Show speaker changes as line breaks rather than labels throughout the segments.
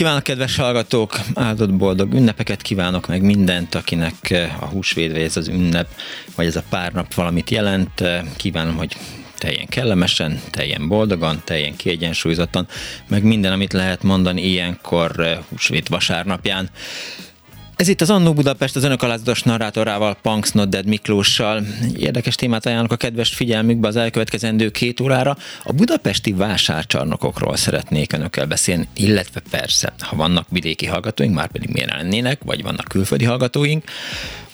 Kívánok, kedves hallgatók! Áldott boldog ünnepeket kívánok meg mindent, akinek eh, a húsvéd, vagy ez az ünnep, vagy ez a pár nap valamit jelent. Eh, kívánom, hogy teljen kellemesen, teljen boldogan, teljen kiegyensúlyozottan, meg minden, amit lehet mondani ilyenkor eh, húsvét vasárnapján. Ez itt az Annó Budapest, az önök alázatos narrátorával, Punks Not Dead Miklóssal. Érdekes témát ajánlok a kedves figyelmükbe az elkövetkezendő két órára. A budapesti vásárcsarnokokról szeretnék önökkel beszélni, illetve persze, ha vannak vidéki hallgatóink, már pedig miért lennének, vagy vannak külföldi hallgatóink,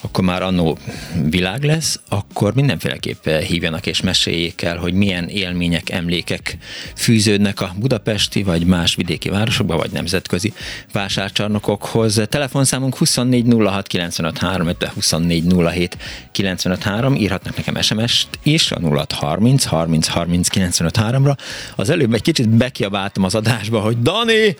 akkor már annó világ lesz, akkor mindenféleképp hívjanak és meséljék el, hogy milyen élmények, emlékek fűződnek a budapesti vagy más vidéki városokba, vagy nemzetközi vásárcsarnokokhoz. Telefonszámunk 2406953, 2407953, írhatnak nekem SMS-t is a 0630 30 30 953-ra. Az előbb egy kicsit bekiabáltam az adásba, hogy Dani,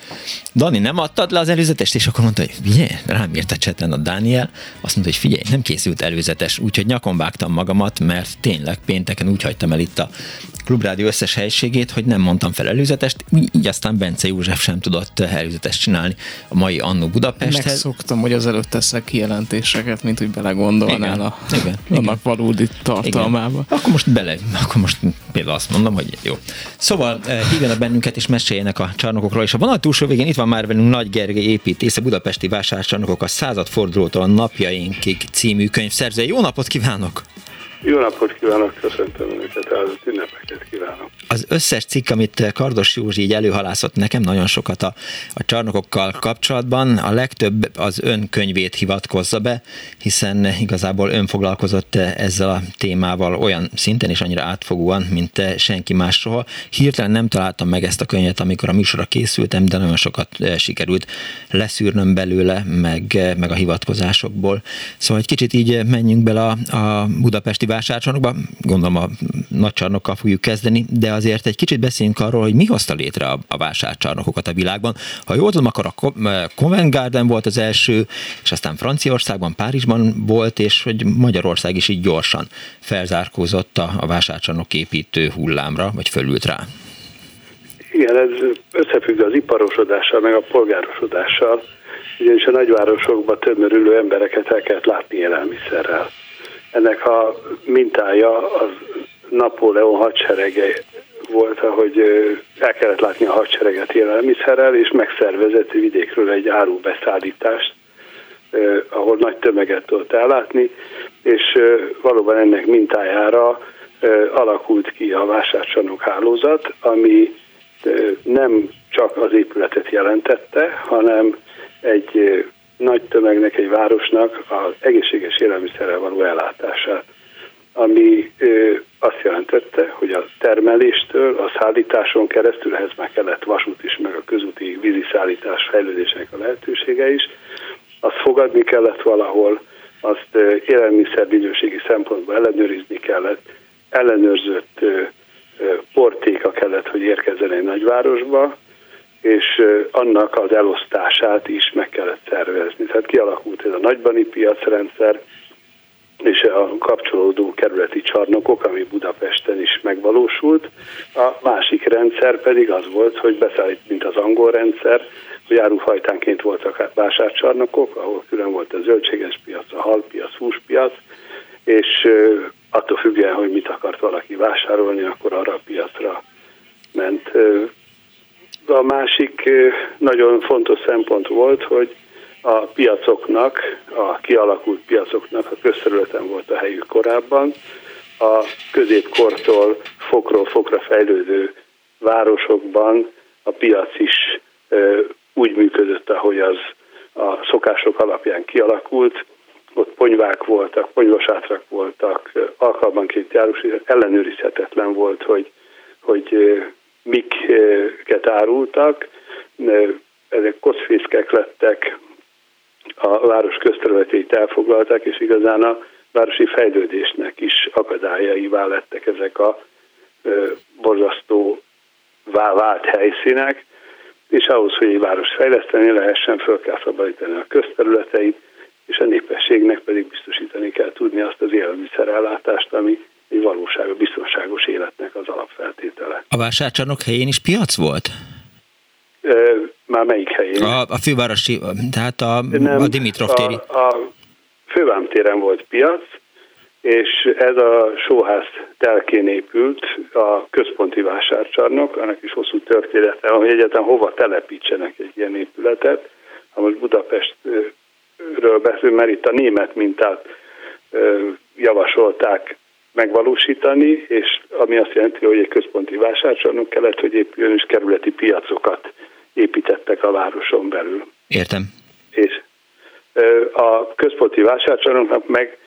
Dani, nem adtad le az előzetest, és akkor mondta, hogy figyelj, rám írt a cseten a Dániel, azt mondta, hogy figyelj, nem készült előzetes, úgyhogy nyakon vágtam magamat, mert tényleg pénteken úgy hagytam el itt a Klubrádió összes helységét, hogy nem mondtam fel előzetest, így aztán Bence József sem tudott előzetest csinálni a mai Annó Budapesthez.
Megszoktam, hogy az előtt teszek kijelentéseket, mint hogy belegondolnál a, igen, annak igen. valódi tartalmába.
Igen. Akkor most bele, akkor most például azt mondom, hogy jó. Szóval eh, hívjanak bennünket és meséljenek a csarnokokról, és a vonal túlsó végén itt van már velünk Nagy Gergely építész, a budapesti vásárcsarnokok a századfordulótól a napjainkig című könyv szerzője. Jó napot kívánok!
Jó napot kívánok, köszöntöm Önöket, az ünnepeket kívánok.
Az összes cikk, amit Kardos Józsi így előhalászott nekem nagyon sokat a, a csarnokokkal kapcsolatban, a legtöbb az ön könyvét hivatkozza be, hiszen igazából ön foglalkozott ezzel a témával olyan szinten és annyira átfogóan, mint senki más soha. Hirtelen nem találtam meg ezt a könyvet, amikor a műsorra készültem, de nagyon sokat eh, sikerült leszűrnöm belőle, meg, meg a hivatkozásokból. Szóval egy kicsit így menjünk bele a, a budapesti vásárcsarnokba, gondolom a nagy csarnokkal fogjuk kezdeni, de azért egy kicsit beszéljünk arról, hogy mi hozta létre a, a vásárcsarnokokat a világban. Ha jól tudom, akkor a Covent Garden volt az első, és aztán Franciaországban, Párizsban volt, és hogy Magyarország is így gyorsan felzárkózott a, a vásárcsarnok építő hullámra, vagy fölült rá.
Igen, ez összefügg az iparosodással, meg a polgárosodással, ugyanis a nagyvárosokban tömörülő embereket el kellett látni élelmiszerrel. Ennek a mintája az Napóleon hadserege volt, ahogy el kellett látni a hadsereget élelmiszerrel, és megszervezett vidékről egy árubeszállítást, ahol nagy tömeget tudott ellátni, és valóban ennek mintájára alakult ki a vásárcsarnok hálózat, ami nem csak az épületet jelentette, hanem egy nagy tömegnek, egy városnak az egészséges élelmiszerrel való ellátását, ami azt jelentette, hogy a termeléstől a szállításon keresztül, ehhez már kellett vasút is, meg a közúti víziszállítás fejlődésének a lehetősége is, azt fogadni kellett valahol, azt élelmiszerminőségi szempontból ellenőrizni kellett, ellenőrzött portéka kellett, hogy érkezzen egy nagyvárosba, és annak az elosztását is meg kellett szervezni. Tehát kialakult ez a nagybani piacrendszer, és a kapcsolódó kerületi csarnokok, ami Budapesten is megvalósult. A másik rendszer pedig az volt, hogy beszállít, mint az angol rendszer, hogy árufajtánként voltak vásárcsarnokok, ahol külön volt a zöldséges piac, a halpiac, húspiac, és attól függően, hogy mit akart valaki vásárolni, akkor arra a piacra ment a másik nagyon fontos szempont volt, hogy a piacoknak, a kialakult piacoknak a közterületen volt a helyük korábban. A középkortól fokról fokra fejlődő városokban a piac is úgy működött, ahogy az a szokások alapján kialakult. Ott ponyvák voltak, ponyvasátrak voltak, alkalmanként járós, ellenőrizhetetlen volt, hogy, hogy miket árultak. Ezek koszfészkek lettek, a város közterületét elfoglalták, és igazán a városi fejlődésnek is akadályaivá lettek ezek a borzasztó vált helyszínek, és ahhoz, hogy egy város fejleszteni lehessen, föl kell szabadítani a közterületeit, és a népességnek pedig biztosítani kell tudni azt az élelmiszerellátást, ami egy valóságos, biztonságos életnek az alapfeltétele.
A vásárcsarnok helyén is piac volt?
Már melyik helyén?
A, a fővárosi, tehát a, Nem, a Dimitrov téri.
A, a fővámtéren volt piac, és ez a sóház telkén épült, a központi vásárcsarnok, annak is hosszú története, hogy egyetem hova telepítsenek egy ilyen épületet. Ha most Budapestről beszélünk, mert itt a német mintát javasolták megvalósítani, és ami azt jelenti, hogy egy központi vásárcsarnok kellett, hogy épüljön, és kerületi piacokat építettek a városon belül.
Értem.
És a központi vásárcsarnoknak meg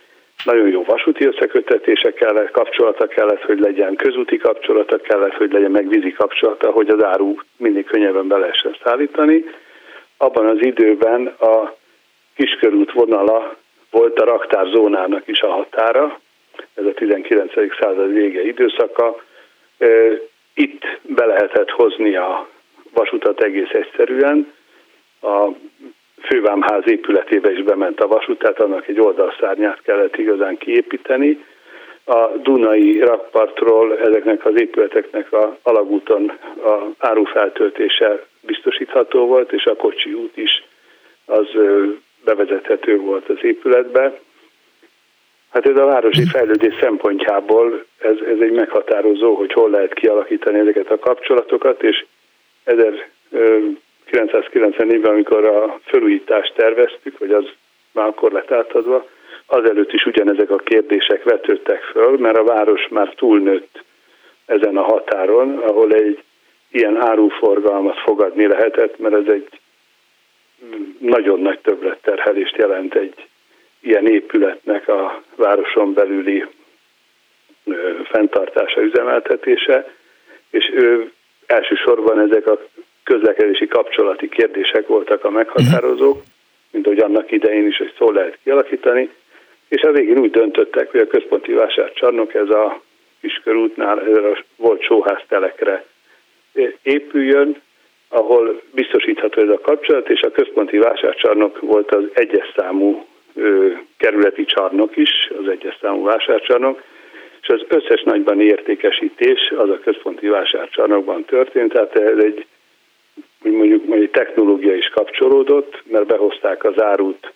nagyon jó vasúti összekötetése kellett, kapcsolata kellett, hogy legyen, közúti kapcsolata kellett, hogy legyen, meg vízi kapcsolata, hogy az áru mindig könnyebben be lehessen szállítani. Abban az időben a kiskörút vonala volt a raktárzónának is a határa, ez a 19. század vége időszaka. Itt be lehetett hozni a vasutat egész egyszerűen. A fővámház épületébe is bement a vasút, tehát annak egy oldalszárnyát kellett igazán kiépíteni. A Dunai rakpartról ezeknek az épületeknek a alagúton a árufeltöltése biztosítható volt, és a kocsi út is az bevezethető volt az épületbe. Hát ez a városi fejlődés szempontjából ez, ez egy meghatározó, hogy hol lehet kialakítani ezeket a kapcsolatokat, és 1994-ben, amikor a felújítást terveztük, hogy az már akkor lett átadva, azelőtt is ugyanezek a kérdések vetődtek föl, mert a város már túlnőtt ezen a határon, ahol egy ilyen áruforgalmat fogadni lehetett, mert ez egy nagyon nagy többletterhelést jelent egy ilyen épületnek a városon belüli fenntartása, üzemeltetése, és ő elsősorban ezek a közlekedési kapcsolati kérdések voltak a meghatározók, mint hogy annak idején is egy szó lehet kialakítani, és a végén úgy döntöttek, hogy a központi vásárcsarnok ez a kiskörútnál, ez a volt sóháztelekre épüljön, ahol biztosítható ez a kapcsolat, és a központi vásárcsarnok volt az egyes számú kerületi csarnok is, az egyes számú vásárcsarnok, és az összes nagyban értékesítés az a központi vásárcsarnokban történt, tehát ez egy mondjuk mondjuk technológia is kapcsolódott, mert behozták az árut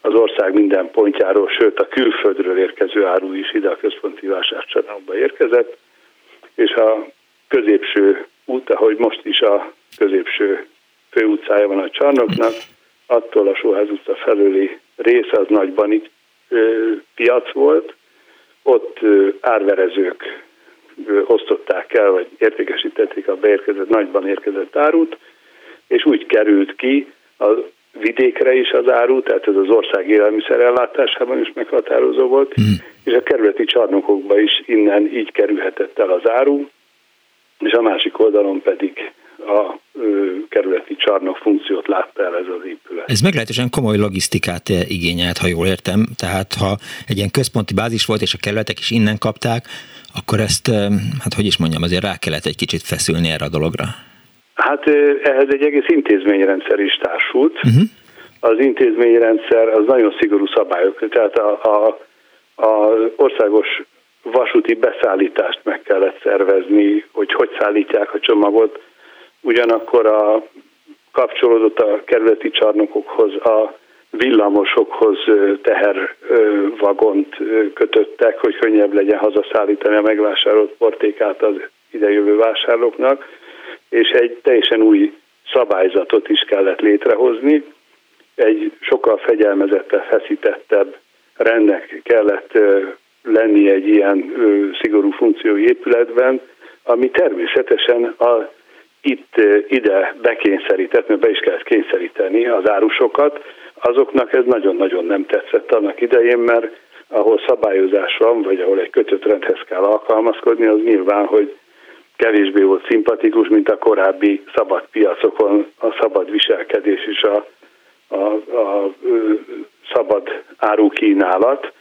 az ország minden pontjáról, sőt a külföldről érkező áru is ide a központi vásárcsarnokba érkezett, és a középső út, ahogy most is a középső főutcája van a csarnoknak, attól a Sóház utca felőli rész az nagyban piac volt, ott árverezők osztották el, vagy értékesítették a beérkezett, nagyban érkezett árut, és úgy került ki a vidékre is az áru, tehát ez az ország élelmiszerellátásában is meghatározó volt, mm. és a kerületi csarnokokba is innen így kerülhetett el az áru, és a másik oldalon pedig a ö, kerületi csarnok funkciót látta el ez az épület.
Ez meglehetősen komoly logisztikát igényelt, ha jól értem. Tehát ha egy ilyen központi bázis volt, és a kerületek is innen kapták, akkor ezt, hát hogy is mondjam, azért rá kellett egy kicsit feszülni erre a dologra.
Hát ehhez egy egész intézményrendszer is társult. Uh-huh. Az intézményrendszer az nagyon szigorú szabályok, tehát a, a, a országos vasúti beszállítást meg kellett szervezni, hogy hogy szállítják a csomagot, ugyanakkor a kapcsolódott a kerületi csarnokokhoz, a villamosokhoz tehervagont kötöttek, hogy könnyebb legyen hazaszállítani a megvásárolt portékát az idejövő vásárlóknak és egy teljesen új szabályzatot is kellett létrehozni, egy sokkal fegyelmezettebb, feszítettebb rendnek kellett lenni egy ilyen szigorú funkciói épületben, ami természetesen a, itt ide bekényszerített, mert be is kellett kényszeríteni az árusokat, azoknak ez nagyon-nagyon nem tetszett annak idején, mert ahol szabályozás van, vagy ahol egy kötött rendhez kell alkalmazkodni, az nyilván, hogy kevésbé volt szimpatikus, mint a korábbi szabad piacokon a szabad viselkedés és a, a, a szabad árukínálat.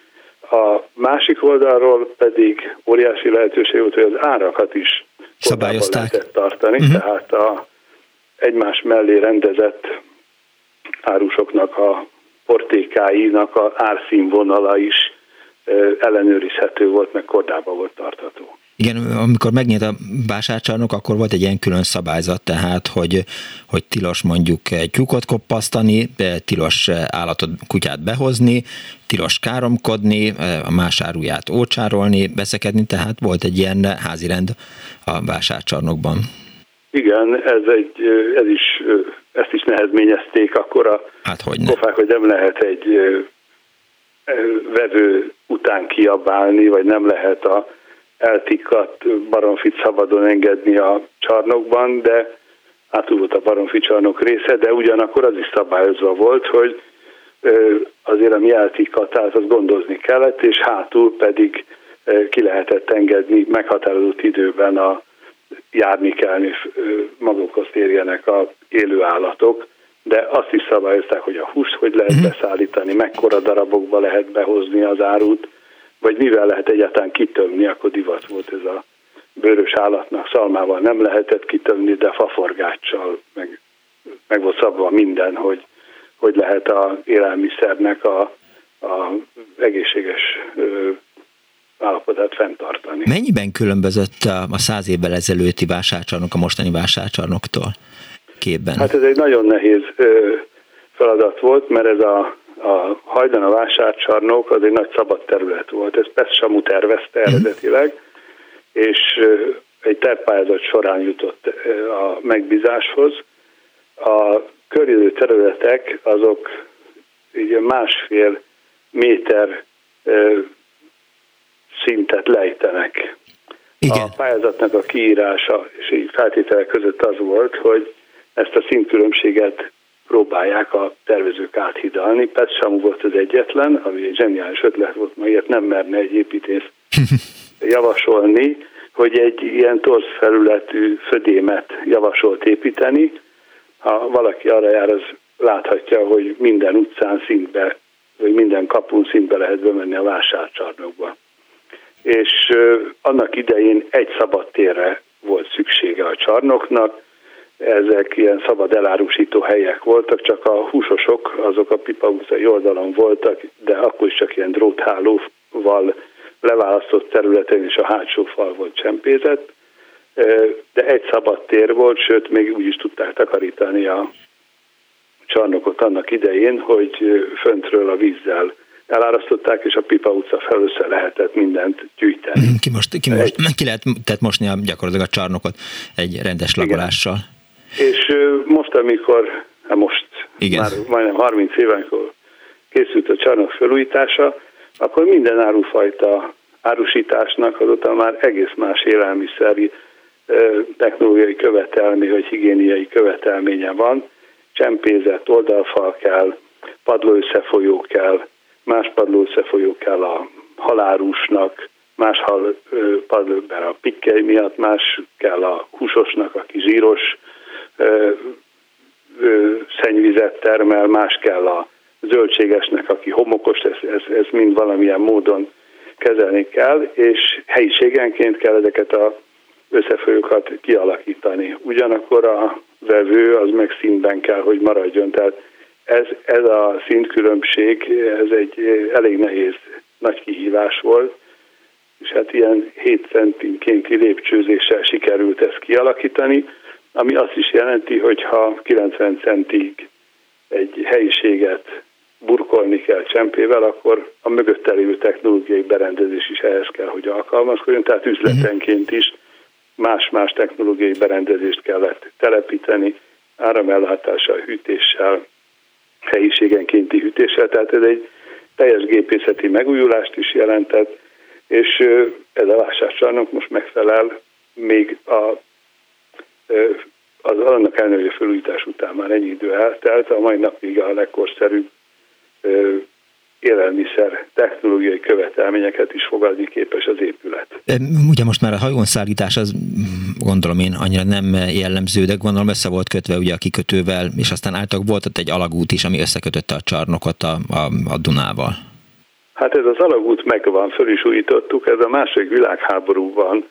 A másik oldalról pedig óriási lehetőség volt, hogy az árakat is
szabályozták
lehetett tartani, uh-huh. tehát a egymás mellé rendezett árusoknak a portékáinak a árszínvonala is ellenőrizhető volt, meg kordába volt tartható.
Igen, amikor megnyílt a vásárcsarnok, akkor volt egy ilyen külön szabályzat, tehát, hogy, hogy tilos mondjuk tyúkot koppasztani, tilos állatot, kutyát behozni, tilos káromkodni, a más áruját ócsárolni, beszekedni, tehát volt egy ilyen házi rend a vásárcsarnokban.
Igen, ez, egy, ez is, ezt is nehezményezték akkor a
hát, hogy
kofák, hogy nem lehet egy vevő után kiabálni, vagy nem lehet a eltikkadt baromfit szabadon engedni a csarnokban, de átul volt a baromfi csarnok része, de ugyanakkor az is szabályozva volt, hogy azért ami eltikkadt, tehát azt gondozni kellett, és hátul pedig ki lehetett engedni meghatározott időben a járni kellni magukhoz térjenek a élő állatok, de azt is szabályozták, hogy a húst hogy lehet mhm. beszállítani, mekkora darabokba lehet behozni az árut, vagy mivel lehet egyáltalán kitömni, akkor divat volt ez a bőrös állatnak, szalmával nem lehetett kitömni, de faforgáccsal meg, meg volt szabva minden, hogy hogy lehet a élelmiszernek a, a egészséges ö, állapotát fenntartani.
Mennyiben különbözött a száz évvel ezelőtti vásárcsarnok a mostani vásárcsarnoktól képben?
Hát ez egy nagyon nehéz ö, feladat volt, mert ez a a hajdan a vásárcsarnok az egy nagy szabad terület volt, ezt Pest Samu tervezte mhm. eredetileg, és egy tervpályázat során jutott a megbízáshoz. A körülő területek azok így másfél méter szintet lejtenek. Igen. A pályázatnak a kiírása és így feltételek között az volt, hogy ezt a szintkülönbséget próbálják a tervezők áthidalni. Petsamu volt az egyetlen, ami egy zseniális ötlet volt, mert nem merne egy építész javasolni, hogy egy ilyen torz felületű födémet javasolt építeni. Ha valaki arra jár, az láthatja, hogy minden utcán szintbe, vagy minden kapun szintbe lehet bemenni a vásárcsarnokba. És annak idején egy szabad térre volt szüksége a csarnoknak, ezek ilyen szabad elárusító helyek voltak, csak a húsosok, azok a Pipa utcai oldalon voltak, de akkor is csak ilyen dróthálóval leválasztott területen és a hátsó fal volt csempézett, de egy szabad tér volt, sőt, még úgy is tudták takarítani a csarnokot annak idején, hogy föntről a vízzel elárasztották, és a Pipa utca felől össze lehetett mindent gyűjteni.
Ki, most, ki, most, ki lehet tehát mosni a, gyakorlatilag a csarnokot egy rendes lagolással. Igen.
És most, amikor, hát most Igen. már majdnem 30 éve, amikor készült a csarnok felújítása, akkor minden árufajta árusításnak azóta már egész más élelmiszeri technológiai követelmény, vagy higiéniai követelménye van. Csempézett oldalfal kell, padlóösszefolyó kell, más padlóösszefolyó kell a halárusnak, más hal padlókban a pikkely miatt, más kell a húsosnak, aki zsíros szennyvizet termel, más kell a zöldségesnek, aki homokos, ez, ez, ez mind valamilyen módon kezelni kell, és helyiségenként kell ezeket a összefolyókat kialakítani. Ugyanakkor a vevő az meg szintben kell, hogy maradjon. Tehát ez, ez a szintkülönbség, ez egy elég nehéz, nagy kihívás volt, és hát ilyen 7 centinkénti lépcsőzéssel sikerült ezt kialakítani ami azt is jelenti, hogy ha 90 centig egy helyiséget burkolni kell csempével, akkor a mögötte lévő technológiai berendezés is ehhez kell, hogy alkalmazkodjon, tehát üzletenként is más-más technológiai berendezést kellett telepíteni, áramellátással, hűtéssel, helyiségenkénti hűtéssel, tehát ez egy teljes gépészeti megújulást is jelentett, és ez a vásárcsarnok most megfelel még a, az annak ellenőrző felújítás után már ennyi idő eltelt, a mai napig a legkorszerűbb élelmiszer technológiai követelményeket is fogadni képes az épület.
Ugye most már a hajónszállítás az gondolom én annyira nem jellemző, de gondolom össze volt kötve ugye a kikötővel, és aztán általában volt ott egy alagút is, ami összekötötte a csarnokot a, a, a Dunával.
Hát ez az alagút megvan, föl is újítottuk, ez a második világháborúban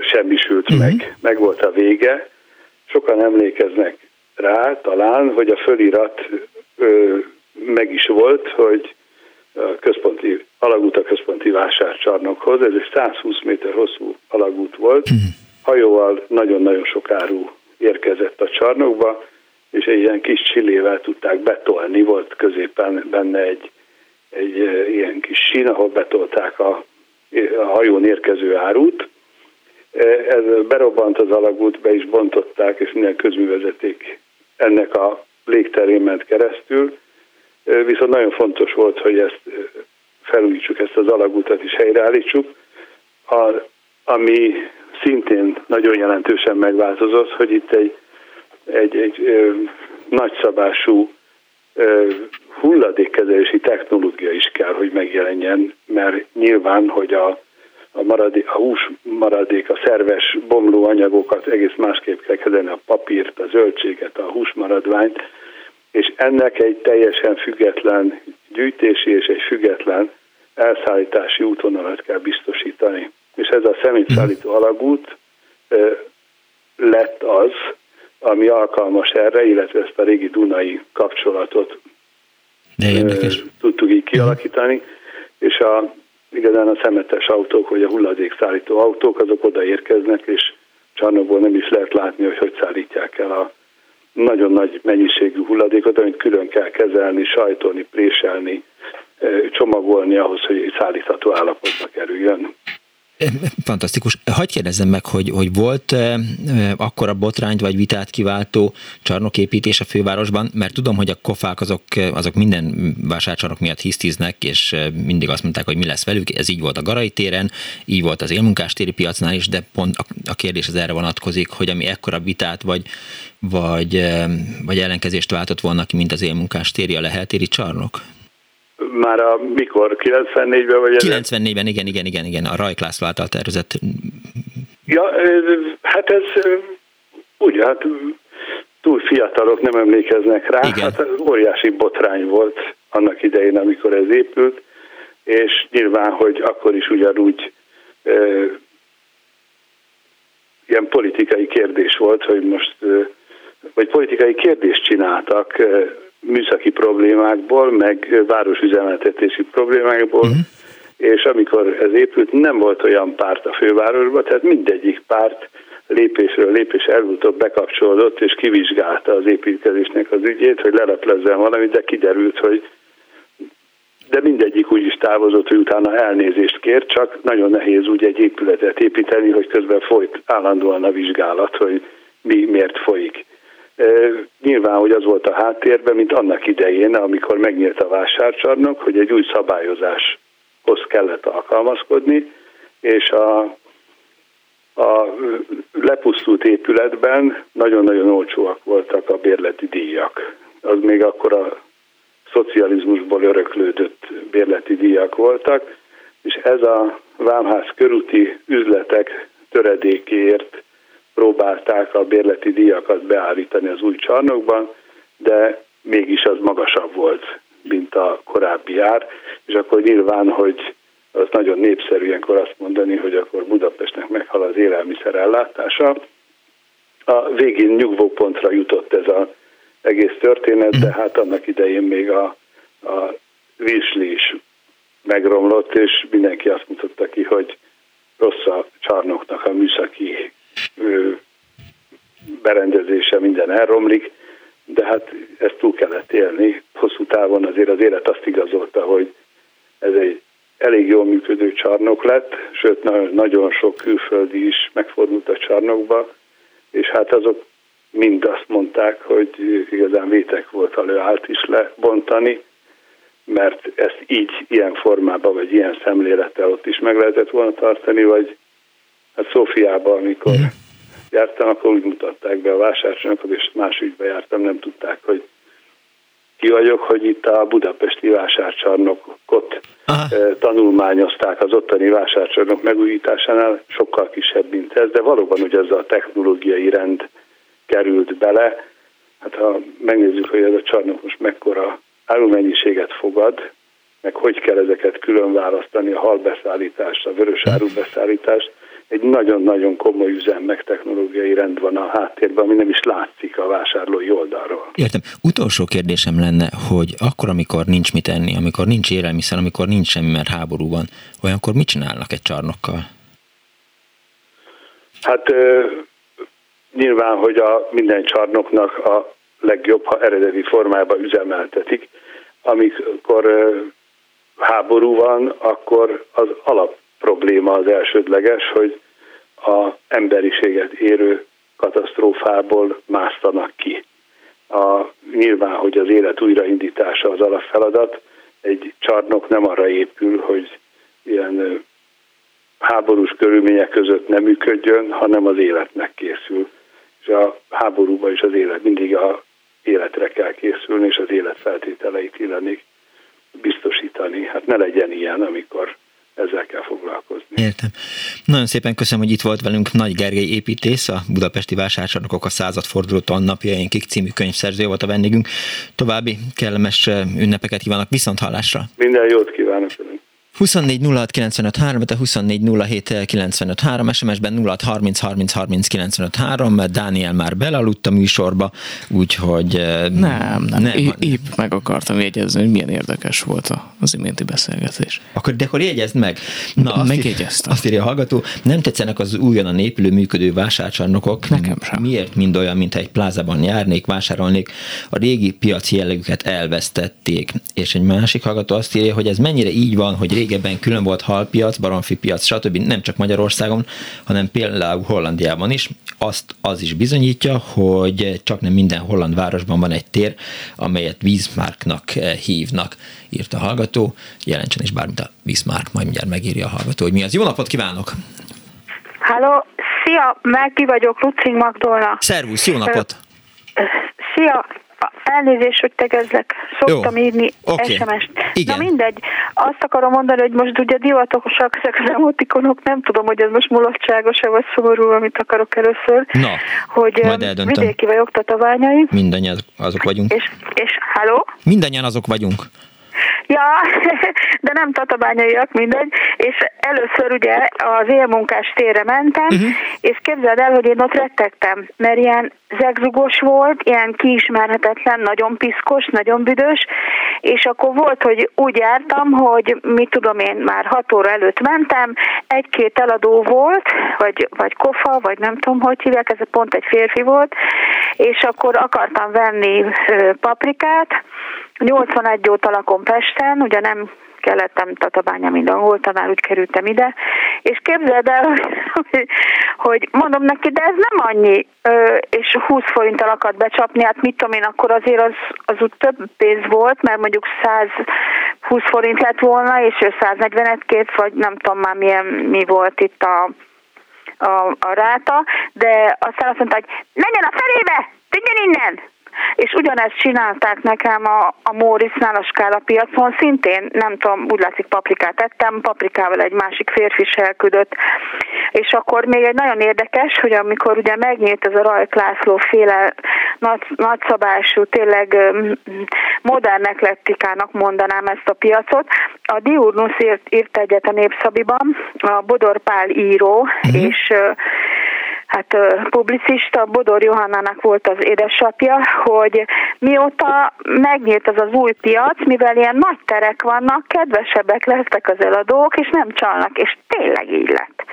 semmisült uh-huh. meg, meg volt a vége. Sokan emlékeznek rá talán, hogy a fölirat ö, meg is volt, hogy a központi, alagút a központi vásárcsarnokhoz, ez egy 120 méter hosszú alagút volt, uh-huh. hajóval nagyon-nagyon sok áru érkezett a csarnokba, és egy ilyen kis csillével tudták betolni, volt középen benne egy egy ilyen kis sín, ahol betolták a, a hajón érkező árut. Ez berobbant az alagút, be is bontották, és minden közművezeték ennek a légterén ment keresztül. Viszont nagyon fontos volt, hogy ezt felújítsuk, ezt az alagútat is helyreállítsuk. A, ami szintén nagyon jelentősen megváltozott, hogy itt egy, egy, egy ö, nagyszabású ö, hulladékkezelési technológia is kell, hogy megjelenjen, mert nyilván, hogy a, a, maradék, a hús maradék, a szerves bomló anyagokat egész másképp kell kezelni, a papírt, a zöldséget, a húsmaradványt, és ennek egy teljesen független gyűjtési és egy független elszállítási útvonalat kell biztosítani. És ez a szemétszállító alagút lett az, ami alkalmas erre, illetve ezt a régi Dunai kapcsolatot
de érdekes.
tudtuk így kialakítani, és a, igazán a szemetes autók, vagy a hulladékszállító autók, azok odaérkeznek, és csarnokból nem is lehet látni, hogy hogy szállítják el a nagyon nagy mennyiségű hulladékot, amit külön kell kezelni, sajtolni, préselni, csomagolni ahhoz, hogy szállítható állapotba kerüljön.
Fantasztikus. Hagyj kérdezzem meg, hogy, hogy volt eh, akkora botrányt vagy vitát kiváltó csarnoképítés a fővárosban, mert tudom, hogy a kofák azok, azok minden vásárcsarnok miatt hisztiznek, és mindig azt mondták, hogy mi lesz velük. Ez így volt a Garai téren, így volt az élmunkástéri piacnál is, de pont a, a kérdés az erre vonatkozik, hogy ami ekkora vitát vagy, vagy, vagy ellenkezést váltott volna ki, mint az élmunkástéri, a leheltéri csarnok?
Már a mikor? 94-ben vagy?
94-ben, igen, igen, igen, igen, a Rajk László által tervezett.
Ja, hát ez ugye, hát túl fiatalok nem emlékeznek rá. Igen. Hát óriási botrány volt annak idején, amikor ez épült, és nyilván, hogy akkor is ugyanúgy e, ilyen politikai kérdés volt, hogy most, e, vagy politikai kérdést csináltak e, műszaki problémákból, meg városüzemeltetési problémákból, uh-huh. és amikor ez épült, nem volt olyan párt a fővárosban, tehát mindegyik párt lépésről lépés előbb bekapcsolódott, és kivizsgálta az építkezésnek az ügyét, hogy leleplezzen valamit, de kiderült, hogy de mindegyik úgy is távozott, hogy utána elnézést kér, csak nagyon nehéz úgy egy épületet építeni, hogy közben folyt állandóan a vizsgálat, hogy mi miért folyik. Nyilván, hogy az volt a háttérben, mint annak idején, amikor megnyílt a vásárcsarnok, hogy egy új szabályozáshoz kellett alkalmazkodni, és a, a lepusztult épületben nagyon-nagyon olcsóak voltak a bérleti díjak. Az még akkor a szocializmusból öröklődött bérleti díjak voltak, és ez a Vámház körúti üzletek töredékéért próbálták a bérleti díjakat beállítani az új csarnokban, de mégis az magasabb volt, mint a korábbi ár, és akkor nyilván, hogy az nagyon népszerű ilyenkor azt mondani, hogy akkor Budapestnek meghal az élelmiszer ellátása. A végén nyugvópontra jutott ez az egész történet, de hát annak idején még a, a Virsli is megromlott, és mindenki azt mutatta ki, hogy rossz a csarnoknak a műszaki berendezése, minden elromlik, de hát ezt túl kellett élni. Hosszú távon azért az élet azt igazolta, hogy ez egy elég jól működő csarnok lett, sőt nagyon sok külföldi is megfordult a csarnokba, és hát azok mind azt mondták, hogy igazán vétek volt, ha állt is lebontani, mert ezt így, ilyen formában, vagy ilyen szemlélettel ott is meg lehetett volna tartani, vagy hát Szófiában, amikor mm. jártam, akkor úgy mutatták be a vásárcsónakot, és más ügybe jártam, nem tudták, hogy ki vagyok, hogy itt a budapesti vásárcsarnokot Aha. Eh, tanulmányozták az ottani vásárcsarnok megújításánál, sokkal kisebb, mint ez, de valóban ugye ez a technológiai rend került bele. Hát ha megnézzük, hogy ez a csarnok most mekkora árumennyiséget fogad, meg hogy kell ezeket külön választani, a halbeszállítást, a vörös árubeszállítást, egy nagyon-nagyon komoly üzem, meg technológiai rend van a háttérben, ami nem is látszik a vásárlói oldalról.
Értem. Utolsó kérdésem lenne, hogy akkor, amikor nincs mit enni, amikor nincs élelmiszer, amikor nincs semmi, mert háború van, olyankor mit csinálnak egy csarnokkal?
Hát nyilván, hogy a minden csarnoknak a legjobb, ha eredeti formájában üzemeltetik. Amikor háború van, akkor az alap probléma az elsődleges, hogy a emberiséget érő katasztrófából másztanak ki. A, nyilván, hogy az élet újraindítása az alapfeladat, egy csarnok nem arra épül, hogy ilyen háborús körülmények között nem működjön, hanem az életnek készül. És a háborúban is az élet mindig a életre kell készülni, és az élet feltételeit illenik biztosítani. Hát ne legyen ilyen, amikor ezzel kell foglalkozni.
Értem. Nagyon szépen köszönöm, hogy itt volt velünk Nagy Gergely építész, a Budapesti Vásárcsarnokok a századforduló tannapjainkig című könyvszerző volt a vendégünk. További kellemes ünnepeket kívánok, viszont hallásra!
Minden jót kívánok!
24 06 95 3, 24 07 95 3, SMS-ben 06 30 30 30 95 3, mert Dániel már belaludt a műsorba, úgyhogy...
Nem, nem, nem. Épp meg akartam jegyezni, hogy milyen érdekes volt az iménti beszélgetés.
Akkor, de akkor jegyezd meg. Na, azt
Megjegyeztem.
Azt írja a hallgató, nem tetszenek az újonnan épülő működő vásárcsarnokok.
Nekem sem.
Miért mind olyan, mint egy plázában járnék, vásárolnék, a régi piaci jellegüket elvesztették. És egy másik hallgató azt írja, hogy ez mennyire így van, hogy régi régebben külön volt halpiac, baromfi piac, stb. nem csak Magyarországon, hanem például Hollandiában is. Azt az is bizonyítja, hogy csak nem minden holland városban van egy tér, amelyet Wiesmarknak eh, hívnak, írta a hallgató. Jelentsen is bármit a Wiesmark, majd mindjárt megírja a hallgató, hogy mi az. Jó napot kívánok!
Halló, szia, Melki vagyok, Lucing Magdolna.
Szervusz, jó napot!
Szia, Elnézést, hogy tegezlek. Szoktam Jó. írni okay. SMS-t. Igen. Na mindegy. Azt akarom mondani, hogy most ugye divatosak ezek az emotikonok, nem tudom, hogy ez most mulatságos-e vagy szomorú, amit akarok először.
Na,
hogy
majd eldöntöm.
vidéki vagyok, tatabányai.
Mindannyian azok vagyunk.
És, és halló?
Mindannyian azok vagyunk.
Ja, de nem tatabányaiak, mindegy. És először ugye az élmunkás térre mentem, uh-huh. és képzeld el, hogy én ott rettegtem, mert ilyen zegzugos volt, ilyen kiismerhetetlen, nagyon piszkos, nagyon büdös, és akkor volt, hogy úgy jártam, hogy mit tudom én, már hat óra előtt mentem, egy-két eladó volt, vagy, vagy kofa, vagy nem tudom, hogy hívják, ez pont egy férfi volt, és akkor akartam venni paprikát, 81 óta lakom Pesten, ugye nem kellettem Tatabánya, mint angol tanár, úgy kerültem ide, és képzeld el, hogy mondom neki, de ez nem annyi, és 20 forinttal akart becsapni, hát mit tudom én, akkor azért az, az úgy több pénz volt, mert mondjuk 120 forint lett volna, és ő 140-et kért, vagy nem tudom már milyen, mi volt itt a, a, a ráta, de aztán azt mondta, hogy menjen a felébe, tűnjön innen! És ugyanezt csinálták nekem a, a Mórisznál a Skála piacon, szintén nem tudom, úgy látszik paprikát ettem, paprikával egy másik férfi is elküldött, és akkor még egy nagyon érdekes, hogy amikor ugye megnyílt ez a Rajk László féle nagy, nagyszabású, tényleg modern eklektikának mondanám ezt a piacot, a Diurnus írt, írt egyet a Népszabiban, a Bodor Pál író, mm-hmm. és hát publicista, Bodor Johannának volt az édesapja, hogy mióta megnyílt az az új piac, mivel ilyen nagy terek vannak, kedvesebbek lettek az eladók, és nem csalnak, és tényleg így lett.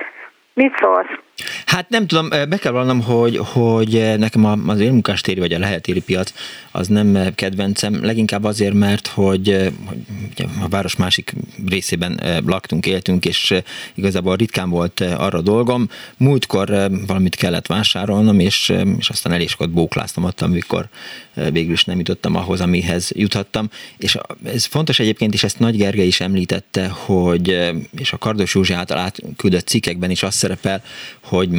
Mit szólsz?
Hát nem tudom, be kell vallanom, hogy, hogy nekem az élmunkástéri vagy a lehetéri piac az nem kedvencem, leginkább azért, mert hogy, hogy a város másik részében laktunk, éltünk, és igazából ritkán volt arra dolgom. Múltkor valamit kellett vásárolnom, és, és aztán elég sokat bókláztam ott, amikor végül is nem jutottam ahhoz, amihez juthattam. És ez fontos egyébként, és ezt Nagy Gergely is említette, hogy, és a Kardos Józsi által átküldött cikkekben is az szerepel, hogy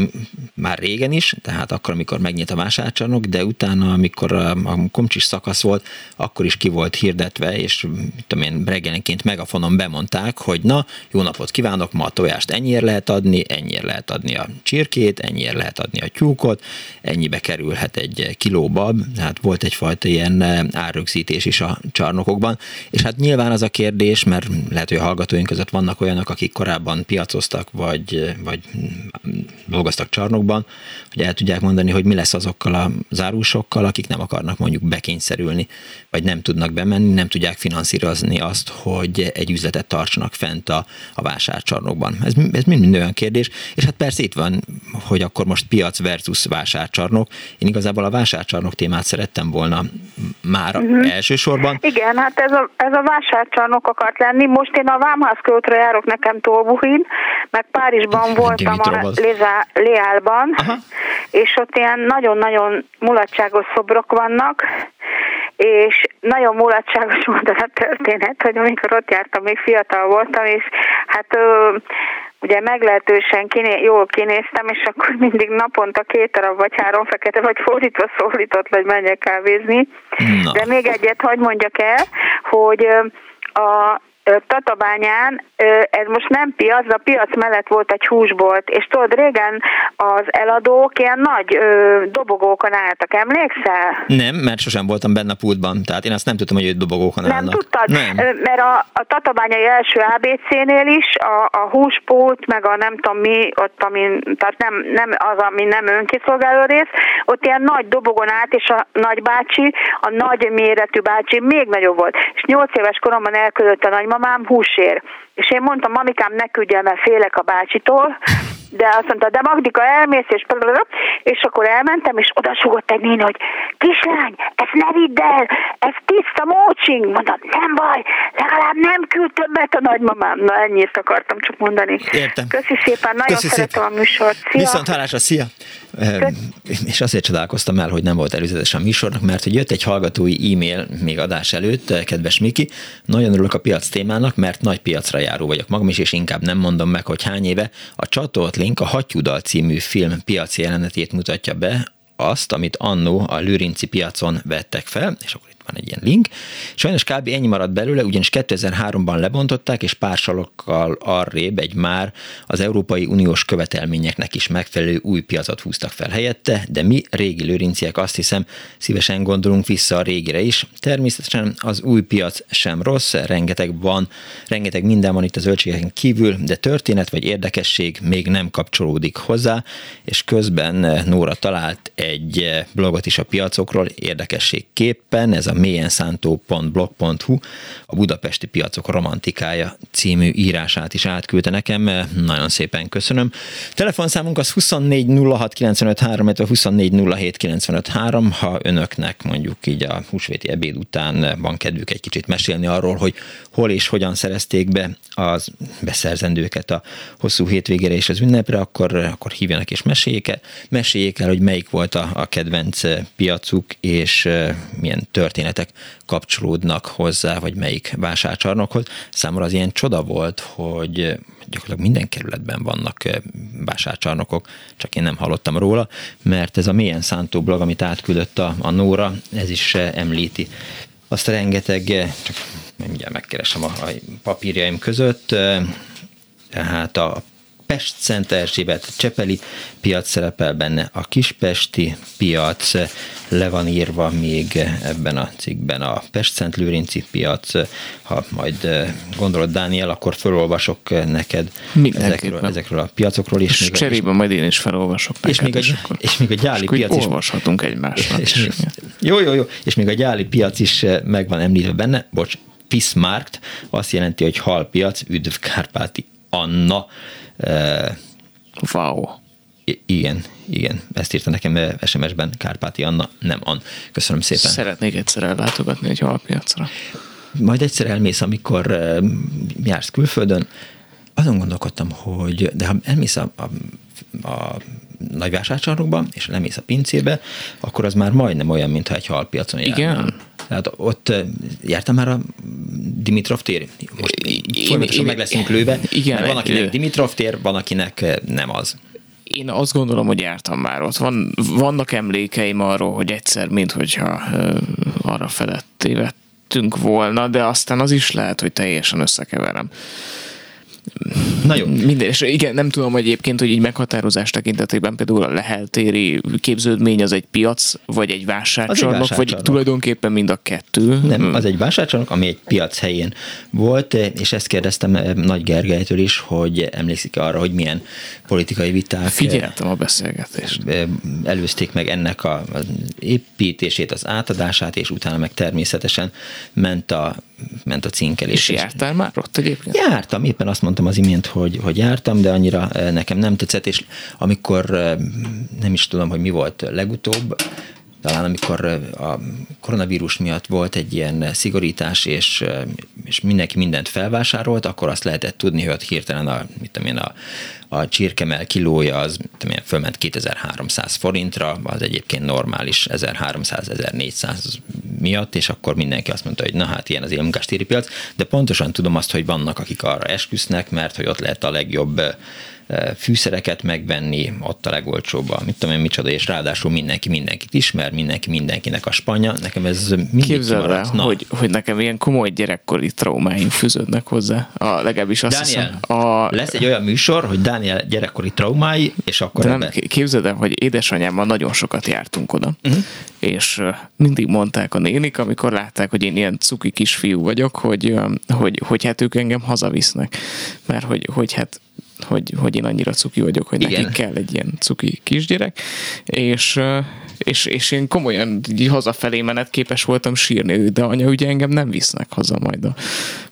már régen is, tehát akkor, amikor megnyit a vásárcsarnok, de utána, amikor a, komcsis szakasz volt, akkor is ki volt hirdetve, és tudom én, reggelenként megafonon bemondták, hogy na, jó napot kívánok, ma a tojást ennyire lehet adni, ennyire lehet adni a csirkét, ennyire lehet adni a tyúkot, ennyibe kerülhet egy kiló bab, hát volt egyfajta ilyen árrögzítés is a csarnokokban, és hát nyilván az a kérdés, mert lehet, hogy a hallgatóink között vannak olyanok, akik korábban piacoztak, vagy, vagy dolgoztak csarnokban, hogy el tudják mondani, hogy mi lesz azokkal a zárusokkal, akik nem akarnak mondjuk bekényszerülni, vagy nem tudnak bemenni, nem tudják finanszírozni azt, hogy egy üzletet tartsanak fent a, a vásárcsarnokban. Ez, ez mind-mind olyan kérdés, és hát persze itt van, hogy akkor most piac versus vásárcsarnok. Én igazából a vásárcsarnok témát szerettem volna már uh-huh. elsősorban.
Igen, hát ez a, ez a vásárcsarnok akart lenni. Most én a Vámház költre járok nekem Tolbuhin, meg Párizsban voltam a Leálban, és ott ilyen nagyon-nagyon mulatságos szobrok vannak, és nagyon mulatságos volt a történet, hogy amikor ott jártam, még fiatal voltam, és hát ö, ugye meglehetősen kiné, jól kinéztem, és akkor mindig naponta két darab vagy három fekete, vagy fordítva szólított, hogy menjek kávézni. Na. De még egyet hagyd mondjak el, hogy a Tatabányán, ez most nem piac, de a piac mellett volt egy húsbolt, és tudod, régen az eladók ilyen nagy dobogókon álltak, emlékszel?
Nem, mert sosem voltam benne a pultban, tehát én azt nem tudtam, hogy őt dobogókon
nem
állnak.
Nem tudtad? Nem. Mert a, a Tatabányai első ABC-nél is a, a húspult, meg a nem tudom mi, ott ami, tehát nem, nem az, ami nem önkiszolgáló rész, ott ilyen nagy dobogon állt, és a nagybácsi, a nagy méretű bácsi még nagyobb volt. És nyolc éves koromban elküldött a nagymama, nagymamám húsér. És én mondtam, mamikám, ne küldjen, mert félek a bácsitól, de azt mondta, de Magdika elmész, és és akkor elmentem, és oda sugott egy néni, hogy kislány, ezt ne vidd el, ez tiszta mócsing. Mondom, nem baj, legalább nem küld többet a nagymamám. Na ennyit akartam csak mondani.
Értem.
Köszi szépen, nagyon Köszi szeretem szépen. a műsort. Szia.
Viszont hálásra, szia! És azért csodálkoztam el, hogy nem volt előzetes a műsornak, mert hogy jött egy hallgatói e-mail még adás előtt, kedves Miki, nagyon örülök a piac témának, mert nagy piacra járó vagyok magam is, és inkább nem mondom meg, hogy hány éve. A csatolt link a Hattyúdal című film piaci jelenetét mutatja be, azt, amit annó a Lőrinci piacon vettek fel, és akkor van egy ilyen link. Sajnos kb. ennyi maradt belőle, ugyanis 2003-ban lebontották, és pár salokkal arrébb egy már az Európai Uniós követelményeknek is megfelelő új piacot húztak fel helyette, de mi régi lőrinciek azt hiszem szívesen gondolunk vissza a régire is. Természetesen az új piac sem rossz, rengeteg van, rengeteg minden van itt az zöldségeken kívül, de történet vagy érdekesség még nem kapcsolódik hozzá, és közben Nóra talált egy blogot is a piacokról érdekességképpen, ez a mélyenszántó.blog.hu a budapesti piacok romantikája című írását is átküldte nekem. Nagyon szépen köszönöm. Telefonszámunk az 24 06 95 3, 24 07 ha önöknek mondjuk így a húsvéti ebéd után van kedvük egy kicsit mesélni arról, hogy hol és hogyan szerezték be az beszerzendőket a hosszú hétvégére és az ünnepre, akkor, akkor hívjanak és meséljék el, meséljék el, hogy melyik volt a, a kedvenc piacuk, és milyen történetek kapcsolódnak hozzá, vagy melyik vásárcsarnokhoz. Számomra az ilyen csoda volt, hogy gyakorlatilag minden kerületben vannak vásárcsarnokok, csak én nem hallottam róla, mert ez a Mélyen Szántó blog, amit átküldött a, a Nóra, ez is említi azt rengeteg, csak mindjárt megkeresem a, a papírjaim között, tehát a Pest Szent Erzsébet Csepeli piac szerepel benne, a Kispesti piac, le van írva még ebben a cikkben a Pest Szent Lőrinci piac, ha majd gondolod Dániel, akkor felolvasok neked ezekről, ezekről a piacokról.
És, és cserében majd én is felolvasok neked.
És még a, és, és még a gyáli és piac is.
olvashatunk egymásnak. És, és,
jó, jó, jó. És még a gyáli piac is meg van említve benne, bocs, Pismarkt, azt jelenti, hogy halpiac, üdv Kárpáti Anna
Wow.
igen, igen, ezt írta nekem SMS-ben Kárpáti Anna, nem An. Köszönöm szépen.
Szeretnék egyszer ellátogatni egy halpiacra.
Majd egyszer elmész, amikor jársz külföldön, azon gondolkodtam, hogy de ha elmész a, a, a nagyvásárcsarnokba, és lemész a pincébe, akkor az már majdnem olyan, mintha egy halpiacon
Igen.
Tehát ott jártam már a Dimitrov tér? Most folyamatosan meg leszünk lőve. Igen. Van, akinek Dimitrov tér, van, akinek nem az.
Én azt gondolom, hogy jártam már ott. Van, vannak emlékeim arról, hogy egyszer, mint hogyha uh, arra felett tévedtünk volna, de aztán az is lehet, hogy teljesen összekeverem. Na jó. Minden, és igen, nem tudom hogy egyébként, hogy így meghatározás tekintetében például a leheltéri képződmény az egy piac, vagy egy vásárcsarnok, vagy tulajdonképpen mind a kettő.
Nem, az egy vásárcsarnok, ami egy piac helyén volt, és ezt kérdeztem eh, Nagy Gergelytől is, hogy emlékszik arra, hogy milyen politikai viták
Figyeltem a beszélgetést.
Eh, előzték meg ennek a, építését, az átadását, és utána meg természetesen ment a ment a cinkelés.
És jártál már ott egyébként?
Jártam, éppen azt mondtam az imént, hogy, hogy jártam, de annyira eh, nekem nem tetszett, és amikor eh, nem is tudom, hogy mi volt legutóbb, talán amikor a koronavírus miatt volt egy ilyen szigorítás, és, és mindenki mindent felvásárolt, akkor azt lehetett tudni, hogy ott hirtelen a, mit tudom én, a a csirkemel kilója az tudom, fölment 2300 forintra, az egyébként normális 1300-1400 miatt, és akkor mindenki azt mondta, hogy na hát ilyen az élmunkástéri piac, de pontosan tudom azt, hogy vannak, akik arra esküsznek, mert hogy ott lehet a legjobb fűszereket megvenni, ott a legolcsóbb, mit tudom én micsoda, és ráadásul mindenki mindenkit ismer, mindenki mindenkinek a spanya. Nekem ez mindig
Képzeld el, hogy, hogy nekem ilyen komoly gyerekkori traumáink fűződnek hozzá. A, legalábbis azt
Daniel, hiszem, a... lesz egy olyan műsor, hogy Daniel gyerekkori traumái, és akkor
De nem, képzeld el, hogy édesanyámmal nagyon sokat jártunk oda, uh-huh. és mindig mondták a nénik, amikor látták, hogy én ilyen cuki kisfiú vagyok, hogy, hogy, hogy hát ők engem hazavisznek. Mert hogy, hogy hát hogy, hogy én annyira cuki vagyok, hogy Igen. nekik kell egy ilyen cuki kisgyerek, és, és, és én komolyan így hazafelé menet képes voltam sírni, de anya ugye engem nem visznek haza majd a,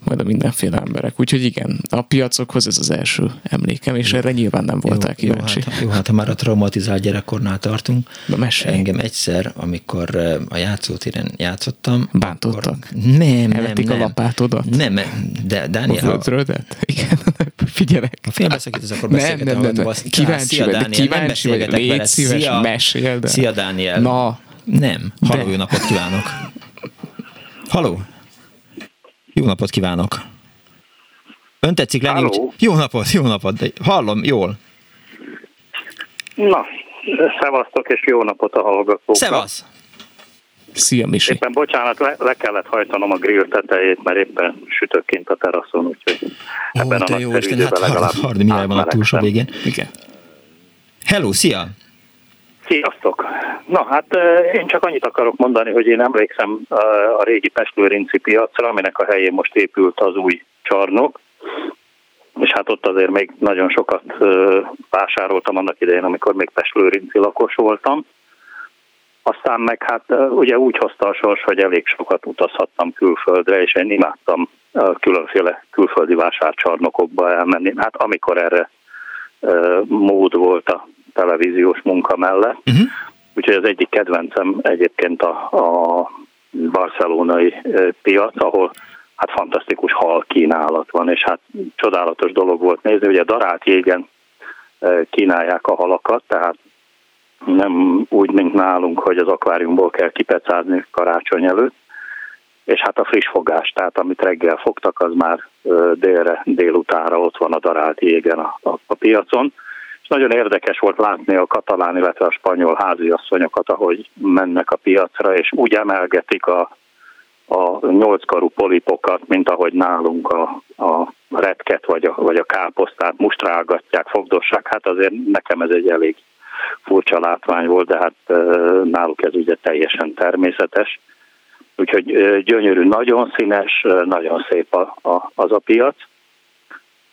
majd a mindenféle emberek. Úgyhogy igen, a piacokhoz ez az első emlékem, és erre nyilván nem voltál jó, kíváncsi.
Jó hát, jó, hát ha már a traumatizált gyerekkornál tartunk,
Na, mesélj.
engem egyszer, amikor a játszótéren játszottam,
Bántottak?
Akkor... Nem,
Elvették
nem,
a lapátodat?
Nem, de Dániel...
A földrödet? Igen, figyelek.
Ha félbeszakítasz, akkor beszélgetem. Nem, nem, nem, nem.
Kíváncsi vagy, kíváncsi vagy, légy szíves, Szia, mesél, de.
Szia, Dániel.
Na.
Nem. Haló, jó napot kívánok. Haló. Jó napot kívánok. Ön tetszik lenni? Úgy... Jó napot, jó napot. De hallom, jól.
Na, szevasztok, és jó napot a hallgatóknak.
Szevasz.
Szia, Misi.
Éppen bocsánat, le, le kellett hajtanom a grill tetejét, mert éppen sütök kint a teraszon, úgyhogy Ó, ebben a jó, Isten, hát legalább
Hardi Mihály van a túlsó végén. Igen. Hello, szia!
Sziasztok! Na hát én csak annyit akarok mondani, hogy én emlékszem a régi Pestlőrinci piacra, aminek a helyén most épült az új csarnok, és hát ott azért még nagyon sokat vásároltam annak idején, amikor még Pestlőrinci lakos voltam. Aztán meg hát ugye úgy hozta a sors, hogy elég sokat utazhattam külföldre, és én imádtam különféle külföldi vásárcsarnokokba elmenni. Hát amikor erre mód volt a televíziós munka mellett. Uh-huh. Úgyhogy az egyik kedvencem egyébként a, a barcelonai piac, ahol hát fantasztikus hal kínálat van, és hát csodálatos dolog volt nézni, ugye darált jégen kínálják a halakat, tehát nem úgy, mint nálunk, hogy az akváriumból kell kipecázni karácsony előtt, és hát a friss fogás, tehát amit reggel fogtak, az már délre, délutára ott van a darált jégen a, a, a piacon. És nagyon érdekes volt látni a katalán, illetve a spanyol háziasszonyokat, ahogy mennek a piacra, és úgy emelgetik a, a nyolckarú polipokat, mint ahogy nálunk a, a retket vagy a, vagy a káposztát mustrálgatják, fogdossák. Hát azért nekem ez egy elég furcsa látvány volt, de hát náluk ez ugye teljesen természetes. Úgyhogy gyönyörű, nagyon színes, nagyon szép a, a, az a piac.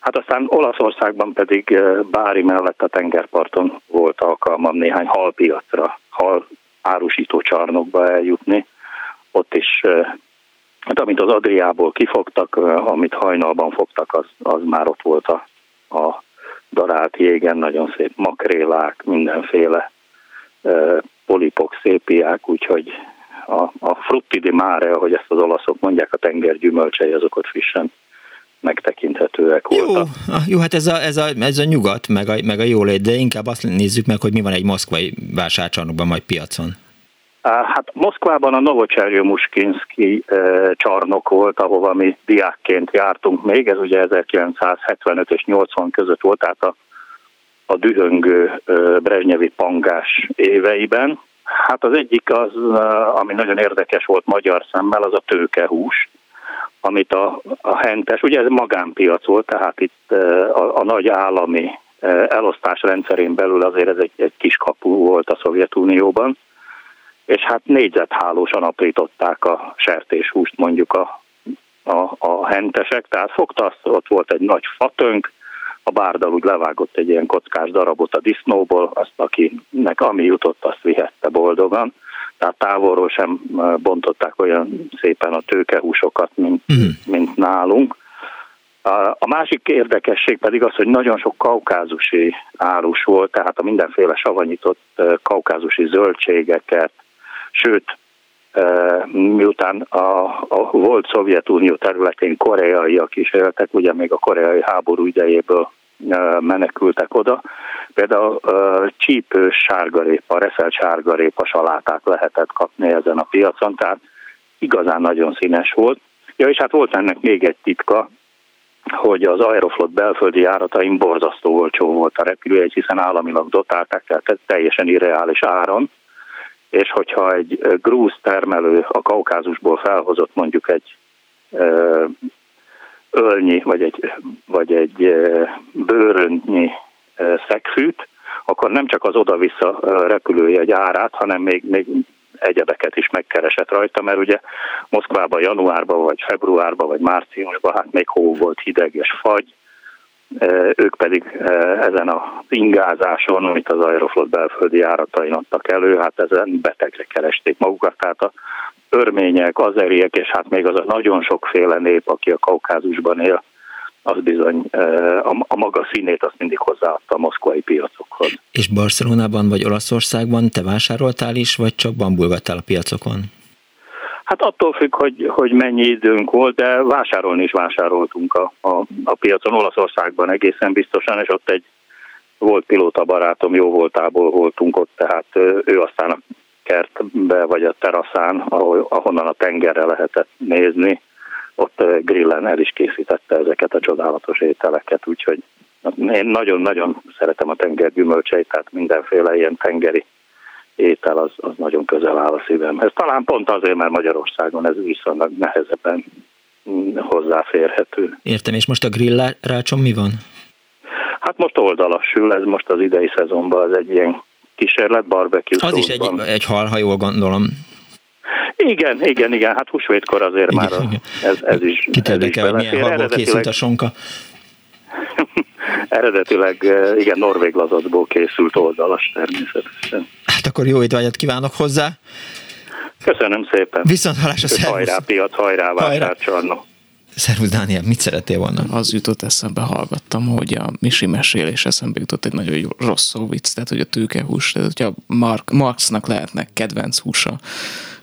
Hát aztán Olaszországban pedig Bári mellett a tengerparton volt alkalmam néhány halpiacra, hal árusító csarnokba eljutni. Ott is, hát amit az Adriából kifogtak, amit hajnalban fogtak, az, az már ott volt a, a darált jégen nagyon szép makrélák, mindenféle polipok, szépiák, úgyhogy a, a frutti di mare, ahogy ezt az olaszok mondják, a tenger gyümölcsei, azok ott frissen megtekinthetőek voltak.
Jó, jó hát ez a, ez a, ez a nyugat, meg a, meg a jólét, de inkább azt nézzük meg, hogy mi van egy moszkvai vásárcsarnokban, majd piacon.
Hát Moszkvában a Novocserjő Muskinski csarnok volt, ahova mi diákként jártunk még, ez ugye 1975 és 80 között volt, tehát a, a dühöngő Brezsnyevi pangás éveiben. Hát az egyik az, ami nagyon érdekes volt magyar szemmel, az a tőkehús, amit a, a hentes, ugye ez magánpiac volt, tehát itt a, a nagy állami elosztás rendszerén belül azért ez egy, egy kis kapu volt a Szovjetunióban, és hát négyzethálósan aprították a sertéshúst mondjuk a, a, a hentesek, tehát fogta azt, ott volt egy nagy fatönk, a bárdal úgy levágott egy ilyen kockás darabot a disznóból, azt akinek ami jutott, azt vihette boldogan. Tehát távolról sem bontották olyan szépen a tőkehúsokat, mint, uh-huh. mint nálunk. A másik érdekesség pedig az, hogy nagyon sok kaukázusi árus volt, tehát a mindenféle savanyított kaukázusi zöldségeket, sőt, miután a, a volt Szovjetunió területén koreaiak is éltek, ugye még a koreai háború idejéből menekültek oda. Például csípős sárgarépa, reszelt sárgarépa saláták lehetett kapni ezen a piacon, tehát igazán nagyon színes volt. Ja, és hát volt ennek még egy titka, hogy az Aeroflot belföldi járatain borzasztó olcsó volt a repülőjegy, hiszen államilag dotálták, tehát teljesen irreális áron és hogyha egy grúz termelő a Kaukázusból felhozott mondjuk egy ölnyi, vagy egy, vagy egy bőröntnyi szegfűt, akkor nem csak az oda-vissza repülőjegy árát, hanem még, még egyebeket is megkeresett rajta, mert ugye Moszkvában januárban, vagy februárban, vagy márciusban hát még hó volt, hideg és fagy, ők pedig ezen a ingázáson, amit az Aeroflot belföldi járatain adtak elő, hát ezen betegre keresték magukat, tehát a örmények, azeriek, és hát még az a nagyon sokféle nép, aki a Kaukázusban él, az bizony a, maga színét azt mindig hozzáadta a moszkvai piacokhoz.
És Barcelonában vagy Olaszországban te vásároltál is, vagy csak bambulgattál a piacokon?
Hát attól függ, hogy, hogy mennyi időnk volt, de vásárolni is vásároltunk a, a, a piacon, Olaszországban egészen biztosan, és ott egy volt pilóta barátom, jó voltából voltunk ott, tehát ő aztán a kertbe vagy a teraszán, ahol, ahonnan a tengerre lehetett nézni, ott grillen el is készítette ezeket a csodálatos ételeket, úgyhogy én nagyon-nagyon szeretem a tenger gyümölcseit, tehát mindenféle ilyen tengeri étel az, az nagyon közel áll a szívemhez. Talán pont azért, mert Magyarországon ez viszonylag nehezebben hozzáférhető.
Értem, és most a grillrácson mi van?
Hát most oldalasül, ez most az idei szezonban az egy ilyen kísérlet, barbecue
Az is egy, egy hal, ha jól gondolom.
Igen, igen, igen, hát húsvétkor azért igen, már igen. ez, ez is
Kit érdekel, hogy milyen halból készült a sonka?
Eredetileg, eh, igen, norvég lazatból készült oldalas természetesen.
Hát akkor jó étvágyat kívánok hozzá!
Köszönöm szépen!
Viszont hallásra, szervusz!
Hajrá piac, hajrá, vásárcsarnok!
Szervusz Dániel, mit szeretél volna?
Az jutott eszembe, hallgattam, hogy a Misi mesélés eszembe jutott egy nagyon rossz szó vicc, tehát hogy a tőkehús, tehát hogyha Mark, Marxnak lehetnek kedvenc húsa,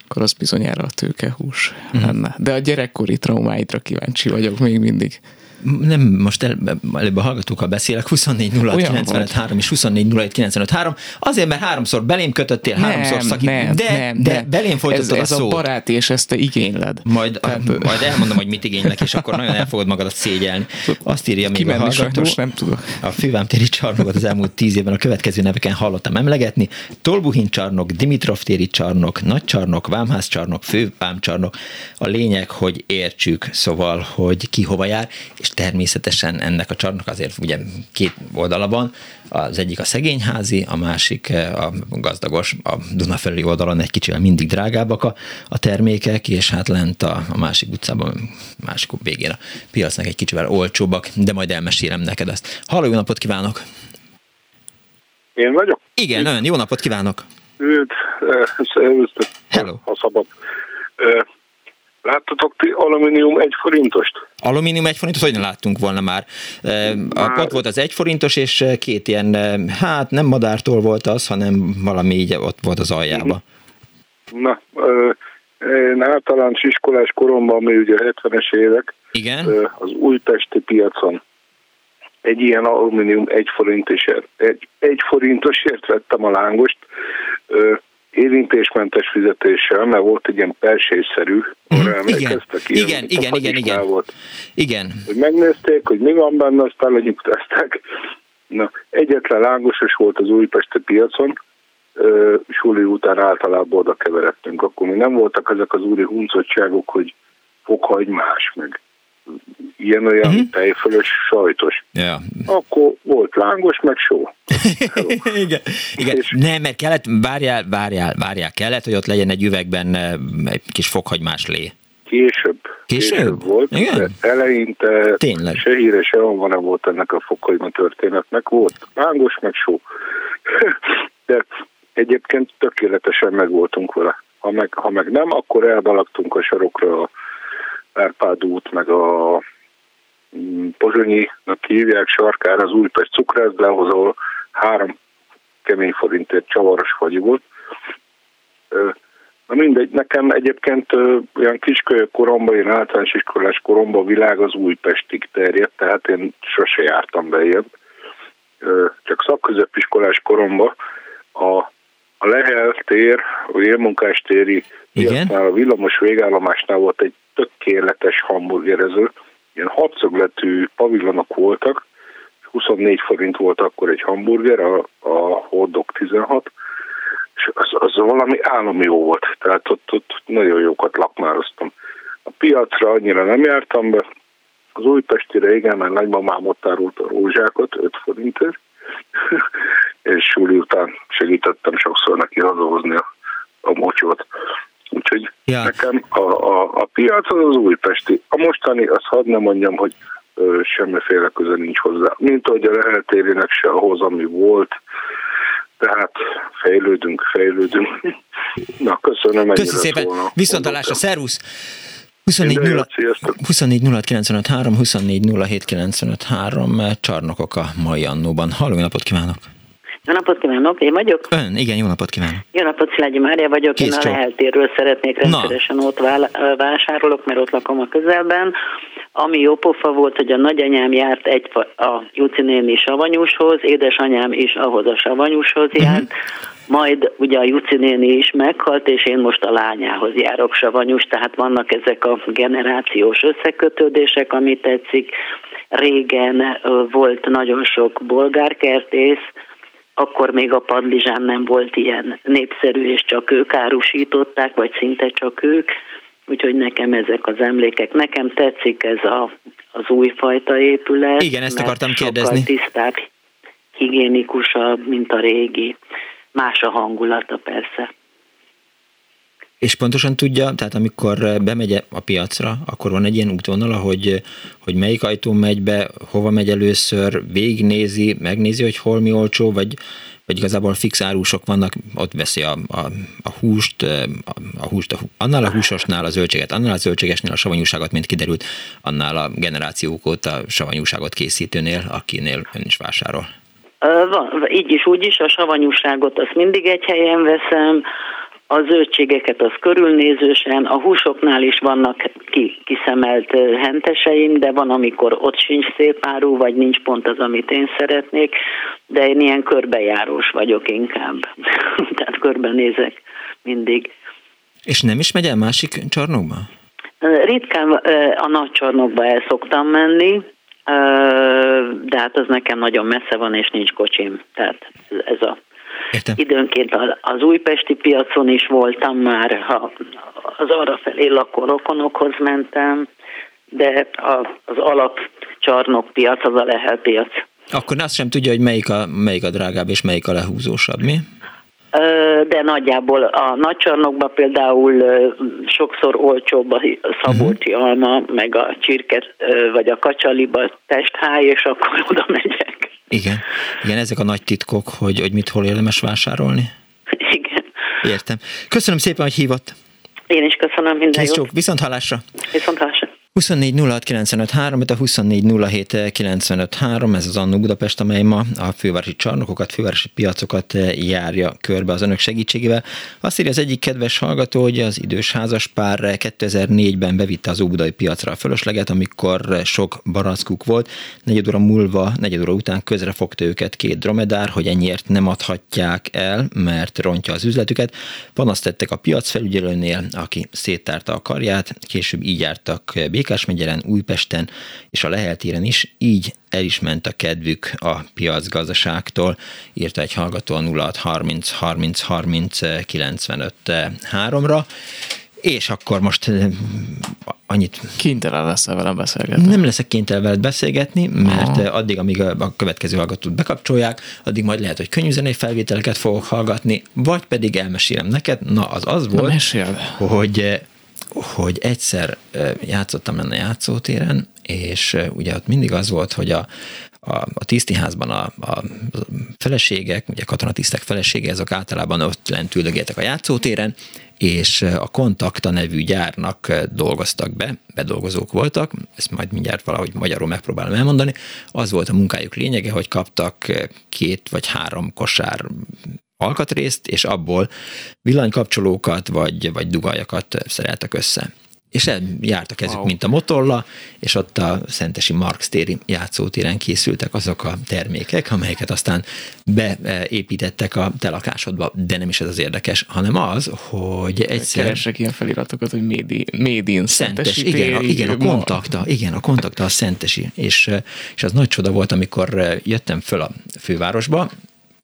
akkor az bizonyára a tőkehús mm. lenne. De a gyerekkori traumáidra kíváncsi vagyok még mindig
nem most el, előbb a hallgatókkal beszélek, 24 3 és 24 3 azért, mert háromszor belém kötöttél, nem, háromszor szakít, nem, de, nem, de, de belém folytattad
ez,
a
szót. Ez a baráti, és ezt te igényled.
Majd, Tehát, majd elmondom, hogy mit igénylek, és akkor nagyon el fogod magadat szégyelni. Azt írja még a hallgató.
nem tudok.
A Fővám téri csarnokot az elmúlt tíz évben a következő neveken hallottam emlegetni. Tolbuhin csarnok, Dimitrov téri csarnok, Nagy csarnok, Vámház csarnok, Fővám csarnok. A lényeg, hogy értsük, szóval, hogy ki hova jár, és és természetesen ennek a csarnak azért ugye két oldala van, az egyik a szegényházi, a másik eh, a gazdagos, a Duna felüli oldalon egy kicsivel mindig drágábbak a, a termékek, és hát lent a, a másik utcában, másik végén a piacnak egy kicsivel olcsóbbak, de majd elmesélem neked ezt. Halló, jó napot kívánok!
Én vagyok?
Igen, nagyon jó napot kívánok!
Őt,
Hello!
Ha szabad. Láttatok ti alumínium egy forintost?
Alumínium egy forintos, hogy láttunk volna már. Már... Ott volt az egy forintos, és két ilyen, hát nem madártól volt az, hanem valami így ott volt az aljába.
Na, én általános iskolás koromban, ami ugye 70-es évek,
Igen?
az újpesti piacon egy ilyen alumínium egy, forintosért, egy, egy forintosért vettem a lángost, érintésmentes fizetéssel, mert volt egy ilyen persésszerű,
uh-huh. igen, igen, igen, igen, igen. Volt. igen.
Hogy megnézték, hogy mi van benne, aztán lenyugtázták. Na, egyetlen lángosos volt az újpesti piacon, suli után általában oda keveredtünk. Akkor mi nem voltak ezek az úri huncottságok, hogy fokhagymás, meg ilyen-olyan uh-huh. tejfölös, sajtos.
Ja.
Akkor volt lángos, meg só.
igen, igen. És nem, mert kellett, várjál, várjál, várjál, kellett, hogy ott legyen egy üvegben egy kis fokhagymás lé.
Később.
Később? Később
volt.
Igen?
eleinte
Tényleg?
se híre, se van nem volt ennek a fokhagyma történetnek. Volt lángos, meg só. De egyébként tökéletesen megvoltunk vele. Ha meg, ha meg nem, akkor elbalagtunk a sarokra a Árpád út, meg a mm, Pozsonyinak hívják sarkára az Újpest cukrászdához, ahol három kemény forintért csavaros fagy volt. Na mindegy, nekem egyébként olyan kiskölyök koromban, én általános iskolás koromban a világ az Újpestig terjedt, tehát én sose jártam bejebb. Csak szakközépiskolás koromban a, a Lehel tér, a élmunkás téri a villamos végállomásnál volt egy tökéletes hamburgerező. Ilyen hatszögletű pavillanok voltak, 24 forint volt akkor egy hamburger, a, a hordog 16, és az, az valami állami jó volt, tehát ott, ott nagyon jókat lakmároztam. A piacra annyira nem jártam be, az újpestire igen, mert nagymamám ott árult a rózsákat 5 forintért, és suli után segítettem sokszor neki hazahozni a, a mocsot. Úgyhogy ja. nekem a, a, a piac az az újpesti. A mostani, azt hadd nem mondjam, hogy ö, semmiféle köze nincs hozzá. Mint ahogy a leheltérének se ahhoz, ami volt. Tehát fejlődünk, fejlődünk. Na, köszönöm.
Köszönöm szépen. Viszontalásra, szervusz! 24 0, 24 csarnokok a mai annóban. Halló, napot kívánok!
Jó napot kívánok, én vagyok?
Ön, igen, jó napot kívánok.
Jó napot, Szilágyi Mária vagyok, Kész én a Leheltérről szeretnék rendszeresen Na. ott vásárolok, mert ott lakom a közelben. Ami jó pofa volt, hogy a nagyanyám járt egy a Juci néni savanyúshoz, édesanyám is ahhoz a savanyúshoz járt, uh-huh. Majd ugye a Juci néni is meghalt, és én most a lányához járok savanyús, tehát vannak ezek a generációs összekötődések, ami tetszik. Régen volt nagyon sok bolgárkertész, akkor még a padlizsán nem volt ilyen népszerű, és csak ők árusították, vagy szinte csak ők, úgyhogy nekem ezek az emlékek. Nekem tetszik ez a, az újfajta épület.
Igen, ezt akartam kérdezni.
tisztább, higiénikusabb, mint a régi. Más a hangulata persze.
És pontosan tudja, tehát amikor bemegy a piacra, akkor van egy ilyen útvonal, hogy, hogy melyik ajtón megy be, hova megy először, végignézi, megnézi, hogy hol mi olcsó, vagy, vagy igazából fix árusok vannak, ott veszi a, a, a húst, a, a húst, a, annál a húsosnál a zöldséget, annál a zöldségesnél a savanyúságot, mint kiderült, annál a generációk óta savanyúságot készítőnél, akinél ön is vásárol.
Van, így is, úgy is, a savanyúságot azt mindig egy helyen veszem, a zöldségeket az körülnézősen, a húsoknál is vannak ki, kiszemelt henteseim, de van, amikor ott sincs szép áru, vagy nincs pont az, amit én szeretnék, de én ilyen körbejárós vagyok inkább. Tehát körbenézek mindig.
És nem is megy el másik csarnokba?
Ritkán a nagy csarnokba el szoktam menni, de hát az nekem nagyon messze van, és nincs kocsim. Tehát ez a
Értem.
Időnként az újpesti piacon is voltam már, ha az arra felé lakó rokonokhoz mentem, de az alapcsarnok piac az a Lehel piac.
Akkor azt sem tudja, hogy melyik a, melyik a drágább és melyik a lehúzósabb, mi?
De nagyjából a nagycsarnokban például sokszor olcsóbb a szabolcsi uh-huh. alma, meg a csirke vagy a kacsaliba testháj, és akkor oda megyek.
Igen. Igen, ezek a nagy titkok, hogy, hogy mit hol érdemes vásárolni.
Igen.
Értem. Köszönöm szépen, hogy hívott.
Én is köszönöm minden
Kész jót. Viszont hallásra.
Viszont hallásra.
24 06 a 24 ez az Annó Budapest, amely ma a fővárosi csarnokokat, fővárosi piacokat eh, járja körbe az önök segítségével. Azt írja az egyik kedves hallgató, hogy az idős házas pár 2004-ben bevitte az óbudai piacra a fölösleget, amikor sok barackuk volt. Negyed óra múlva, negyed óra után közre fogta őket két dromedár, hogy ennyiért nem adhatják el, mert rontja az üzletüket. Panaszt tettek a piacfelügyelőnél, aki széttárta a karját, később így jártak Bék Békásmegyeren, Újpesten és a Leheltéren is, így el is ment a kedvük a piacgazdaságtól, írta egy hallgató a 06 30 30 30 95 3-ra. És akkor most eh, annyit...
Kénytelen leszel velem beszélgetni.
Nem leszek kénytelen veled beszélgetni, mert Aha. Eh, addig, amíg a következő hallgatót bekapcsolják, addig majd lehet, hogy könnyűzenei felvételeket fogok hallgatni, vagy pedig elmesélem neked. Na, az az volt, Na, hogy eh, hogy egyszer játszottam lenne a játszótéren, és ugye ott mindig az volt, hogy a, a, a tisztiházban a, a feleségek, ugye katonatisztek felesége, azok általában ott lent üldögéltek a játszótéren, és a Kontakta nevű gyárnak dolgoztak be, bedolgozók voltak, ezt majd mindjárt valahogy magyarul megpróbálom elmondani, az volt a munkájuk lényege, hogy kaptak két vagy három kosár alkatrészt, és abból villanykapcsolókat vagy, vagy dugaljakat szereltek össze. És jártak ezek, wow. mint a Motolla, és ott a Szentesi Marx téri játszótéren készültek azok a termékek, amelyeket aztán beépítettek a te lakásodba, de nem is ez az érdekes, hanem az, hogy egyszer...
Keresek ilyen feliratokat, hogy Made in, made in
Szentes, Szentesi igen, a, igen, a kontakta, igen, a kontakta a Szentesi, és, és az nagy csoda volt, amikor jöttem föl a fővárosba,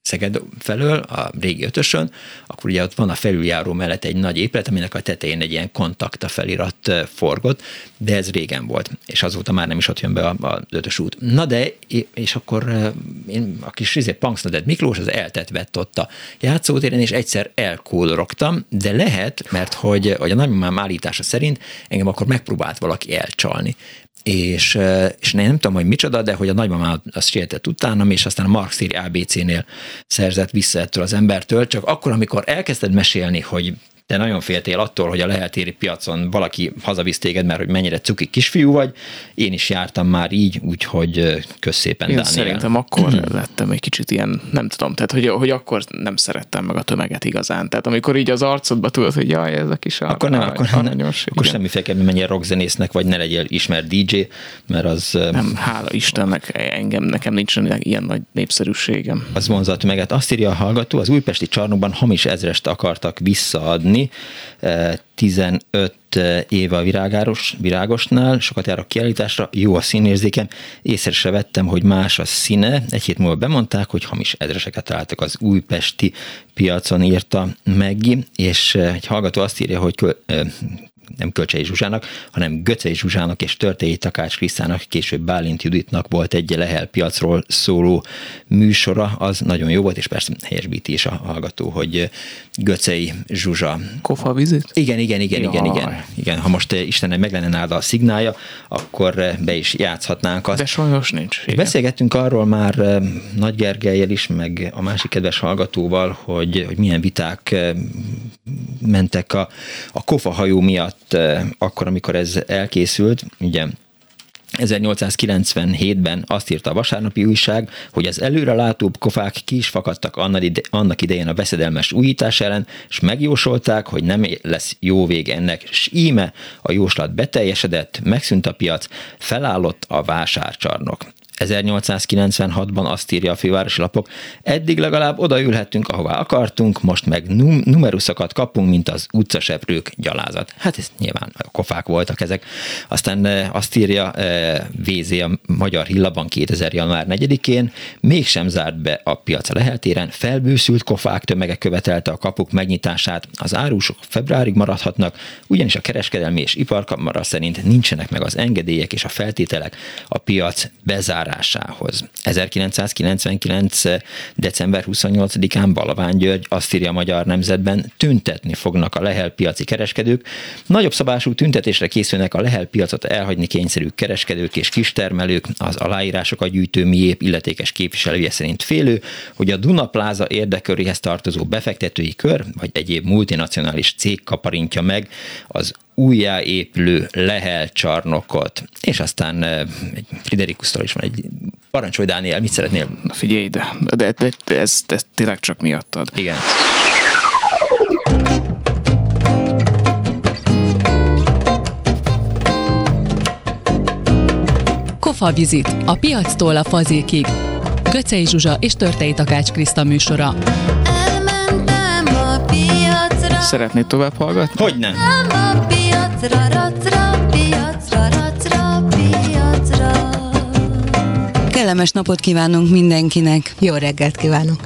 Szeged felől, a régi ötösön, akkor ugye ott van a felüljáró mellett egy nagy épület, aminek a tetején egy ilyen kontakta felirat forgott, de ez régen volt, és azóta már nem is ott jön be az ötös út. Na de, és akkor én, a kis izé, Punksnoded Miklós az eltet vett ott a játszótéren, és egyszer elkódorogtam, de lehet, mert hogy, hogy a nagymamám állítása szerint engem akkor megpróbált valaki elcsalni és, és én nem tudom, hogy micsoda, de hogy a nagymamám azt sietett utánam, és aztán a Marx ABC-nél szerzett vissza ettől az embertől, csak akkor, amikor elkezdted mesélni, hogy de nagyon féltél attól, hogy a leheltéri piacon valaki hazavisz téged, mert hogy mennyire cuki kisfiú vagy. Én is jártam már így, úgyhogy közszépen Én
Dániel. szerintem akkor lettem egy kicsit ilyen, nem tudom, tehát hogy, hogy akkor nem szerettem meg a tömeget igazán. Tehát amikor így az arcodba tudod, hogy jaj, ez a kis
Akkor nem, akkor, aranyos, nem, akkor semmiféleképpen menjél rockzenésznek, vagy ne legyél ismert DJ, mert az...
Nem, hála Istennek, engem, nekem nincs ilyen nagy népszerűségem.
Az vonzat tömeget. Azt írja a hallgató, az újpesti csarnokban hamis ezrest akartak visszaadni, venni. 15 éve a virágáros, virágosnál, sokat járok kiállításra, jó a színérzékem, észre se vettem, hogy más a színe. Egy hét múlva bemondták, hogy hamis ezreseket találtak az újpesti piacon, írta Meggi, és egy hallgató azt írja, hogy nem Kölcsei Zsuzsának, hanem Göcei Zsuzsának és Törtei Takács Krisztának, később Bálint Juditnak volt egy Lehel piacról szóló műsora, az nagyon jó volt, és persze helyesbíti is a hallgató, hogy Göcei Zsuzsa.
Kofa vizit?
Igen, igen, igen, Jaj. igen, igen, igen. Ha most eh, Istenem meg lenne nálad a szignálja, akkor eh, be is játszhatnánk azt.
De sajnos nincs.
Igen. Beszélgettünk arról már eh, Nagy Gergelyel is, meg a másik kedves hallgatóval, hogy, hogy milyen viták mentek a, a kofa hajó miatt akkor, amikor ez elkészült. Ugye 1897-ben azt írta a vasárnapi újság, hogy az előrelátóbb kofák ki is fakadtak annak idején a veszedelmes újítás ellen, és megjósolták, hogy nem lesz jó vég ennek, és íme a jóslat beteljesedett, megszűnt a piac, felállott a vásárcsarnok. 1896-ban azt írja a fővárosi lapok, eddig legalább odaülhettünk, ahová akartunk, most meg num- numeruszokat kapunk, mint az utcaseprők gyalázat. Hát ez nyilván a kofák voltak ezek. Aztán eh, azt írja eh, VZ a Magyar Hillabban 2000. január 4-én, mégsem zárt be a piac a leheltéren, felbőszült kofák tömege követelte a kapuk megnyitását, az árusok februárig maradhatnak, ugyanis a kereskedelmi és iparkamara szerint nincsenek meg az engedélyek és a feltételek a piac bezár bezárásához. 1999. december 28-án Balaván György azt írja a Magyar Nemzetben, tüntetni fognak a Lehel piaci kereskedők. Nagyobb szabású tüntetésre készülnek a Lehel piacot elhagyni kényszerű kereskedők és kistermelők. Az aláírásokat gyűjtő miép illetékes képviselője szerint félő, hogy a Duna Pláza érdeköréhez tartozó befektetői kör, vagy egyéb multinacionális cég kaparintja meg az újjáépülő Lehel csarnokot. És aztán egy Friderikusztól is van egy parancsolj, Dániel, mit szeretnél?
Na figyelj, de, de, de, de ez, ez tényleg csak miattad.
Igen.
Kofa Vizit. A piactól a fazékig. Göcej Zsuzsa és Törtei Takács Kriszta műsora.
Szeretnéd tovább hallgatni?
Hogy nem?
Kellemes napot kívánunk mindenkinek.
Jó reggelt kívánok.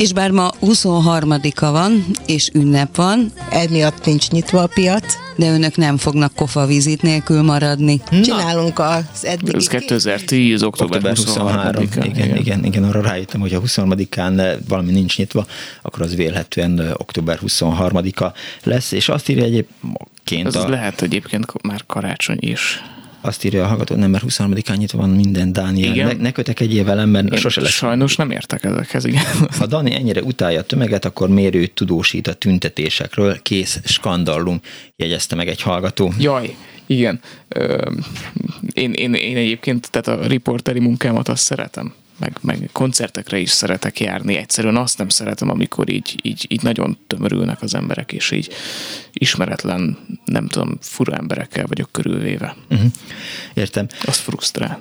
És bár ma 23-a van, és ünnep van.
Emiatt nincs nyitva a piac.
De önök nem fognak kofavizit nélkül maradni.
Na. Csinálunk az eddigi...
Ez 2010. október, október 23.
Igen, igen, igen, igen, arra rájöttem, hogy a 23-án valami nincs nyitva, akkor az vélhetően október 23-a lesz, és azt írja egyébként...
Ez a... lehet egyébként már karácsony is
azt írja a hallgató, nem, mert 23-án nyitva van minden, Dániel. Igen. Ne, ne kötek egy velem, mert
Én
sose lesz.
Sajnos nem értek ezekhez, igen.
Ha Dani ennyire utálja a tömeget, akkor mérő tudósít a tüntetésekről. Kész skandallum, jegyezte meg egy hallgató.
Jaj, igen. Én, én, én egyébként, tehát a riporteri munkámat azt szeretem meg, meg koncertekre is szeretek járni. Egyszerűen azt nem szeretem, amikor így, így, így nagyon tömörülnek az emberek, és így ismeretlen, nem tudom, fura emberekkel vagyok körülvéve.
Uh-huh. Értem.
Az frusztrál.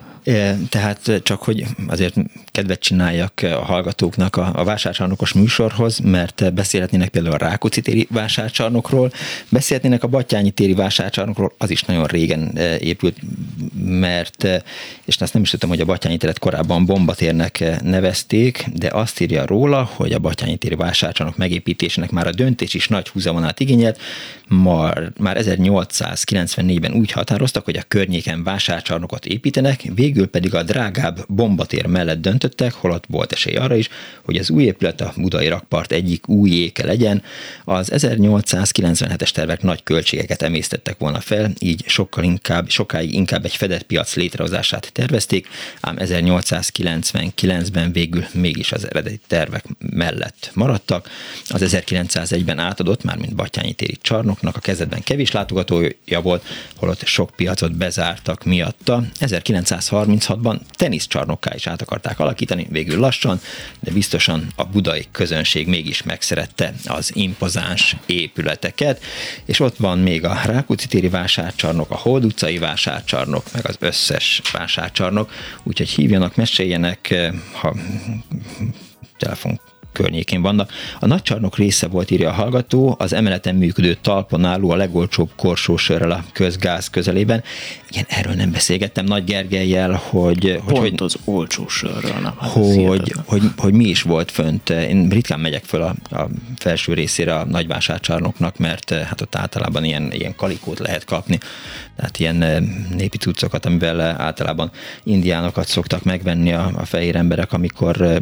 Tehát csak, hogy azért kedvet csináljak a hallgatóknak a, a vásárcsarnokos műsorhoz, mert beszélhetnének például a Rákóczi téri vásárcsarnokról, beszélhetnének a Batyányi téri vásárcsarnokról, az is nagyon régen épült, mert, és azt nem is tudtam, hogy a Batyányi téret korábban bombatérnek nevezték, de azt írja róla, hogy a Batyányi téri vásárcsarnok megépítésének már a döntés is nagy húzamonát igényelt, már, már 1894-ben úgy határoztak, hogy a környéken vásárcsarnokot építenek, végül pedig a drágább bombatér mellett döntöttek, holott volt esély arra is, hogy az új épület a budai rakpart egyik új éke legyen. Az 1897-es tervek nagy költségeket emésztettek volna fel, így sokkal inkább, sokáig inkább egy fedett piac létrehozását tervezték, ám 1899-ben végül mégis az eredeti tervek mellett maradtak. Az 1901-ben átadott, már mint Batyányi téri csarnoknak a kezdetben kevés látogatója volt, holott sok piacot bezártak miatta. 1936-ban teniszcsarnokká is át akarták alakítani, végül lassan, de biztosan a budai közönség mégis megszerette az impozáns épületeket, és ott van még a Rákóczi téri vásárcsarnok, a Hold utcai vásárcsarnok, meg az összes vásárcsarnok, úgyhogy hívjanak, meséljenek, ha telefon környékén vannak. A nagycsarnok része volt, írja a hallgató, az emeleten működő talpon álló a legolcsóbb korsósörrel a közgáz közelében. Igen, erről nem beszélgettem Nagy Gergelyel, hogy...
Pont
hogy,
az olcsó sörről, nem?
Hát hogy, hogy, hogy, mi is volt fönt. Én ritkán megyek föl a, a felső részére a nagyvásárcsarnoknak, mert hát ott általában ilyen, ilyen kalikót lehet kapni. Tehát ilyen népi cuccokat, amivel általában indiánokat szoktak megvenni a, a fehér emberek, amikor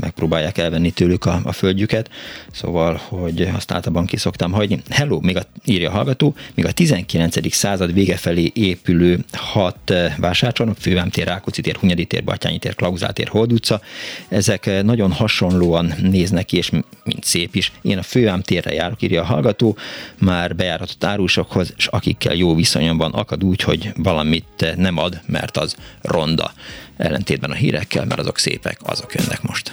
megpróbálják elvenni tőlük a, a földjüket. Szóval, hogy azt általában ki szoktam hagyni. Hello, még a, írja a hallgató, még a 19. század vége felé épülő hat vásárcsarnok, Fővámtér, Rákóczi tér, Hunyadi tér, Batyányi tér, Klauzál tér, Hold utca, ezek nagyon hasonlóan néznek ki, és mint szép is. Én a Fővám térre járok, írja a hallgató, már bejáratott árusokhoz, és akikkel jó viszonyomban akad úgy, hogy valamit nem ad, mert az ronda. Ellentétben a hírekkel, mert azok szépek, azok jönnek most.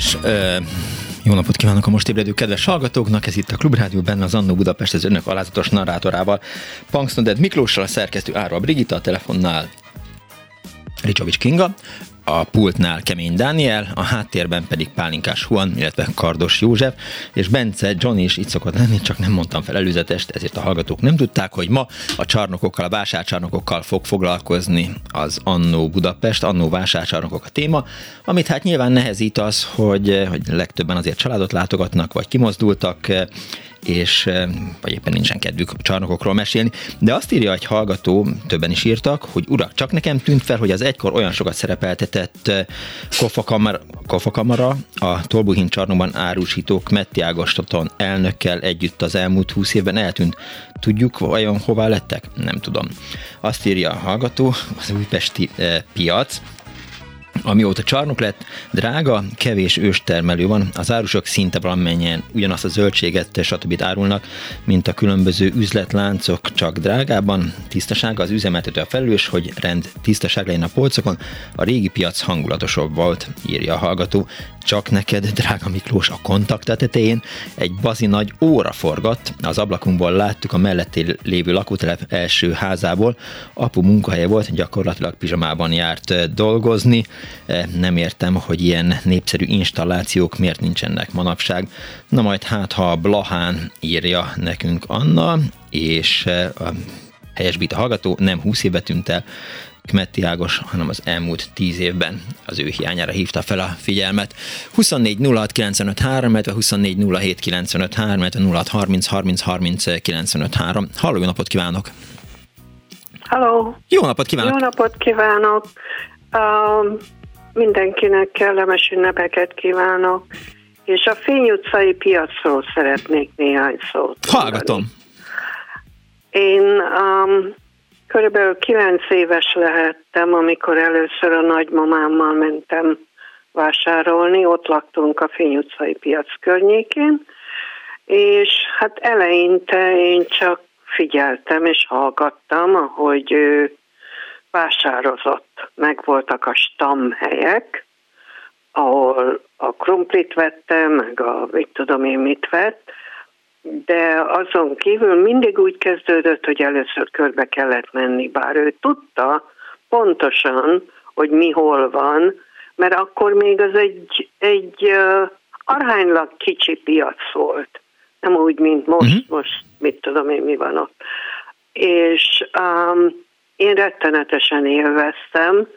És ö, jó napot kívánok a most ébredő kedves hallgatóknak, ez itt a Klubrádió benne az Annó Budapest az önök alázatos narrátorával, Punksnoded Miklóssal, a szerkesztő Ára Brigitta, a telefonnál Ricsovics Kinga, a pultnál Kemény Dániel, a háttérben pedig Pálinkás Huan, illetve Kardos József, és Bence John is itt szokott lenni, csak nem mondtam fel előzetest, ezért a hallgatók nem tudták, hogy ma a csarnokokkal, a vásárcsarnokokkal fog foglalkozni az Annó Budapest, Annó vásárcsarnokok a téma, amit hát nyilván nehezít az, hogy, hogy legtöbben azért családot látogatnak, vagy kimozdultak, és vagy éppen nincsen kedvük csarnokokról mesélni, de azt írja egy hallgató, többen is írtak, hogy urak, csak nekem tűnt fel, hogy az egykor olyan sokat szerepeltetett kofakamara, kofakamara a Tolbuhin csarnokban árusítók Metti Ágostaton elnökkel együtt az elmúlt húsz évben eltűnt. Tudjuk vajon hová lettek? Nem tudom. Azt írja a hallgató, az újpesti eh, piac, Amióta csarnok lett, drága, kevés őstermelő van, az árusok szinte valamennyien ugyanazt a zöldséget, stb. árulnak, mint a különböző üzletláncok, csak drágában. Tisztaság az üzemeltető a felelős, hogy rend tisztaság legyen a polcokon. A régi piac hangulatosabb volt, írja a hallgató. Csak neked, drága Miklós, a kontakt tetején egy bazi nagy óra forgott. Az ablakunkból láttuk a melletté lévő lakótelep első házából. Apu munkahelye volt, gyakorlatilag pizsamában járt dolgozni. E, nem értem, hogy ilyen népszerű installációk miért nincsenek manapság. Na majd hát, ha Blahán írja nekünk Anna, és e, a helyesbít a hallgató, nem 20 éve tűnt el, Kmetti Ágos, hanem az elmúlt tíz évben az ő hiányára hívta fel a figyelmet. 24 06 95 3, 24 07 95 3, 06 30 30 30 95 3. Halló, jó napot kívánok!
Halló!
Jó napot kívánok!
Jó napot kívánok! Mindenkinek kellemes ünnepeket kívánok, és a Fény utcai piacról szeretnék néhány szót.
Hallgatom!
Én um, körülbelül kilenc éves lehettem, amikor először a nagymamámmal mentem vásárolni, ott laktunk a Fény utcai piac környékén, és hát eleinte én csak figyeltem és hallgattam, ahogy ő vásározott. Meg voltak a stamhelyek, ahol a krumplit vette, meg a mit tudom én mit vett, de azon kívül mindig úgy kezdődött, hogy először körbe kellett menni, bár ő tudta pontosan, hogy mi hol van, mert akkor még az egy, egy uh, arhánylag kicsi piac volt. Nem úgy, mint most, uh-huh. most mit tudom én, mi van ott. És um, én rettenetesen élveztem,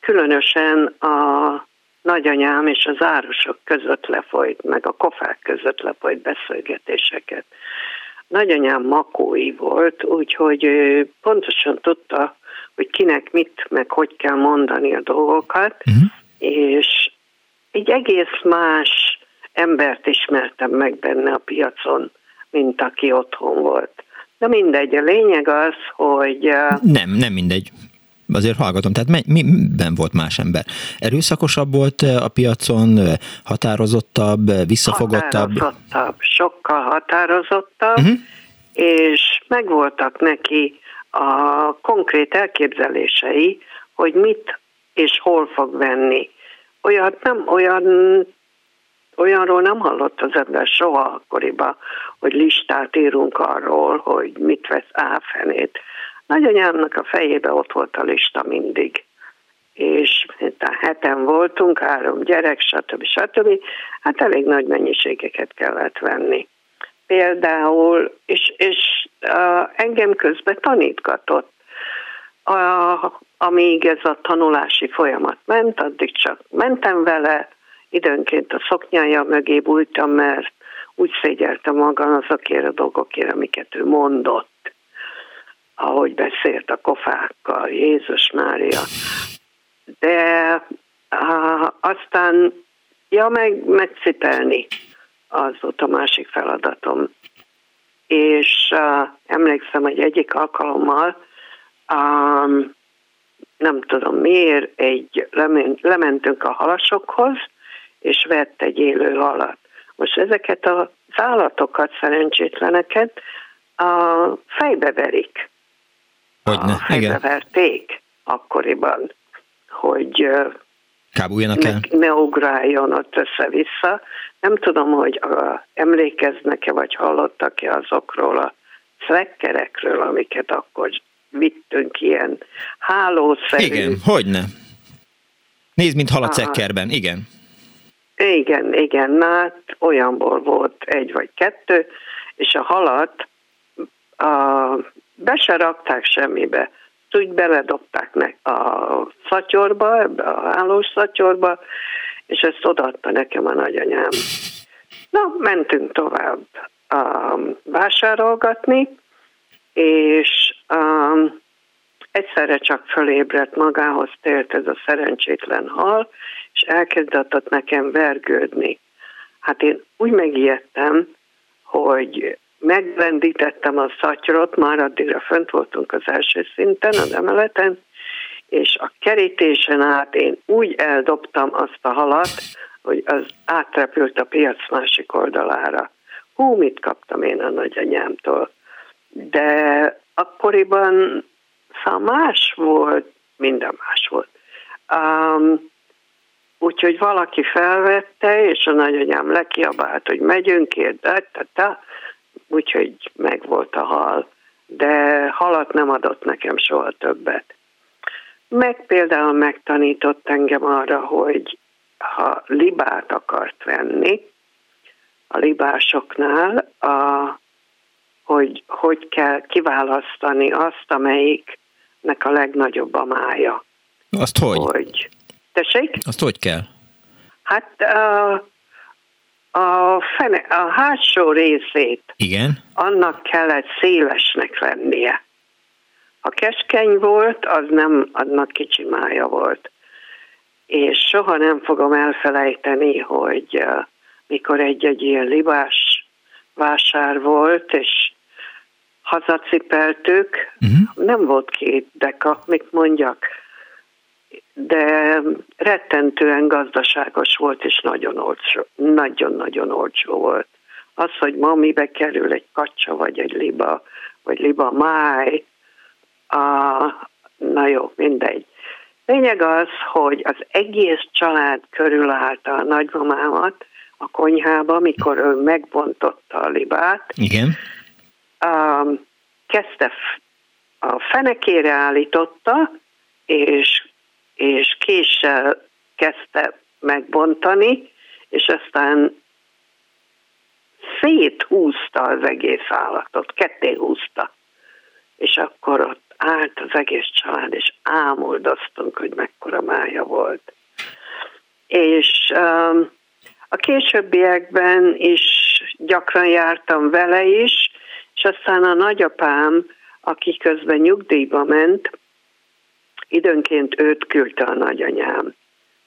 különösen a nagyanyám és az árusok között lefolyt, meg a kofák között lefolyt beszélgetéseket. Nagyanyám makói volt, úgyhogy pontosan tudta, hogy kinek mit, meg hogy kell mondani a dolgokat, uh-huh. és egy egész más embert ismertem meg benne a piacon, mint aki otthon volt. De mindegy, a lényeg az, hogy...
Nem, nem mindegy. Azért hallgatom, tehát mi, miben volt más ember? Erőszakosabb volt a piacon, határozottabb, visszafogottabb?
Határozottabb, sokkal határozottabb, uh-huh. és megvoltak neki a konkrét elképzelései, hogy mit és hol fog venni. Olyat nem, olyan olyanról nem hallott az ember soha akkoriban, hogy listát írunk arról, hogy mit vesz áfenét. Nagyanyámnak a fejébe ott volt a lista mindig. És a heten voltunk, három gyerek, stb. stb. Hát elég nagy mennyiségeket kellett venni. Például, és, és uh, engem közben tanítgatott. Uh, amíg ez a tanulási folyamat ment, addig csak mentem vele, időnként a szoknyája mögé bújtam, mert úgy szégyelte magam azokért a dolgokért, amiket ő mondott, ahogy beszélt a kofákkal, Jézus Mária. De á, aztán, ja, meg, megcipelni, az volt a másik feladatom. És uh, emlékszem, hogy egyik alkalommal um, nem tudom miért, egy, lementünk a halasokhoz, és vett egy élő halat. Most ezeket az állatokat, szerencsétleneket a fejbe verik.
Hogyne,
a fejbe
igen.
verték akkoriban, hogy
Kábuljanak el?
Ne, ne ugráljon ott össze-vissza. Nem tudom, hogy a, emlékeznek-e, vagy hallottak-e azokról a szekkerekről, amiket akkor vittünk ilyen hálószerű.
Igen, hogyne. Nézd, mint halat szekkerben, igen.
Igen, igen, na hát olyanból volt egy vagy kettő, és a halat a, be se rakták semmibe. Úgy beledobták meg a szatyorba, ebbe a hálós szatyorba, és ezt odaadta nekem a nagyanyám. Na, mentünk tovább um, vásárolgatni, és um, egyszerre csak fölébredt magához tért ez a szerencsétlen hal, és elkezdett nekem vergődni. Hát én úgy megijedtem, hogy megrendítettem a szatyrot, már addigra fönt voltunk az első szinten, az emeleten, és a kerítésen át én úgy eldobtam azt a halat, hogy az átrepült a piac másik oldalára. Hú, mit kaptam én a nagyanyámtól. De akkoriban szóval más volt, minden más volt. Um, úgyhogy valaki felvette, és a nagyanyám lekiabált, hogy megyünk ta, úgyhogy megvolt a hal. De halat nem adott nekem soha többet. Meg például megtanított engem arra, hogy ha libát akart venni, a libásoknál, a, hogy hogy kell kiválasztani azt, amelyiknek a legnagyobb a mája.
Azt hogy?
Hogy. Tessék?
Azt hogy kell?
Hát a, a, fene, a hátsó részét
Igen.
annak kellett szélesnek lennie. Ha keskeny volt, az nem, annak kicsi mája volt. És soha nem fogom elfelejteni, hogy mikor egy-egy ilyen libás vásár volt, és hazacipeltük, uh-huh. nem volt két deka, mit mondjak, de rettentően gazdaságos volt, és nagyon olcsó, nagyon-nagyon olcsó volt. Az, hogy ma mibe kerül egy kacsa, vagy egy liba, vagy liba máj, a, na jó, mindegy. Lényeg az, hogy az egész család körülállta a nagymamámat a konyhába, mikor ő megbontotta a libát.
Igen.
Um, kezdte a fenekére állította, és, és késsel kezdte megbontani, és aztán széthúzta az egész állatot, ketté húzta. És akkor ott állt az egész család, és ámuldoztunk, hogy mekkora mája volt. És um, a későbbiekben is gyakran jártam vele is, és aztán a nagyapám, aki közben nyugdíjba ment, időnként őt küldte a nagyanyám.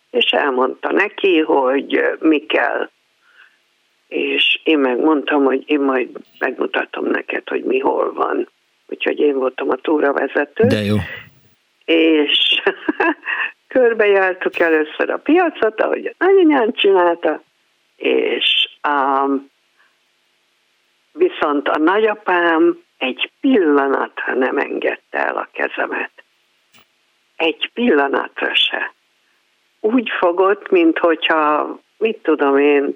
És elmondta neki, hogy mi kell. És én megmondtam, hogy én majd megmutatom neked, hogy mi hol van úgyhogy én voltam a túravezető.
De jó.
És körbejártuk először a piacot, ahogy a nagyanyám csinálta, és um, viszont a nagyapám egy pillanatra nem engedte el a kezemet. Egy pillanatra se. Úgy fogott, mint hogyha, mit tudom én,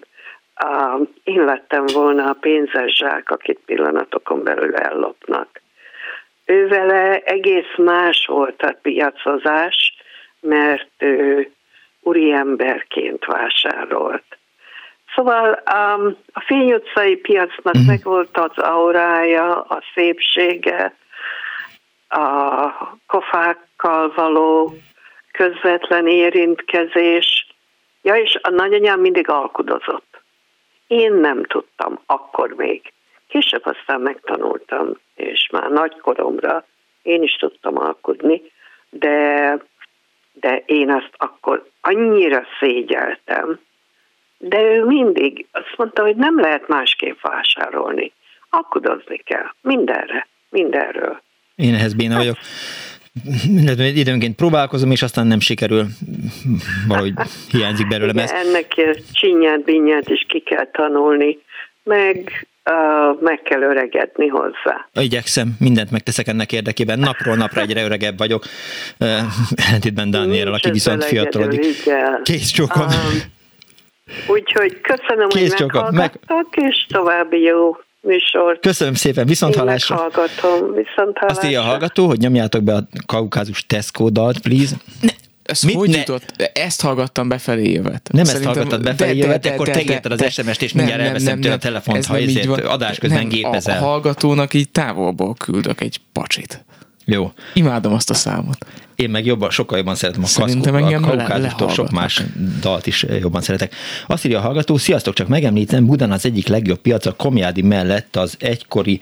uh, én lettem volna a pénzes zsák, akit pillanatokon belül ellopnak ővele egész más volt a piacozás, mert ő úriemberként vásárolt. Szóval um, a Fény utcai piacnak uh-huh. meg volt az aurája, a szépsége, a kofákkal való közvetlen érintkezés. Ja, és a nagyanyám mindig alkudozott. Én nem tudtam akkor még. Később aztán megtanultam, és már nagykoromra én is tudtam alkudni, de, de én azt akkor annyira szégyeltem, de ő mindig azt mondta, hogy nem lehet másképp vásárolni. Alkudozni kell. Mindenre. Mindenről.
Én ehhez béna vagyok. Időnként próbálkozom, és aztán nem sikerül, valahogy hiányzik belőlem
ez. Ennek csinyát, binyát is ki kell tanulni, meg meg kell öregedni hozzá.
Igyekszem, mindent megteszek ennek érdekében. Napról napra egyre öregebb vagyok. Ellentétben Dánielrel, aki viszont fiatalodik. Kész csókom. Um,
úgyhogy köszönöm, Kész hogy meghallgattak, meg... és további jó műsort.
Köszönöm szépen, viszont hallásra.
hallgatom, viszont hallásra.
Azt írja a hallgató, hogy nyomjátok be a kaukázus Tesco dalt, please. Ne.
Ez Mit hogy ne? jutott? Ezt hallgattam befelé jövet.
Nem Szerintem, ezt hallgattad befelé jövet, de, de, akkor te írtad az SMS-t, és mindjárt nem, elveszem tőle a telefont, ha ezért adás közben nem, gépezel.
A hallgatónak így távolból küldök egy pacsit.
Jó.
Imádom azt a számot.
Én meg jobban, sokkal jobban szeretem a Szerintem engem a sok más dalt is jobban szeretek. Azt írja a hallgató, sziasztok, csak megemlítem, Budán az egyik legjobb piac a Komjádi mellett az egykori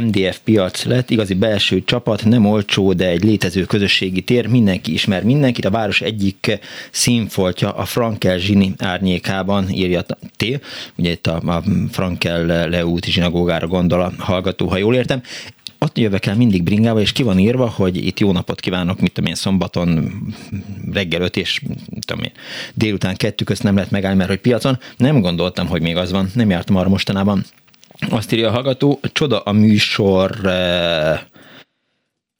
MDF piac lett, igazi belső csapat, nem olcsó, de egy létező közösségi tér, mindenki ismer mindenkit, a város egyik színfoltja a Frankel zsini árnyékában írja T, ugye itt a, a Frankel leúti zsinagógára gondol a hallgató, ha jól értem ott jövök el mindig bringával, és ki van írva, hogy itt jó napot kívánok, mit tudom én, szombaton reggel 5 és tudom én, délután kettő közt nem lehet megállni, mert hogy piacon. Nem gondoltam, hogy még az van, nem jártam arra mostanában. Azt írja a hallgató, csoda a műsor, eh,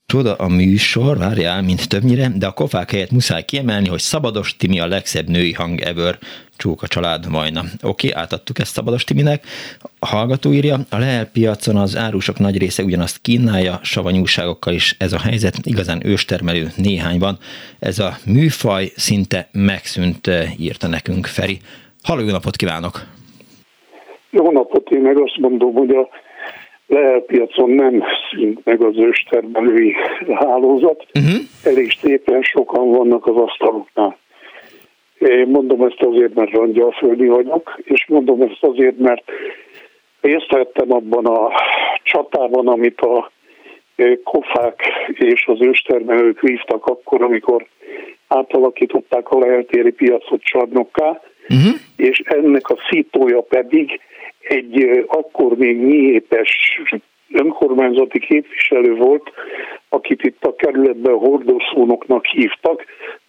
Csoda a műsor, várjál, mint többnyire, de a kofák helyett muszáj kiemelni, hogy Szabados Timi a legszebb női hang ever. Csóka család vajna. Oké, okay, átadtuk ezt Szabados Timinek. A hallgató írja, a Lehel piacon az árusok nagy része ugyanazt kínálja, savanyúságokkal is ez a helyzet, igazán őstermelő néhány van. Ez a műfaj szinte megszűnt, írta nekünk Feri. Halló, jó napot kívánok!
Jó napot, én meg azt mondom, hogy a Lehel piacon nem szűnt meg az őstermelői hálózat, uh-huh. elég szépen sokan vannak az asztaloknál. Mondom ezt azért, mert rangyalföldi vagyok, és mondom ezt azért, mert részt vettem abban a csatában, amit a kofák és az őstermelők vívtak akkor, amikor átalakították a leheltéri piacot csarnokká, uh-huh. és ennek a szítója pedig egy akkor még nyíépes önkormányzati képviselő volt, akit itt a kerületben hordószónoknak hívtak,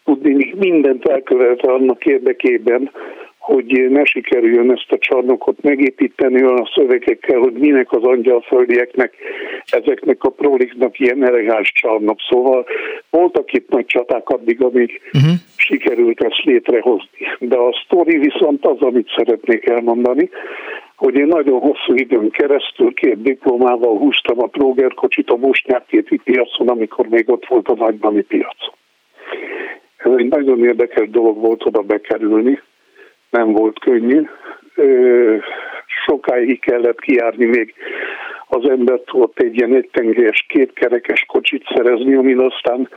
tudni mindent elkövelte annak érdekében, hogy ne sikerüljön ezt a csarnokot megépíteni olyan a szövegekkel, hogy minek az angyalföldieknek, ezeknek a proliknak ilyen elegáns csarnok. Szóval voltak itt nagy csaták addig, amíg uh-huh. sikerült ezt létrehozni. De a sztori viszont az, amit szeretnék elmondani, hogy én nagyon hosszú időn keresztül két diplomával húztam a Proger kocsit a Bosnyák piacon, amikor még ott volt a nagybani piacon. Ez egy nagyon érdekes dolog volt oda bekerülni, nem volt könnyű. Sokáig kellett kijárni még az embert ott egy ilyen egytengelyes kétkerekes kocsit szerezni, amin aztán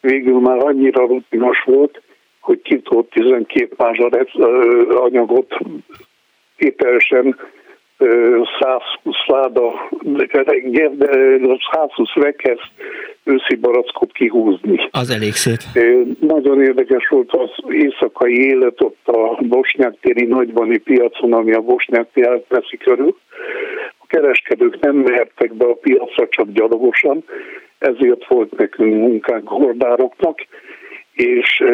végül már annyira rutinos volt, hogy ki tudott 12 mázsar anyagot ételesen 120 láda, de 120 rekesz őszi barackot kihúzni.
Az elég szép.
Nagyon érdekes volt az éjszakai élet ott a Bosnyák téri nagybani piacon, ami a Bosnyák téri veszi körül. A kereskedők nem mehettek be a piacra csak gyalogosan, ezért volt nekünk munkánk hordároknak, és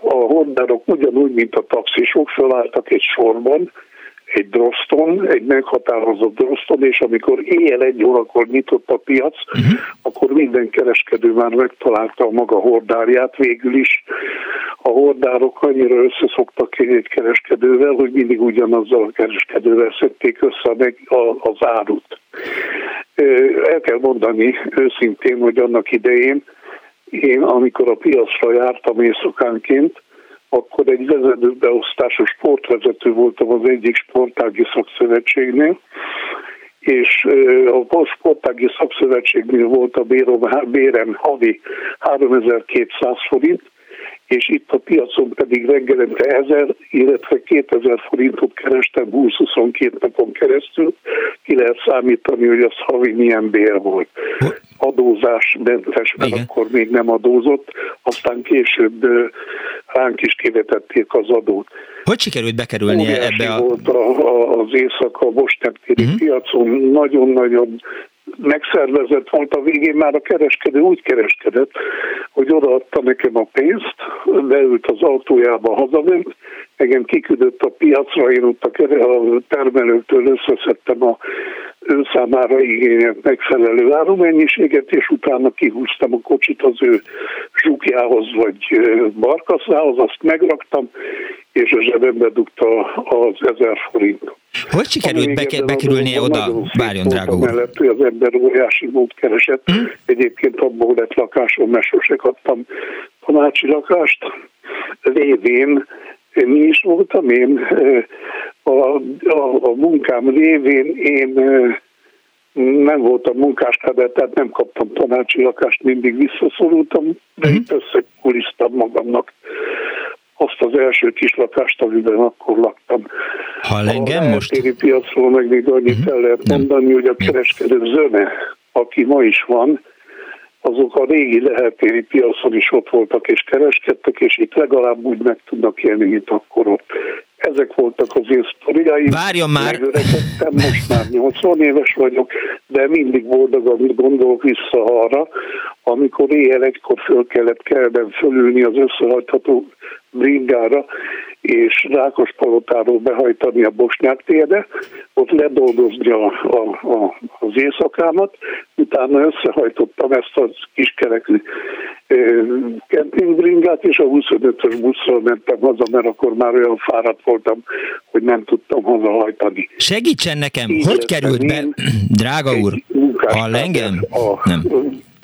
a hordárok ugyanúgy, mint a taxisok felálltak egy sorban, egy droszton, egy meghatározott droszton, és amikor éjjel egy órakor nyitott a piac, uh-huh. akkor minden kereskedő már megtalálta a maga hordárját végül is. A hordárok annyira összeszoktak egy kereskedővel, hogy mindig ugyanazzal a kereskedővel szedték össze meg az árut. El kell mondani őszintén, hogy annak idején én, amikor a piacra jártam éjszakánként, akkor egy vezetőbeosztású sportvezető voltam az egyik sportági szakszövetségnél, és a sportági szakszövetségnél volt a bérem havi 3200 forint, és itt a piacon pedig reggelente 1000, illetve 2000 forintot kerestem 20-22 napon keresztül. Ki lehet számítani, hogy az havi milyen bér volt. Adózás mentes, mert Igen. akkor még nem adózott, aztán később ránk is kivetették az adót.
Hogy sikerült bekerülni
Óriási
ebbe a...
volt a, a, az éjszaka a Bosnyák uh-huh. piacon, nagyon-nagyon megszervezett volt a végén, már a kereskedő úgy kereskedett, hogy odaadta nekem a pénzt, beült az autójába hazament, engem kiküldött a piacra, én ott a termelőtől összeszedtem a ő számára igényelt megfelelő árumennyiséget, és utána kihúztam a kocsit az ő zsukjához vagy barkaszához, azt megraktam, és a zsebembe dugta az ezer forint.
Hogy sikerült beke, bekerülnie oda? Várjon, drága úr.
Mellett, hogy az ember óriási mód keresett. Hmm? Egyébként abból lett lakásom, mert sose kaptam tanácsi lakást. Lévén mi is voltam én a, a, a munkám révén én nem voltam munkáskádár, tehát nem kaptam tanácsi lakást, mindig visszaszorultam, de uh-huh. itt magamnak azt az első kis lakást, amiben akkor laktam.
Ha engem most?
A piacról meg még annyit uh-huh. el lehet mondani, hogy a kereskedő zöme, aki ma is van, azok a régi lehetéri piacon is ott voltak és kereskedtek, és itt legalább úgy meg tudnak élni, mint akkor ott. Ezek voltak az én sztoriaim.
Várjon már!
Megöregedtem, most már 80 éves vagyok, de mindig boldogan gondolok vissza arra, amikor éjjel egykor föl kellett kelben fölülni az összehajtható bringára, és Rákospalotáról behajtani a Bosnyák térre, ott ledolgozni a, a, a, az éjszakámat, utána összehajtottam ezt a kiskerekű kempingbringát, és a 25-ös buszról mentem haza, mert akkor már olyan fáradt voltam, hogy nem tudtam hazahajtani.
Segítsen nekem, Így hogy került be, drága úr, hall engem?
A, nem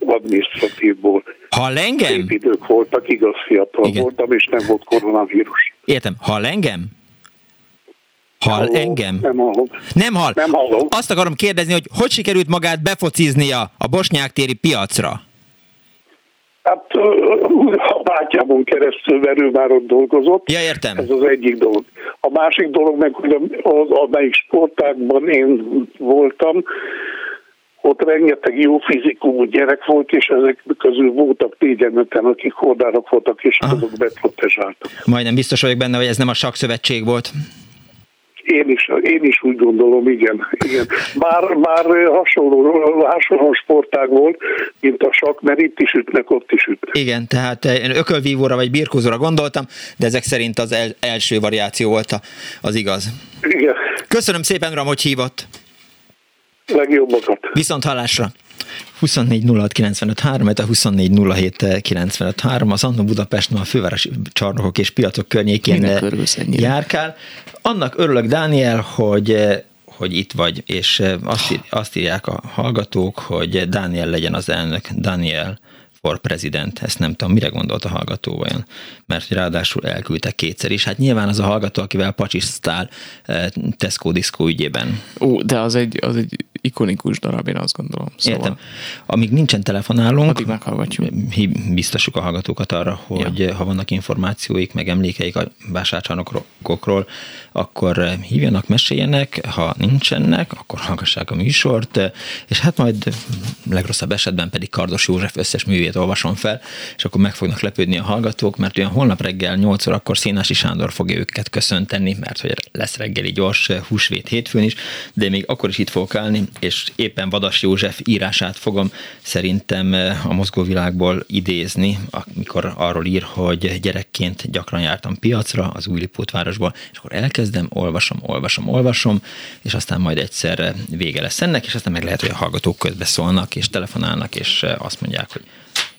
adminisztratívból.
Hall engem?
Szép idők voltak, igaz fiatal Igen. voltam, és nem volt koronavírus.
Értem. Hall engem? Hall hallom, engem?
Nem hallom.
Nem hall?
Nem hallom.
Azt akarom kérdezni, hogy hogy sikerült magát befociznia a bosnyák téri piacra?
Hát a bátyámon keresztül, ott dolgozott.
Ja, értem.
Ez az egyik dolog. A másik dolog meg, hogy az, amelyik sportákban én voltam, ott rengeteg jó fizikumú gyerek volt, és ezek közül voltak négyen akik hordárak voltak, és azok beprotezsáltak.
Majdnem biztos vagyok benne, hogy ez nem a sakszövetség volt.
Én is, én is úgy gondolom, igen. igen. Bár, bár hasonló, hasonló sportág volt, mint a sak, mert itt is ütnek, ott is ütnek.
Igen, tehát én ökölvívóra vagy birkózóra gondoltam, de ezek szerint az el, első variáció volt az igaz.
Igen.
Köszönöm szépen, Ram, hogy hívott
legjobbakat.
Viszont hallásra! 24 06 95 3, a 24 07 95 3, az Annó Budapest a fővárosi csarnokok és piacok környékén járkál. Annak örülök, Dániel, hogy hogy itt vagy, és azt, azt írják a hallgatók, hogy Dániel legyen az elnök, Daniel for president, ezt nem tudom, mire gondolt a hallgató vajon, mert ráadásul elküldtek kétszer is. Hát nyilván az a hallgató, akivel pacsisztál Tesco Disco ügyében.
Ó, de az egy, az egy ikonikus darab, én azt gondolom.
Szóval... Értem. Amíg nincsen telefonálunk,
addig meghallgatjuk.
Biztosuk a hallgatókat arra, hogy ja. ha vannak információik, meg emlékeik a vásárcsarnokokról, akkor hívjanak, meséljenek, ha nincsenek, akkor hallgassák a műsort, és hát majd legrosszabb esetben pedig Kardos József összes művét olvasom fel, és akkor meg fognak lepődni a hallgatók, mert olyan holnap reggel 8 órakor Színási Sándor fogja őket köszönteni, mert hogy lesz reggeli gyors húsvét hétfőn is, de még akkor is itt fogok állni, és éppen Vadas József írását fogom szerintem a mozgóvilágból idézni, amikor arról ír, hogy gyerekként gyakran jártam piacra az Újlipótvárosból, és akkor elkezdem, olvasom, olvasom, olvasom, és aztán majd egyszerre vége lesz ennek, és aztán meg lehet, hogy a hallgatók közbeszólnak, és telefonálnak, és azt mondják, hogy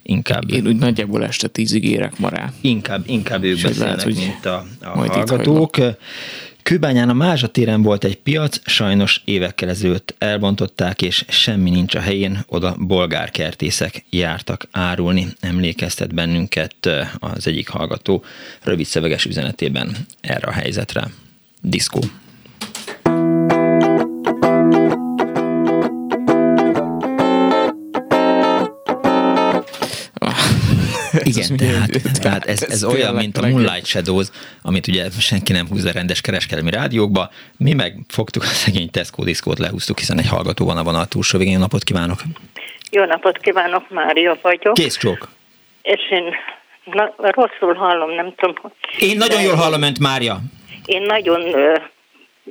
inkább...
Én úgy nagyjából este tízig érek ma rá.
Inkább, inkább ők beszélnek, lehet, mint a, a hallgatók. Kőbányán a Mázsa téren volt egy piac, sajnos évekkel ezelőtt elbontották, és semmi nincs a helyén, oda bolgárkertészek jártak árulni. Emlékeztet bennünket az egyik hallgató rövid szöveges üzenetében erre a helyzetre. Diszkó. Igen, tehát, tehát ez, ez olyan, mint a Moonlight Shadows, amit ugye senki nem húzza rendes kereskedelmi rádiókba. Mi meg fogtuk a szegény Tesco diszkót, lehúztuk, hiszen egy hallgató van a vonal túlsó végén. Jó napot kívánok!
Jó napot kívánok, Mária vagyok.
Kész csók!
És én na, rosszul hallom, nem tudom.
Én nagyon jól hallom önt, Mária.
Én nagyon ö,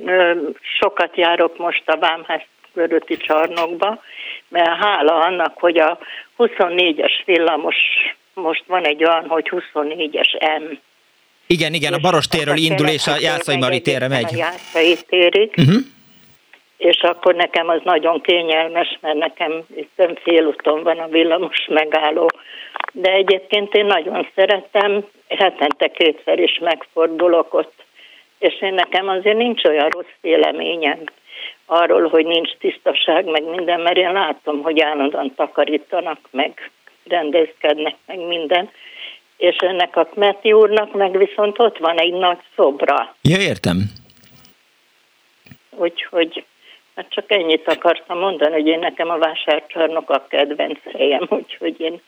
ö, sokat járok most a Vámház körúti csarnokba, mert hála annak, hogy a 24-es villamos, most van egy olyan, hogy 24-es M.
Igen, igen, a Baros térről indul, és a Jászai Mari térre megy.
A Jászai térig. Uh-huh és akkor nekem az nagyon kényelmes, mert nekem itt félúton van a villamos megálló. De egyébként én nagyon szeretem, hetente kétszer is megfordulok ott, és én nekem azért nincs olyan rossz véleményem arról, hogy nincs tisztaság, meg minden, mert én látom, hogy állandóan takarítanak, meg rendezkednek, meg minden. És ennek a Kmeti úrnak meg viszont ott van egy nagy szobra.
Ja, értem.
Úgyhogy Hát csak ennyit akartam mondani, hogy én nekem a vásárcsarnok a kedvenc helyem, úgyhogy én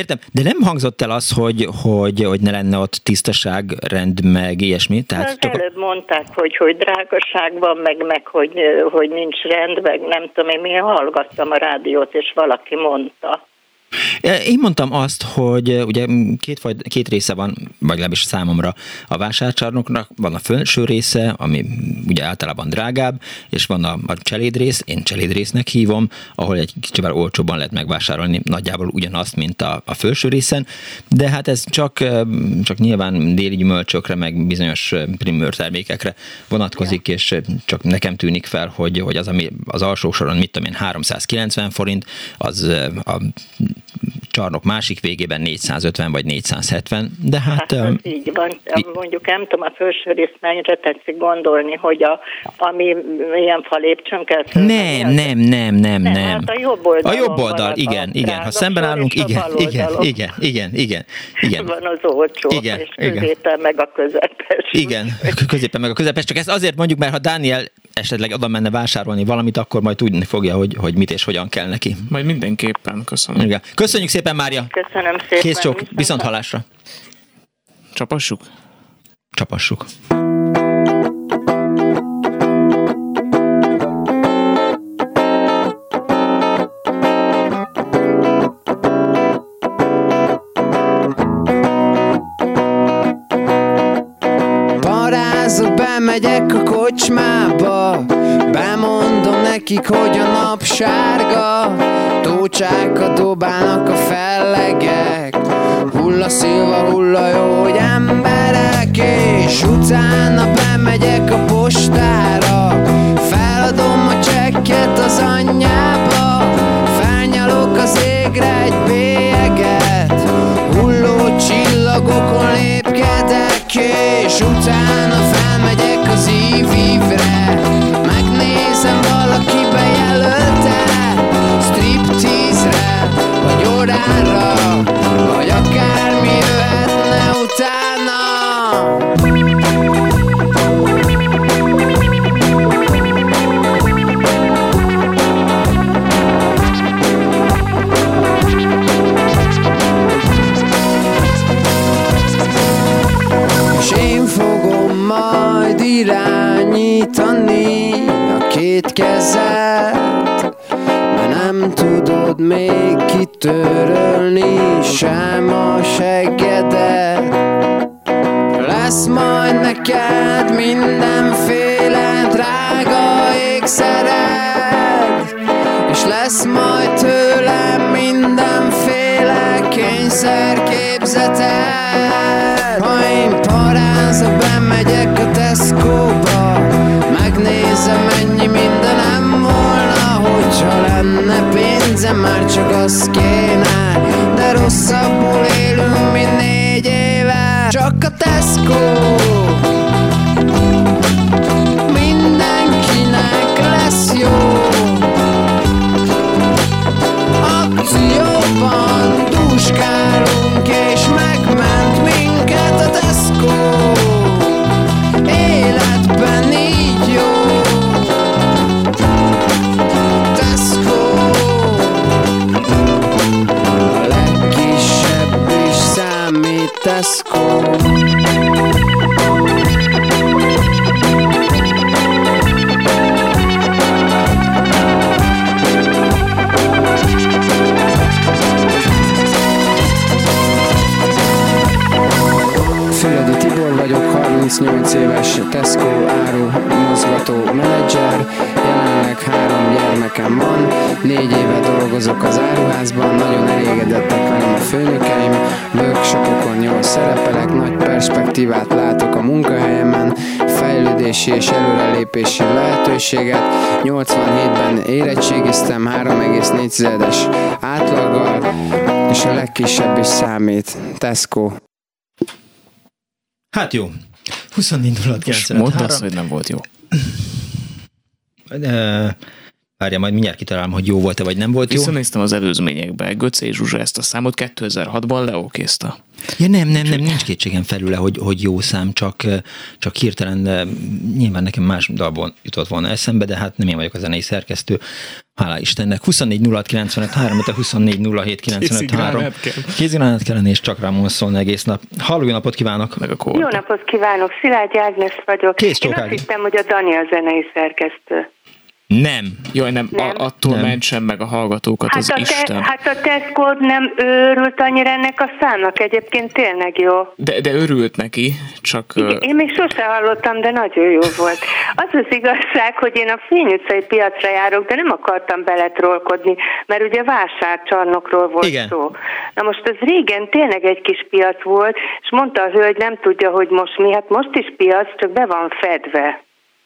Értem, de nem hangzott el az, hogy, hogy, hogy ne lenne ott tisztaság, rend, meg ilyesmi?
Tehát csak előbb mondták, hogy, hogy drágaság van, meg, meg hogy, hogy nincs rend, meg nem tudom, én, én hallgattam a rádiót, és valaki mondta.
Én mondtam azt, hogy ugye két, faj, két része van, vagy legalábbis számomra a vásárcsarnoknak. Van a felső része, ami ugye általában drágább, és van a, a cselédrész, én cselédrésznek hívom, ahol egy kicsivel olcsóban lehet megvásárolni nagyjából ugyanazt, mint a, a felső részen, de hát ez csak, csak nyilván déli gyümölcsökre, meg bizonyos primőr termékekre vonatkozik, és csak nekem tűnik fel, hogy, hogy az, ami az alsó soron, mit tudom én, 390 forint, az a csarnok másik végében 450 vagy 470, de hát... hát
így van, mondjuk nem tudom, a felső rész mennyire tetszik gondolni, hogy a, ami ilyen falépcsön kell
Nem, nem, nem, nem, nem.
Hát a jobb oldal.
A jobb oldal, igen, igen. Ha szemben állunk, igen, igen, igen, igen, igen, igen.
Van az olcsó, igen, és középen meg a közepes.
Igen, középen meg a közepes, csak ezt azért mondjuk, mert ha Dániel esetleg oda menne vásárolni valamit, akkor majd tudni fogja, hogy, hogy mit és hogyan kell neki.
Majd mindenképpen, köszönöm.
Igen. Köszönjük szépen, Mária!
Köszönöm szépen!
Kész csók, viszont halásra!
Csapassuk?
Csapassuk.
bemegyek a kocsmába nekik, hogy a nap sárga. Tócsákat dobálnak a fellegek. Hulla szilva, hulla jó, hogy emberek És utána bemegyek a postára. Feladom a csekket az anyjába Felnyalok az égre egy bélyeget. Hulló csillagokon lépkedek És utána felmegyek az ívívre kezed Mert nem tudod még kitörölni sem a seggedet. Lesz majd neked mindenféle drága ékszered És lesz majd tőlem mindenféle kényszerképzeted Ha én parázza bemegyek a Tesco-ba Megnézem volna Hogyha lenne pénzem már csak az kéne De rosszabbul élünk, mint négy éve. Csak a Tesco perspektívát látok a munkahelyemen, fejlődési és előrelépési lehetőséget. 87-ben érettségiztem 3,4-es átlaggal, és a legkisebb is számít. Tesco.
Hát jó. 24
Mondd azt, hogy nem volt jó.
Várja, majd mindjárt kitalálom, hogy jó volt-e, vagy nem volt jó.
Visszanéztem az előzményekbe. Göcé és Zsuzsa ezt a számot 2006-ban leokézta.
Ja nem, nem, nem, nincs kétségem felüle, hogy, hogy jó szám, csak, csak hirtelen nyilván nekem más dalból jutott volna eszembe, de hát nem én vagyok a zenei szerkesztő. Hála Istennek. 24 06 95 3, 24 07 95 3. Kézigranát kellene, és csak rám szólni egész nap. Halló, jó napot kívánok!
Meg a
Jó napot kívánok! Szilágyi Ágnes vagyok.
Kész
Én azt hittem, hogy a Dani a zenei szerkesztő.
Nem.
Jaj, nem, nem. A, attól nem. mentsen meg a hallgatókat
hát
az
a te,
Isten.
Hát a tesco nem őrült annyira ennek a számnak, egyébként tényleg jó.
De, de örült neki, csak...
Igen, én még sose hallottam, de nagyon jó volt. Az az igazság, hogy én a Fény utcai piacra járok, de nem akartam beletrolkodni, mert ugye vásárcsarnokról volt
Igen.
szó. Na most az régen tényleg egy kis piac volt, és mondta a hölgy, nem tudja, hogy most mi, hát most is piac, csak be van fedve.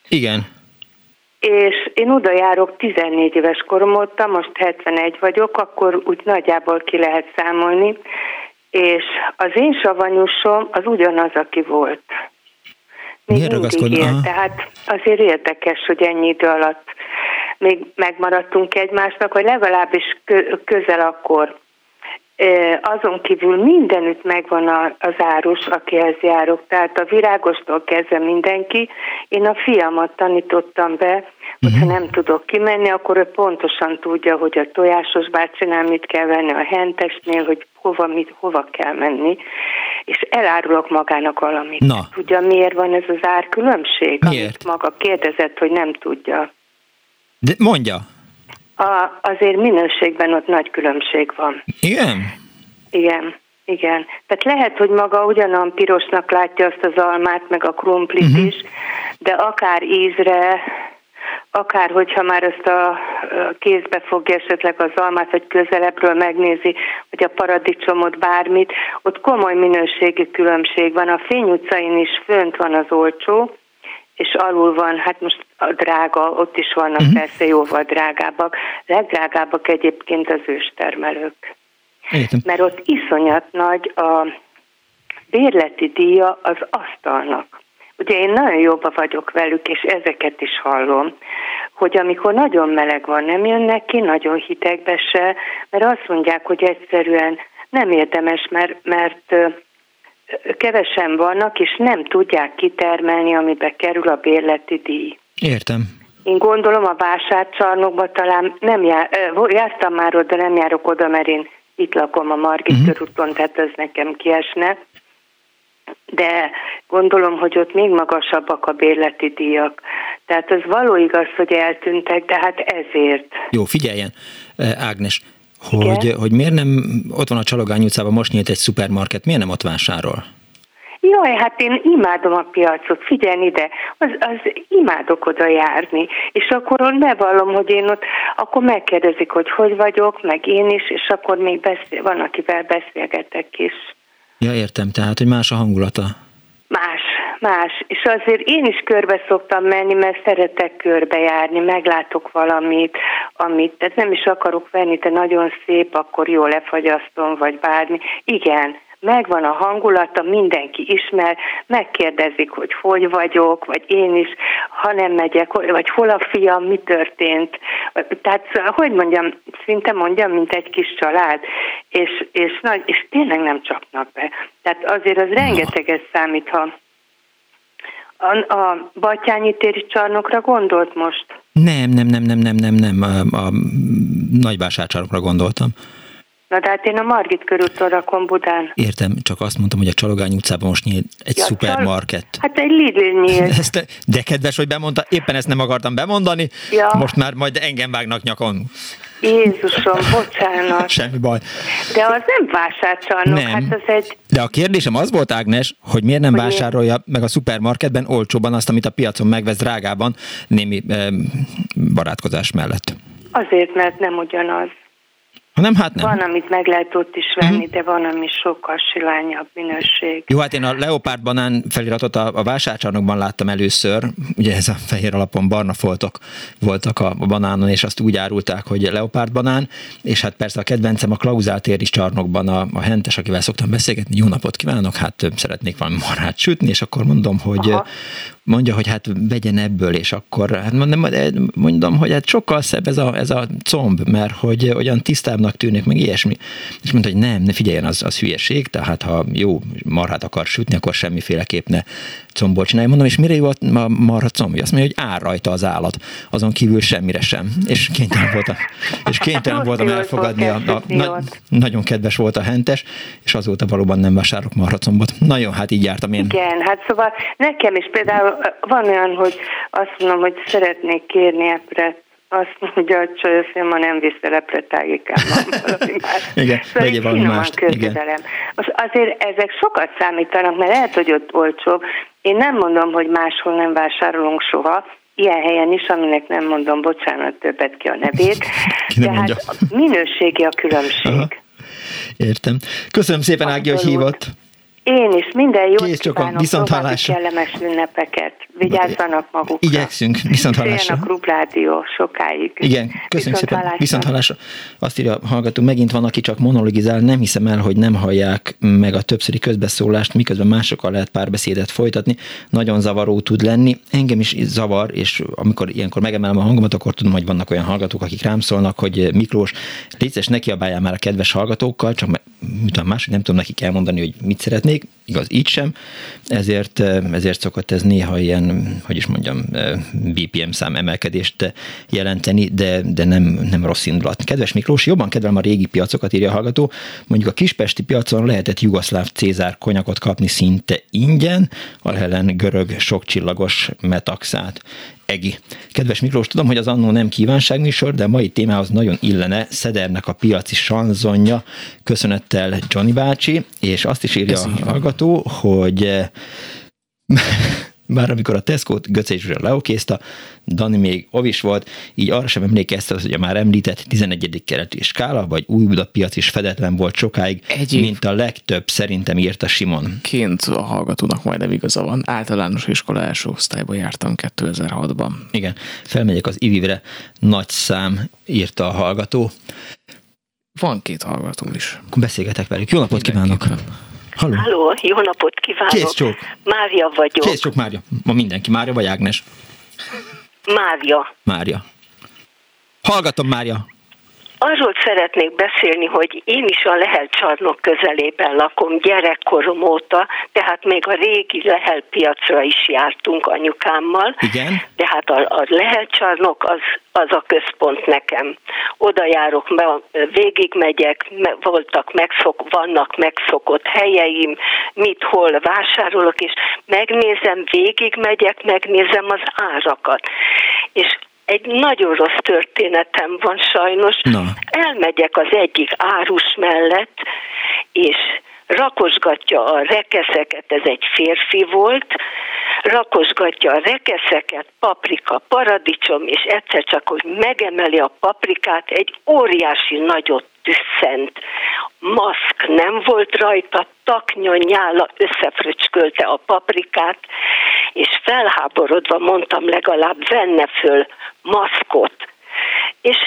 Igen.
És én oda járok 14 éves korom óta, most 71 vagyok, akkor úgy nagyjából ki lehet számolni, és az én savanyúsom az ugyanaz, aki volt. Még
Miért
mindig él, tehát azért érdekes, hogy ennyi idő alatt még megmaradtunk egymásnak, vagy legalábbis kö- közel akkor. Azon kívül mindenütt megvan az árus, akihez járok, tehát a virágostól kezdve mindenki. Én a fiamat tanítottam be, hogyha nem tudok kimenni, akkor ő pontosan tudja, hogy a tojásos bácsinál mit kell venni, a hentesnél, hogy hova, mit, hova kell menni, és elárulok magának valamit.
Na.
Tudja, miért van ez az árkülönbség?
Miért?
Amit maga kérdezett, hogy nem tudja.
De mondja.
A, azért minőségben ott nagy különbség van.
Igen?
Igen, igen. Tehát lehet, hogy maga ugyanolyan pirosnak látja azt az almát, meg a krumplit uh-huh. is, de akár ízre, akár hogyha már ezt a kézbe fogja esetleg az almát, vagy közelebbről megnézi, vagy a paradicsomot, bármit, ott komoly minőségi különbség van. A Fény utcain is fönt van az olcsó, és alul van, hát most a drága, ott is vannak uh-huh. persze jóval drágábbak. Legdrágábbak egyébként az őstermelők
Értem.
mert ott iszonyat nagy a bérleti díja az asztalnak. Ugye én nagyon jóba vagyok velük, és ezeket is hallom, hogy amikor nagyon meleg van, nem jönnek ki, nagyon hidegbe se, mert azt mondják, hogy egyszerűen nem érdemes, mert, mert kevesen vannak, és nem tudják kitermelni, amibe kerül a bérleti díj.
Értem.
Én gondolom a vásárcsarnokba talán nem jár, jártam már oda, nem járok oda, mert én itt lakom a Margit uh-huh. körúton, tehát ez nekem kiesne. De gondolom, hogy ott még magasabbak a bérleti díjak. Tehát ez való igaz, hogy eltűntek, de hát ezért.
Jó, figyeljen, eh, Ágnes, hogy, hogy miért nem, ott van a Csalogány utcában, most nyílt egy szupermarket, miért nem ott vásárol?
Jaj, hát én imádom a piacot, figyelj ide, az, az imádok oda járni, és akkor bevallom, hogy én ott, akkor megkérdezik, hogy hogy vagyok, meg én is, és akkor még beszél, van, akivel beszélgetek is.
Ja, értem, tehát, hogy más a hangulata.
Más, más. És azért én is körbe szoktam menni, mert szeretek körbe járni, meglátok valamit, amit, tehát nem is akarok venni, de nagyon szép, akkor jól lefagyasztom, vagy bármi. Igen, megvan a hangulata, mindenki ismer, megkérdezik, hogy hogy vagyok, vagy én is, ha nem megyek, vagy hol a fiam, mi történt. Tehát, hogy mondjam, szinte mondjam, mint egy kis család, és, és, nagy, és tényleg nem csapnak be. Tehát azért az rengeteget számít, ha a, a Batyányi téri csarnokra gondolt most?
Nem, nem, nem, nem, nem, nem, nem, a, a nagyvásárcsarnokra gondoltam.
Na de hát én a Margit körúton rakom Budán.
Értem, csak azt mondtam, hogy a Csalogány utcában most nyílt egy
Ja,
szupermarket.
Hát egy Lidl nyílt.
Ezt, de kedves, hogy bemondta, éppen ezt nem akartam bemondani,
Ja.
most már majd engem vágnak nyakon.
Jézusom, bocsánat.
Semmi baj.
De az nem vásárcsarnok,
Nem.
hát az egy...
De a kérdésem az volt, Ágnes, hogy miért nem
Hogy
vásárolja meg a szupermarketben olcsóban azt, amit a piacon megvesz drágában némi eh, barátkozás mellett.
Azért, mert nem ugyanaz.
Hanem hát nem.
Van, amit meg lehet ott is venni, uh-huh. de van, ami sokkal silányabb minőség.
Jó, hát én a leopárd banán feliratot a, a vásárcsarnokban láttam először, ugye ez a fehér alapon barna foltok voltak a, a banánon, és azt úgy árulták, hogy leopárd banán, és hát persze a kedvencem a Klauzáltéri csarnokban a, a hentes, akivel szoktam beszélgetni, jó napot kívánok, hát szeretnék valami marhát sütni, és akkor mondom, hogy, Aha mondja, hogy hát vegyen ebből, és akkor hát mondom, mondom hogy hát sokkal szebb ez a, ez a comb, mert hogy olyan tisztábbnak tűnik, meg ilyesmi. És mondta, hogy nem, ne figyeljen, az, az hülyeség, tehát ha jó marhát akar sütni, akkor semmiféleképp ne combot csinálja. Mondom, és mire jó a marha combja? Azt mondja, hogy áll rajta az állat, azon kívül semmire sem. És kénytelen voltam, és kénytelen voltam elfogadni. A, a, na, nagyon kedves volt a hentes, és azóta valóban nem vásárolok marhacombot. Nagyon, hát így jártam én.
Igen, hát szóval nekem is például van olyan, hogy azt mondom, hogy szeretnék kérni epret, azt mondja, hogy csajofilm, ma nem visz valami más.
Igen,
szóval
vegye valami mást.
Igen. Most azért ezek sokat számítanak, mert lehet, hogy ott olcsó. Én nem mondom, hogy máshol nem vásárolunk soha, ilyen helyen is, aminek nem mondom, bocsánat, többet ki a nevét, de hát minőségi a különbség. Aha.
Értem. Köszönöm szépen, Ági, hogy hívott.
Én is, minden jót
Kész csokon, viszont hallásra.
kellemes ünnepeket. Vigyázzanak magukra.
Igyekszünk, viszont hallásra.
a Klubrádió sokáig.
Igen, köszönjük viszont szépen. Hallásra. Viszont hallásra. Azt írja a hallgató, megint van, aki csak monologizál, nem hiszem el, hogy nem hallják meg a többszöri közbeszólást, miközben másokkal lehet párbeszédet folytatni. Nagyon zavaró tud lenni. Engem is zavar, és amikor ilyenkor megemelem a hangomat, akkor tudom, hogy vannak olyan hallgatók, akik rám szólnak, hogy Miklós, létszes neki a már a kedves hallgatókkal, csak máshogy nem tudom nekik elmondani, hogy mit szeretnék, igaz, így sem, ezért, ezért szokott ez néha ilyen, hogy is mondjam, BPM szám emelkedést jelenteni, de, de nem, nem rossz indulat. Kedves Miklós, jobban kedvelem a régi piacokat, írja a hallgató. Mondjuk a kispesti piacon lehetett jugoszláv Cézár konyakot kapni szinte ingyen, a ellen görög sokcsillagos metaxát. Egi. Kedves Miklós, tudom, hogy az annó nem kívánságműsor, de a mai témához nagyon illene Szedernek a piaci sanzonja. Köszönettel Johnny bácsi, és azt is írja Ez a hallgató, hogy bár amikor a Tesco-t Göcé Zsuzsa leokézta, Dani még ovis volt, így arra sem emlékeztet, hogy a már említett 11. keleti skála, vagy új piac is fedetlen volt sokáig, Egyéb. mint a legtöbb szerintem írta Simon.
Ként a hallgatónak majdnem igaza van. Általános iskola első osztályba jártam 2006-ban.
Igen, felmegyek az ivivre, nagy szám írta a hallgató.
Van két hallgató is.
Beszélgetek velük. Jó napot kívánok!
Halló. Halló, jó napot kívánok.
Kész csók.
Mária vagyok.
Kész csók, Mária. Ma mindenki. Mária vagy Ágnes?
Mária.
Mária. Hallgatom, Mária.
Arról szeretnék beszélni, hogy én is a Lehel csarnok közelében lakom gyerekkorom óta, tehát még a régi Lehel piacra is jártunk anyukámmal.
Igen.
De hát a, a Lehel csarnok az, az a központ nekem. Oda járok, végigmegyek, voltak megszok, vannak megszokott helyeim, mit hol vásárolok, és megnézem, végigmegyek, megnézem az árakat. És egy nagyon rossz történetem van sajnos.
Na.
Elmegyek az egyik árus mellett, és rakosgatja a rekeszeket, ez egy férfi volt, rakosgatja a rekeszeket, paprika, paradicsom, és egyszer csak, hogy megemeli a paprikát, egy óriási nagyot tüsszent. Maszk nem volt rajta, taknya nyála összefröcskölte a paprikát, és felháborodva mondtam legalább venne föl maszkot. És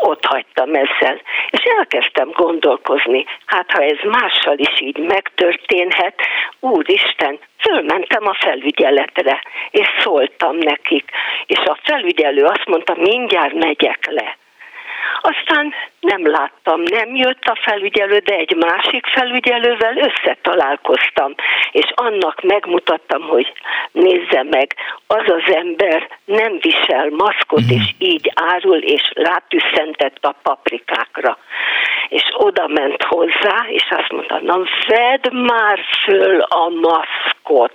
ott hagytam ezzel. És elkezdtem gondolkozni, hát ha ez mással is így megtörténhet, úristen, fölmentem a felügyeletre, és szóltam nekik. És a felügyelő azt mondta, mindjárt megyek le. Aztán nem láttam, nem jött a felügyelő, de egy másik felügyelővel összetalálkoztam, és annak megmutattam, hogy nézze meg, az az ember nem visel maszkot, uh-huh. és így árul, és rátüsszentett a paprikákra. És oda ment hozzá, és azt mondta, na vedd már föl a maszkot.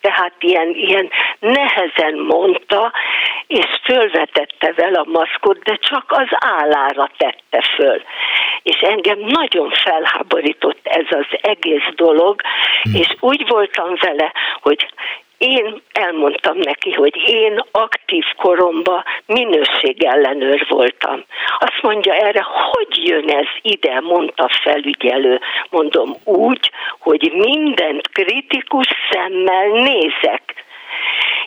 Tehát ilyen, ilyen nehezen mondta, és fölvetette vele a maszkot, de csak az állára tette föl. És engem nagyon felháborított ez az egész dolog, hmm. és úgy voltam vele, hogy én elmondtam neki, hogy én aktív koromban minőségellenőr voltam. Azt mondja erre, hogy jön ez ide, mondta felügyelő. Mondom úgy, hogy mindent kritikus szemmel nézek.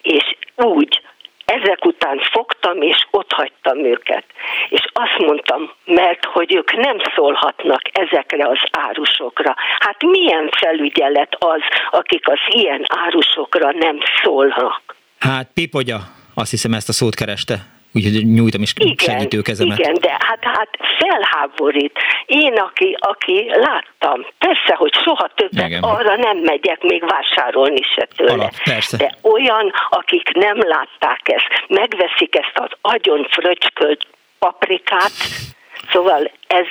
És úgy, ezek után fogtam és ott hagytam őket. És azt mondtam, mert hogy ők nem szólhatnak ezekre az árusokra. Hát milyen felügyelet az, akik az ilyen árusokra nem szólnak?
Hát pipogya, azt hiszem ezt a szót kereste úgyhogy nyújtam is igen, segítőkezemet.
Igen, de hát, hát felháborít. Én, aki, aki láttam, persze, hogy soha többet igen. arra nem megyek még vásárolni se tőle.
Alap, persze.
De olyan, akik nem látták ezt, megveszik ezt az agyon fröcskölt paprikát, szóval ez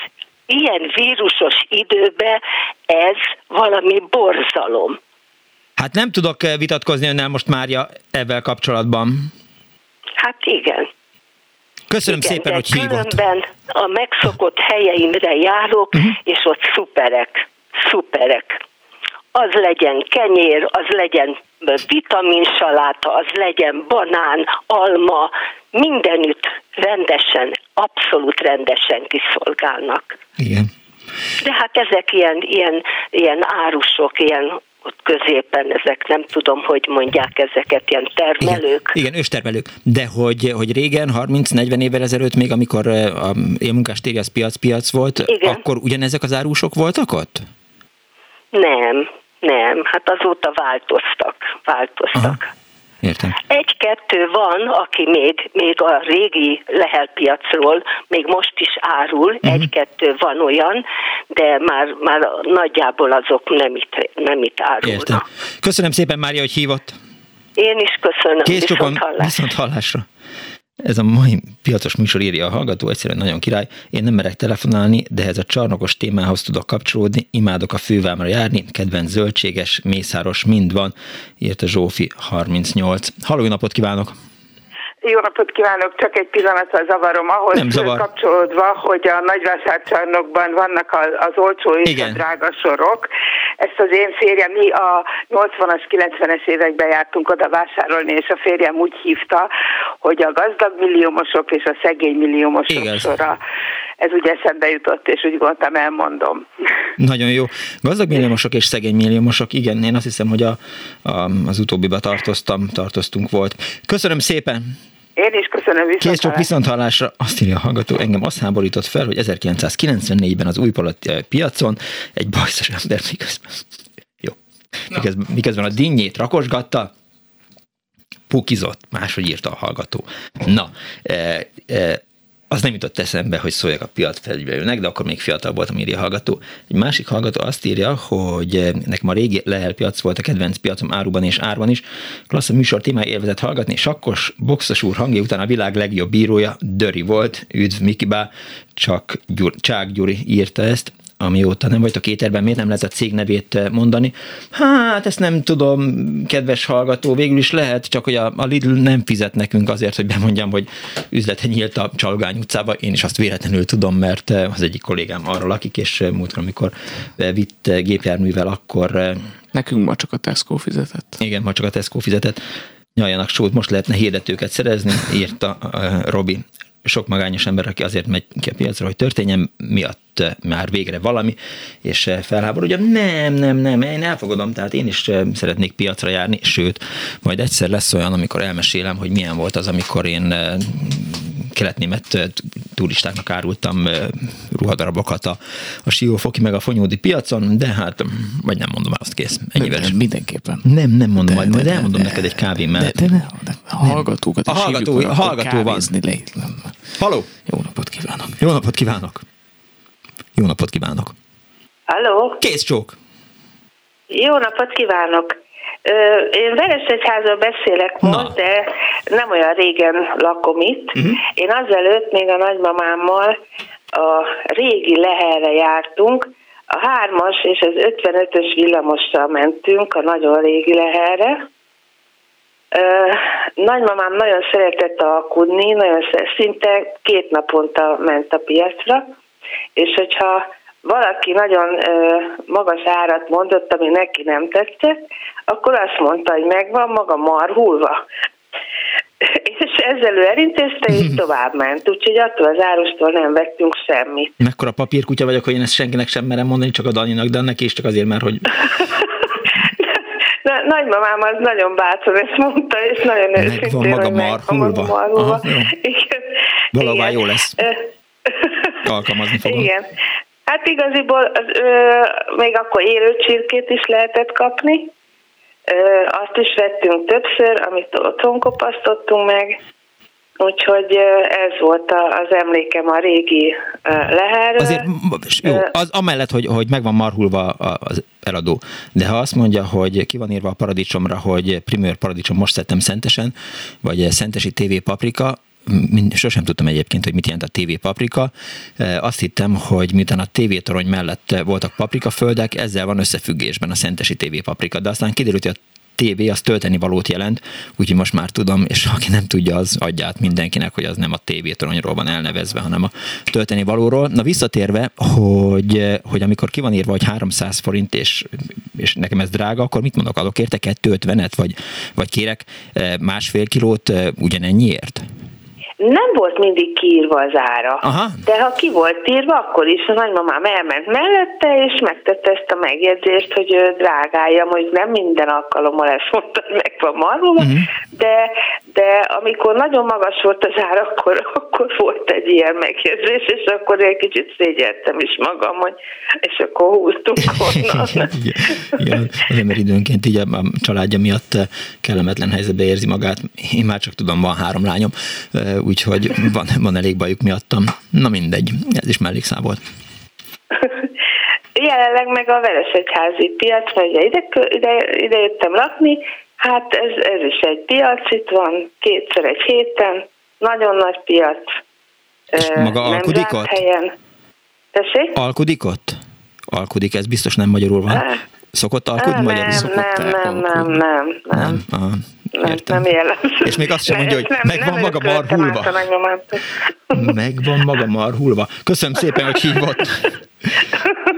ilyen vírusos időben ez valami borzalom.
Hát nem tudok vitatkozni önnel most Mária ebben kapcsolatban.
Hát igen.
Köszönöm
Igen,
szépen, hogy hívott.
Különben a megszokott helyeimre járok, uh-huh. és ott szuperek, szuperek. Az legyen kenyér, az legyen vitaminsaláta, az legyen banán, alma, mindenütt rendesen, abszolút rendesen kiszolgálnak.
Igen.
De hát ezek ilyen, ilyen, ilyen árusok, ilyen ott középen, ezek nem tudom, hogy mondják ezeket, ilyen termelők.
Igen, igen őstermelők. De hogy, hogy régen, 30-40 évvel ezelőtt még, amikor a munkástérje az piac-piac volt, igen. akkor ugyanezek az árusok voltak ott?
Nem, nem, hát azóta változtak, változtak. Aha.
Értem.
Egy-kettő van, aki még, még a régi lehelpiacról még most is árul, uh-huh. egy-kettő van olyan, de már, már nagyjából azok nem itt, nem itt árulnak. Értem.
Köszönöm szépen, Mária, hogy hívott.
Én is köszönöm.
Kész viszont hallásra. Viszont hallásra. Ez a mai piacos műsor írja a hallgató, egyszerűen nagyon király. Én nem merek telefonálni, de ez a csarnokos témához tudok kapcsolódni. Imádok a fővámra járni, kedvenc zöldséges, mészáros mind van, írta Zsófi 38. Halló, napot kívánok!
Jó napot kívánok, csak egy pillanatra zavarom ahhoz
Nem zavar.
kapcsolódva, hogy a nagyvásárcsarnokban vannak az olcsó és Igen. a drága sorok. Ezt az én férjem, mi a 80-as, 90-es években jártunk oda vásárolni, és a férjem úgy hívta, hogy a gazdag milliómosok és a szegény milliómosok Igen. sora. Ez ugye eszembe jutott, és úgy gondoltam, elmondom.
Nagyon jó. Gazdag milliómosok és szegény milliómosok, igen, én azt hiszem, hogy a, a, az utóbbiba tartoztam, tartoztunk volt. Köszönöm szépen!
Én is köszönöm
viszont Kész csak viszonthallásra. Azt írja a hallgató, engem azt háborított fel, hogy 1994-ben az új piacon egy bajszos ember miközben, jó, miközben, miközben a dinnyét rakosgatta, pukizott, máshogy írta a hallgató. Na, e, e, az nem jutott eszembe, hogy szóljak a piac felügyelőnek, de akkor még fiatal voltam, írja a hallgató. Egy másik hallgató azt írja, hogy eh, nekem a régi Lehel piac volt a kedvenc piacom áruban és árban is. Klassz a műsor témája élvezett hallgatni. Sakkos, boxos úr hangja után a világ legjobb bírója, Döri volt, üdv Mikibá, csak Gyur, Csák Gyuri írta ezt amióta nem vagytok éterben, miért nem lehet a cég nevét eh, mondani? Hát ezt nem tudom, kedves hallgató, végül is lehet, csak hogy a, a Lidl nem fizet nekünk azért, hogy bemondjam, hogy üzlete nyílt a Csalgány utcába. Én is azt véletlenül tudom, mert eh, az egyik kollégám arra lakik, és eh, múltkor, amikor vitt gépjárművel, akkor...
Nekünk ma csak a Tesco fizetett.
Igen, ma csak a Tesco fizetett nyaljanak sót, most lehetne hirdetőket szerezni, írta uh, Robi sok magányos ember, aki azért megy ki a piacra, hogy történjen, miatt eh, már végre valami, és eh, felháborul, hogy nem, nem, nem, én elfogadom, tehát én is eh, szeretnék piacra járni, sőt, majd egyszer lesz olyan, amikor elmesélem, hogy milyen volt az, amikor én keletnémet turistáknak árultam ruhadarabokat a, a Siófoki meg a Fonyódi piacon, de hát, vagy nem mondom azt kész.
Ennyivel de, de, mindenképpen.
Nem, nem mondom, de, majd, de, majd elmondom de, neked egy kávé mellett.
De, de, de, de a hallgatókat
a hallgató, a hallgató van. Haló!
Jó napot kívánok!
Jó napot kívánok! Jó napot kívánok!
Halló!
Kész csók!
Jó napot kívánok! Én Veresegyházról beszélek Na. most, de nem olyan régen lakom itt. Uh-huh. Én azelőtt még a nagymamámmal a régi lehelre jártunk, a hármas és az 55-ös villamossal mentünk a nagyon régi lehelre. Nagymamám nagyon szeretett alkudni, nagyon szinte két naponta ment a piacra, és hogyha valaki nagyon magas árat mondott, ami neki nem tetszett, akkor azt mondta, hogy megvan maga marhulva. És ezzel ő elintézte, és tovább ment. Úgyhogy attól az árustól nem vettünk semmit.
Mekkora papírkutya vagyok, hogy én ezt senkinek sem merem mondani, csak a Daninak, de neki is csak azért, mert hogy
Na, nagymamám az nagyon bátor ezt mondta, és nagyon őszintén,
van maga
hogy
marhulva.
marhulva.
Aha, jó.
Igen.
Valahová jó lesz. Alkalmazni fogom.
Igen. Hát igaziból az, ö, még akkor élő csirkét is lehetett kapni. Azt is vettünk többször, amit otthon kopasztottunk meg. Úgyhogy ez volt az emlékem a régi leherről.
Azért jó, az amellett, hogy, hogy meg van marhulva az eladó, de ha azt mondja, hogy ki van írva a paradicsomra, hogy primőr paradicsom most szedtem szentesen, vagy szentesi TV paprika, sosem tudtam egyébként, hogy mit jelent a TV paprika. E, Azt hittem, hogy miután a TV torony mellett voltak paprikaföldek, ezzel van összefüggésben a szentesi TV paprika, de aztán kiderült, hogy a TV az tölteni valót jelent, úgyhogy most már tudom, és aki nem tudja, az adja át mindenkinek, hogy az nem a TV toronyról van elnevezve, hanem a tölteni valóról. Na visszatérve, hogy, hogy amikor ki van írva, hogy 300 forint, és, és nekem ez drága, akkor mit mondok, adok érte 250-et, vagy, vagy kérek eh, másfél kilót eh, ugyanennyiért?
Nem volt mindig kiírva az ára,
Aha.
de ha ki volt írva, akkor is a nagymamám elment mellette, és megtette ezt a megjegyzést, hogy ő drágáljam, hogy nem minden alkalommal ezt mondta, hogy meg van marulva,
Mhm.
uh-huh. de, de amikor nagyon magas volt az ára, akkor, akkor volt egy ilyen megjegyzés, és akkor egy kicsit szégyeltem is magam, hogy és akkor húztunk onnan.
Igen, igen, az ember időnként így a családja miatt kellemetlen helyzetbe érzi magát. Én már csak tudom, van három lányom, úgyhogy van, van elég bajuk miattam. Na mindegy, ez is mellékszál volt.
Jelenleg meg a Veresegyházi piac, mert ugye ide, ide, ide jöttem lakni, hát ez, ez is egy piac, itt van kétszer egy héten, nagyon nagy piac.
És
Ö,
maga
nem
alkudik ott?
helyen. Tessék?
Alkudik ott? Alkudik, ez biztos nem magyarul van. Szokott alkudni
nem,
magyarul?
nem, nem, nem, nem, nem,
Aha,
nem,
értem.
nem jellemző.
És még azt sem mondja, hogy
Nem,
megvan
nem
maga marhulva. Megvan maga marhulva. Köszönöm szépen, hogy hívott.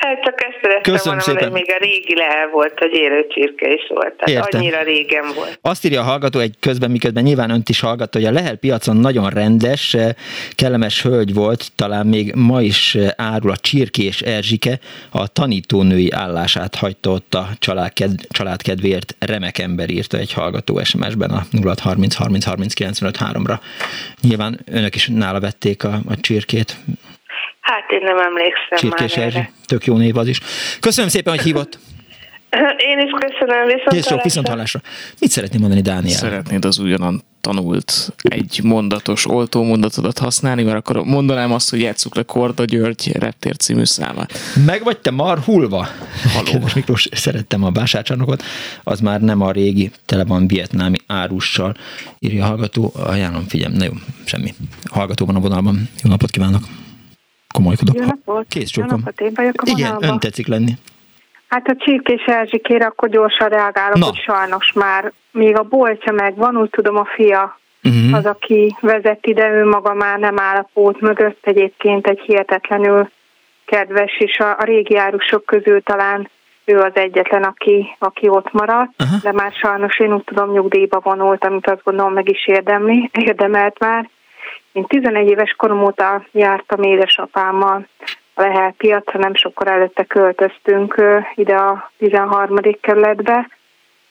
Hát csak ezt szerettem
Köszönöm
volna,
szépen.
még a régi lehel volt, hogy élő csirke is volt. Tehát
Értem.
annyira régen volt.
Azt írja a hallgató egy közben, miközben nyilván önt is hallgatta, hogy a Lehel piacon nagyon rendes, eh, kellemes hölgy volt, talán még ma is eh, árul a Csirkés Erzsike, a tanítónői állását hagyta ott a családked, családkedvéért, remek ember írta egy hallgató SMS-ben a 0630 30 30 95 3-ra. Nyilván önök is nála vették a, a csirkét,
Hát én nem emlékszem
Csirkés
már erre.
tök jó név az is. Köszönöm szépen, hogy hívott.
Én is köszönöm, viszont
Kész sok, viszont hallásra. Mit szeretném mondani, Dániel?
Szeretnéd az újonnan tanult egy mondatos oltómondatodat használni, mert akkor mondanám azt, hogy játsszuk le Korda György reptér című számát.
Meg vagy te marhulva? Kedves Miklós, szerettem a vásárcsarnokot, az már nem a régi, tele van vietnámi árussal, írja a hallgató, ajánlom, figyelj, na jó, semmi. A hallgató van a vonalban, jó napot kívánok. Komolykodok.
Jó napot!
Kész
napot, én vagyok a
Igen,
vonalban.
ön tetszik lenni.
Hát a csirkés Erzsikére akkor gyorsan reagálok,
Na.
hogy sajnos már még a boltja megvan, úgy tudom a fia
Mhm.
az, aki vezet ide, ő maga már nem áll a pót mögött, egyébként egy hihetetlenül kedves, és a, a régi árusok közül talán ő az egyetlen, aki, aki ott maradt, Aha. de már sajnos én úgy tudom nyugdíjba vonult, amit azt gondolom meg is érdemli, érdemelt már. Én 11 éves korom óta jártam édesapámmal a Lehel piacra, nem sokkor előtte költöztünk ide a 13. kerületbe,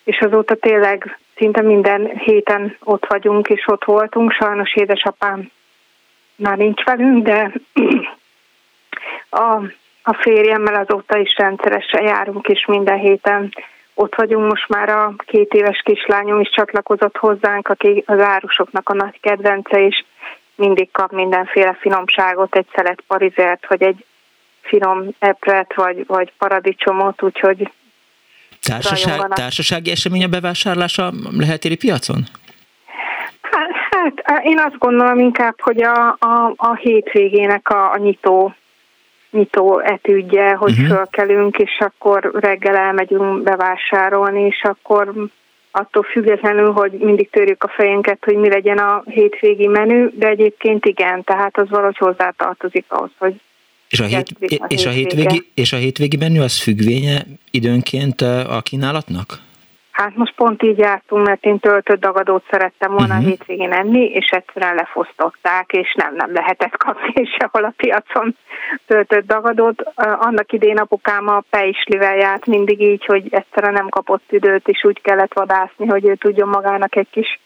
és azóta tényleg szinte minden héten ott vagyunk, és ott voltunk. Sajnos édesapám már nincs velünk, de a, a férjemmel azóta is rendszeresen járunk, és minden héten ott vagyunk. Most már a két éves kislányom is csatlakozott hozzánk, aki az árusoknak a nagy kedvence, és mindig kap mindenféle finomságot, egy szelet parizert, vagy egy finom epret, vagy, vagy paradicsomot, úgyhogy
Társaság, társasági esemény a bevásárlása a leheltéri piacon?
Hát, hát én azt gondolom inkább, hogy a, a, a hétvégének a, a nyitó nyitó etűdje, hogy uh-huh. fölkelünk, és akkor reggel elmegyünk bevásárolni, és akkor attól függetlenül, hogy mindig törjük a fejünket, hogy mi legyen a hétvégi menü, de egyébként igen, tehát az valahogy hozzátartozik ahhoz, hogy
és a, hét, a és, a hétvégi, és a hétvégi menü az függvénye időnként a kínálatnak?
Hát most pont így jártunk, mert én töltött dagadót szerettem volna uh-huh. a hétvégén enni, és egyszerűen lefosztották, és nem, nem lehetett kapni sehol a piacon töltött dagadót. Annak idén apukám a pejslivel járt mindig így, hogy egyszerűen nem kapott időt, és úgy kellett vadászni, hogy ő tudjon magának egy kis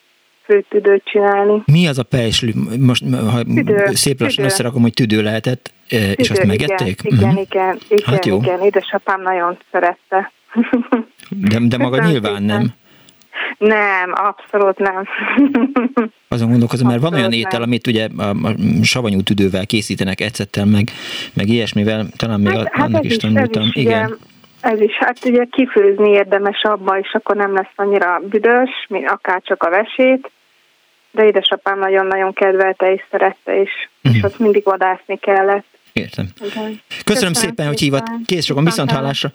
főtüdőt csinálni.
Mi az a pejsli? Most ha tüdő, szép lassan összerakom, hogy tüdő lehetett, tüdő, és azt megették?
Igen, uh-huh. igen, igen, hát jó. igen, édesapám nagyon szerette.
De, de maga Köszönöm nyilván szépen. nem.
Nem, abszolút nem.
Azon gondolkozom, mert van olyan étel, amit ugye a, a savanyú tüdővel készítenek, ecettel, meg, meg ilyesmivel, talán még hát, annak hát is, is tanultam. Is, Igen. Ugye,
ez is, hát ugye kifőzni érdemes abba, és akkor nem lesz annyira büdös, mint akár csak a vesét, de édesapám nagyon-nagyon kedvelte és szerette, és, és mhm. azt mindig vadászni kellett.
Értem. Igen. Köszönöm, Köszönöm szépen, hogy hívott. Kész sokan, viszont hallásra.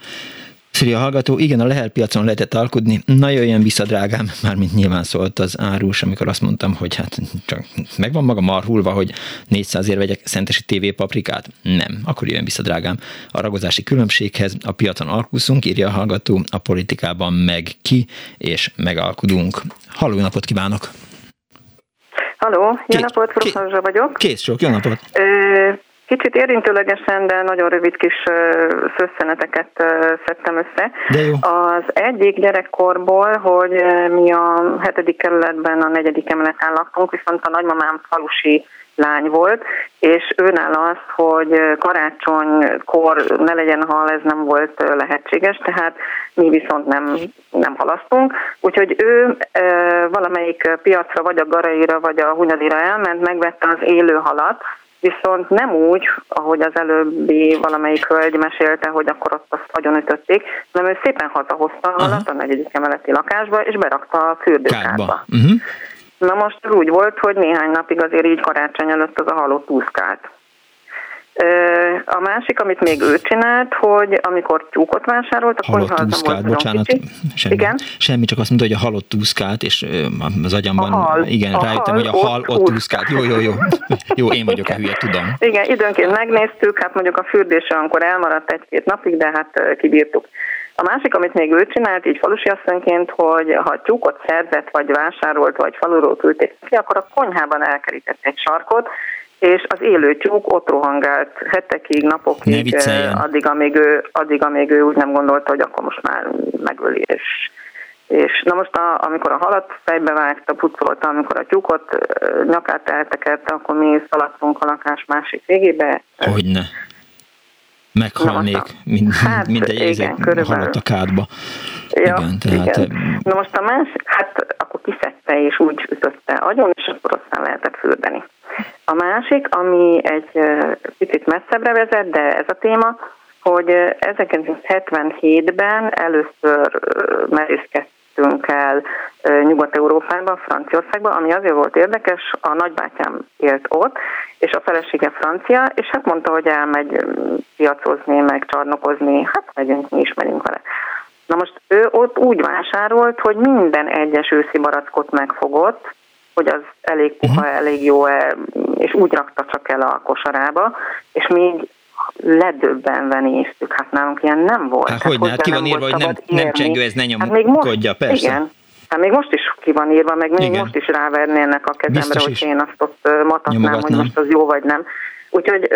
Szia hallgató, igen, a Lehel piacon lehetett alkudni. Na jöjjön vissza, drágám, mármint nyilván szólt az árus, amikor azt mondtam, hogy hát csak megvan maga marhulva, hogy 400 ér vegyek szentesi TV paprikát. Nem, akkor jöjjön vissza, drágám. A ragozási különbséghez a piacon alkuszunk, írja a hallgató, a politikában meg ki, és megalkudunk. Halló, napot kívánok!
Halló, jó napot, Professzor vagyok.
Kész sok, jó napot!
Ö, Kicsit érintőlegesen, de nagyon rövid kis szösszeneteket szedtem össze.
De jó.
Az egyik gyerekkorból, hogy mi a hetedik kerületben a negyedik emeleten laktunk, viszont a nagymamám falusi lány volt, és őnál az, hogy karácsonykor ne legyen hal, ez nem volt lehetséges, tehát mi viszont nem, nem halasztunk. Úgyhogy ő e, valamelyik piacra, vagy a Garaira, vagy a Hunyadira elment, megvette az élő halat, viszont nem úgy, ahogy az előbbi valamelyik hölgy mesélte, hogy akkor ott azt agyonütötték, hanem ő szépen hazahozta a negyedik emeleti lakásba, és berakta a fürdőkádba. Uh-huh. Na most úgy volt, hogy néhány napig azért így karácsony előtt az a halott úszkált. A másik, amit még ő csinált, hogy amikor tyúkot vásárolt, akkor
halott úszkát, bocsánat, semmi, igen? semmi, csak azt mondta, hogy a halott úszkát, és az agyamban, a hal, igen, a rájöttem, hal, hogy a hal ott, ott úszkát. Jó, jó, jó. Jó, én vagyok a hülye, tudom.
Igen, időnként megnéztük, hát mondjuk a fürdése akkor elmaradt egy-két napig, de hát kibírtuk. A másik, amit még ő csinált, így falusi asszonyként, hogy ha tyúkot szerzett, vagy vásárolt, vagy faluról küldték ki, akkor a konyhában elkerített egy sarkot, és az élő tyúk ott rohangált hetekig, napokig, addig amíg, ő, addig, amíg ő úgy nem gondolta, hogy akkor most már megöli, és és na most, a, amikor a halat fejbe vágta, pucolta, amikor a tyúkot nyakát eltekerte, akkor mi szaladtunk a lakás másik végébe.
Hogyne. Meghalnék, mind, hát, minden igen, halott a kádba.
Ja, igen, tehát... igen. Na most a más, hát akkor kiszedte és úgy ütötte agyon, és akkor aztán lehetett fürdeni. A másik, ami egy picit messzebbre vezet, de ez a téma, hogy 1977-ben először merészkedtünk el Nyugat-Európában, Franciaországban, ami azért volt érdekes, a nagybátyám élt ott, és a felesége francia, és hát mondta, hogy elmegy piacozni, meg csarnokozni, hát megyünk, mi ismerünk vele. Na most ő ott úgy vásárolt, hogy minden egyes őszi barackot megfogott, hogy az elég puha, uh-huh. elég jó-e, és úgy rakta csak el a kosarába, és még ledöbbenve néztük, hát nálunk ilyen nem volt.
Hát, hát hogy hát ki van írva, hogy nem, nem csengő, ez ne nyomkodja, hát persze.
Igen, Hát még most is ki van írva, meg még Igen. most is rávernének a kezemre, hogy én azt ott matatnám, hogy most az jó vagy nem. Úgyhogy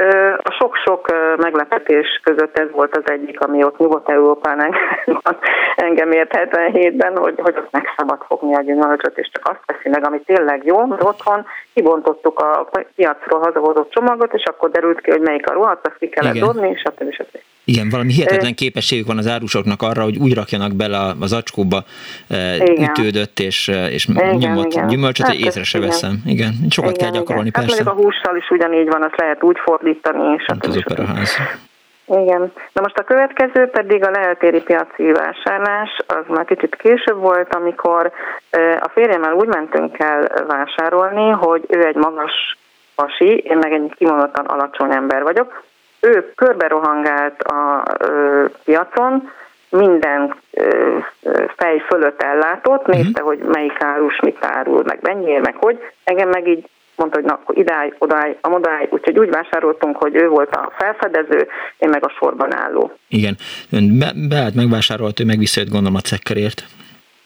a sok-sok meglepetés között ez volt az egyik, ami ott Nyugat-Európán engem ért 77-ben, hogy, hogy ott meg szabad fogni a gyümölcsöt, és csak azt veszi meg, ami tényleg jó, de otthon kibontottuk a piacról hazahozott csomagot, és akkor derült ki, hogy melyik a rohadt, azt ki kellett Igen. dobni, és stb. stb.
Igen, valami hihetetlen képességük van az árusoknak arra, hogy úgy rakjanak bele az acskóba igen. ütődött és, és igen, nyomott igen. gyümölcsöt, hát hogy észre se veszem. Igen, sokat igen, kell gyakorolni,
igen.
persze.
Hát a hússal is ugyanígy van, azt lehet úgy fordítani, és
hát az operaház.
Igen. Na most a következő pedig a leltéri piaci vásárlás, az már kicsit később volt, amikor a férjemmel úgy mentünk el vásárolni, hogy ő egy magas pasi, én meg egy kimondottan alacsony ember vagyok, ő körbe rohangált a ö, piacon, minden fej fölött ellátott, nézte, uh-huh. hogy melyik árus mit árul, meg mennyiért, meg hogy. Engem meg így mondta, hogy na, akkor idáj, odáj, amodáj, úgyhogy úgy vásároltunk, hogy ő volt a felfedező, én meg a sorban álló.
Igen, ön be, beállt, megvásárolt, ő meg visszajött gondolom a cekkerért.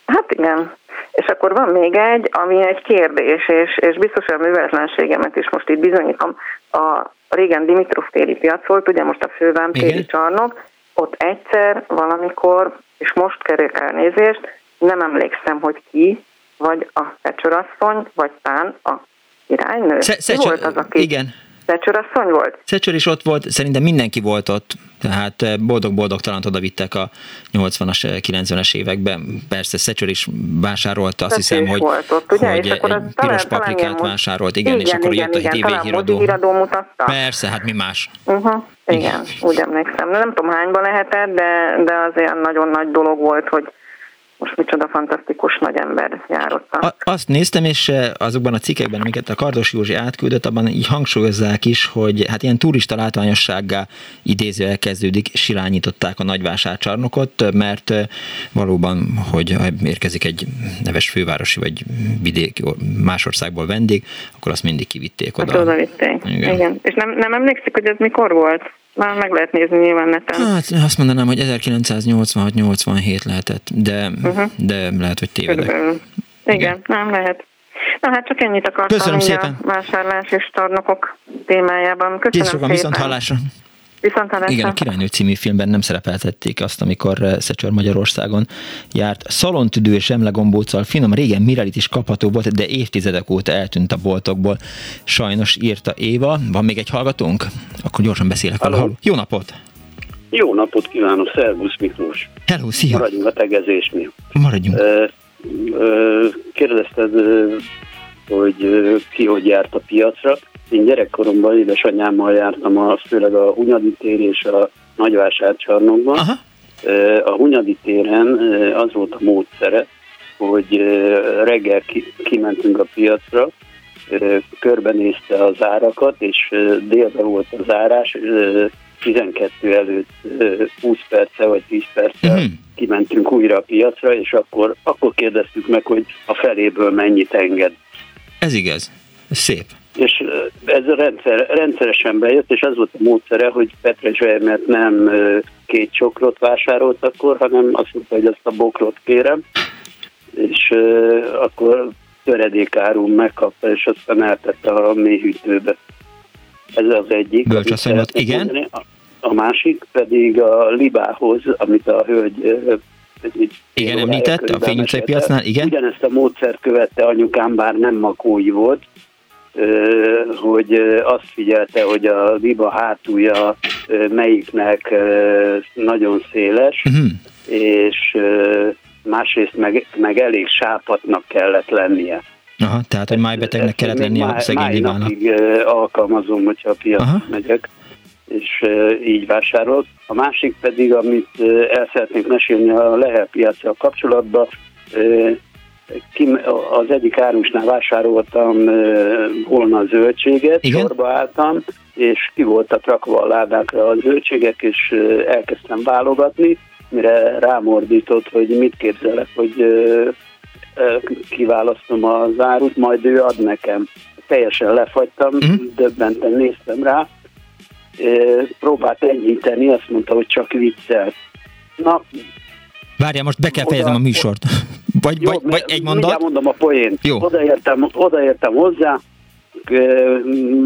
Hát igen. És akkor van még egy, ami egy kérdés, és, és biztos, hogy a műveletlenségemet is most itt bizonyítom. A régen Dimitrov téri piac volt, ugye most a fővám téri csarnok, ott egyszer, valamikor, és most kerül elnézést, nem emlékszem, hogy ki, vagy a fecsorasszony, vagy tán a királynő.
Sze- Szecsor, volt az, aki
igen. Szecsorasszony volt?
Szecsor is ott volt, szerintem mindenki volt ott, tehát eh, boldog-boldog talán oda vittek a 80-as, 90-es eh, években. Persze Szecsor is vásárolta, azt Szecsor hiszem, hogy,
volt ott, ugye?
hogy egy talán, piros talán paprikát vásárolt, igen, igen, és akkor igen, jött igen, a tévéhíradó.
híradó mutatta.
Persze, hát mi más.
Uh-huh. Igen, igen, úgy emlékszem. Nem tudom hányban lehetett, de, de az olyan nagyon nagy dolog volt, hogy most micsoda fantasztikus nagy ember járott. A,
azt néztem, és eh, azokban a cikkekben, amiket a Kardos Józsi átküldött, abban így hangsúlyozzák is, hogy hát ilyen turista látványossággá idéző elkezdődik, silányították a nagyvásárcsarnokot, mert eh, valóban, hogy érkezik egy neves fővárosi vagy vidéki más országból vendég, akkor azt mindig kivitték oda. Hát
oda vitték. Igen. Igen. És nem, nem emlékszik, hogy ez mikor volt? Már meg lehet nézni nyilván neten.
Hát azt mondanám, hogy 1986-87 lehetett, de, uh-huh. de lehet, hogy tévedek.
Igen, Igen, nem lehet. Na hát csak ennyit akartam
Köszönöm szépen.
a vásárlás és tarnokok témájában. Köszönöm
szépen. viszont hallásra.
Igen,
a Királynő című filmben nem szerepeltették azt, amikor eh, Szecsör Magyarországon járt. Szalontüdő és emlegombóccal finom, régen Mirelit is kapható volt, de évtizedek óta eltűnt a boltokból. Sajnos írta Éva. Van még egy hallgatónk? Akkor gyorsan beszélek vele. Jó napot!
Jó napot kívánok, szervusz Miklós!
Hello, szia!
Maradjunk a tegezésnél.
Maradjunk.
Kérdezted, hogy ki hogy járt a piacra. Én gyerekkoromban édesanyámmal jártam, a, főleg a Hunyadi tér és a Nagyvásárcsarnokban. Aha. A Hunyadi téren az volt a módszere, hogy reggel kimentünk a piacra, körbenézte az árakat, és délbe volt az árás, 12 előtt 20 perce vagy 10 perce uh-huh. kimentünk újra a piacra, és akkor, akkor kérdeztük meg, hogy a feléből mennyit enged.
Ez igaz. Szép
és ez rendszer, rendszeresen bejött, és az volt a módszere, hogy Petre mert nem két csokrot vásárolt akkor, hanem azt mondta, hogy azt a bokrot kérem, és akkor töredékárum megkapta, és aztán eltette a mélyhűtőbe. Ez az egyik.
Bölcsasszonyot, igen.
A, a másik pedig a libához, amit a hölgy
igen, említett, a fényutcai piacnál, igen.
Ugyanezt a módszert követte anyukám, bár nem makói volt, hogy azt figyelte, hogy a liba hátulja melyiknek nagyon széles, uh-huh. és másrészt meg, meg elég sápatnak kellett lennie.
Aha, tehát egy májbetegnek kellett lennie a szegény libának.
alkalmazom, hogyha a piac Aha. megyek, és így vásárolok. A másik pedig, amit el szeretnék mesélni a Lehel piacra kapcsolatban, az egyik árusnál vásároltam volna a zöldséget, Igen? sorba álltam, és ki voltak rakva a ládákra a zöldségek, és elkezdtem válogatni, mire rámordított, hogy mit képzelek, hogy kiválasztom az árut, majd ő ad nekem. Teljesen lefagytam, uh-huh. döbbenten néztem rá, próbált enyhíteni, azt mondta, hogy csak viccel. Na,
Várjál, most be kell fejezem a műsort. Vagy, Jó, vagy, vagy egy mondat?
mondom a poént.
Jó.
Odaértem, odaértem hozzá,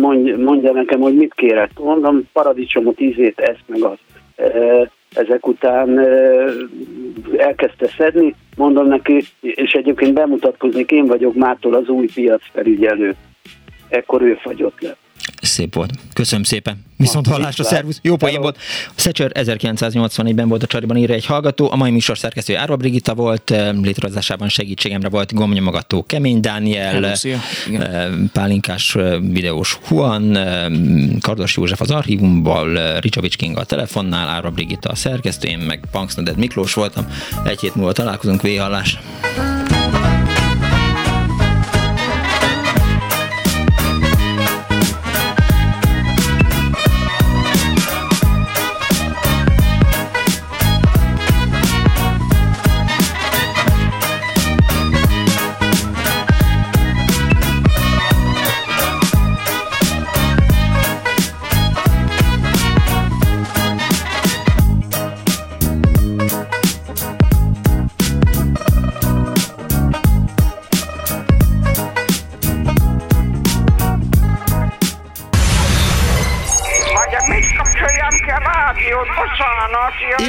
mondja, mondja nekem, hogy mit kérek. Mondom, paradicsomot, ízét, ezt meg azt. Ezek után elkezdte szedni, mondom neki, és egyébként bemutatkozni, én vagyok mától az új piacfelügyelő. Ekkor ő fagyott le.
Szép volt. Köszönöm szépen. Viszont hallásra, szervusz. Jó poén volt. A Szecsör 1984-ben volt a Csariban írja egy hallgató. A mai műsor szerkesztő Árva Brigitta volt, eh, létrehozásában segítségemre volt gomnyomogató Kemény Dániel, Pálinkás videós Juan, Kardos József az archívumból, Ricsovics King a telefonnál, Árva Brigitta a szerkesztő, én meg Punksnoded Miklós voltam. Egy hét múlva találkozunk, véhallás.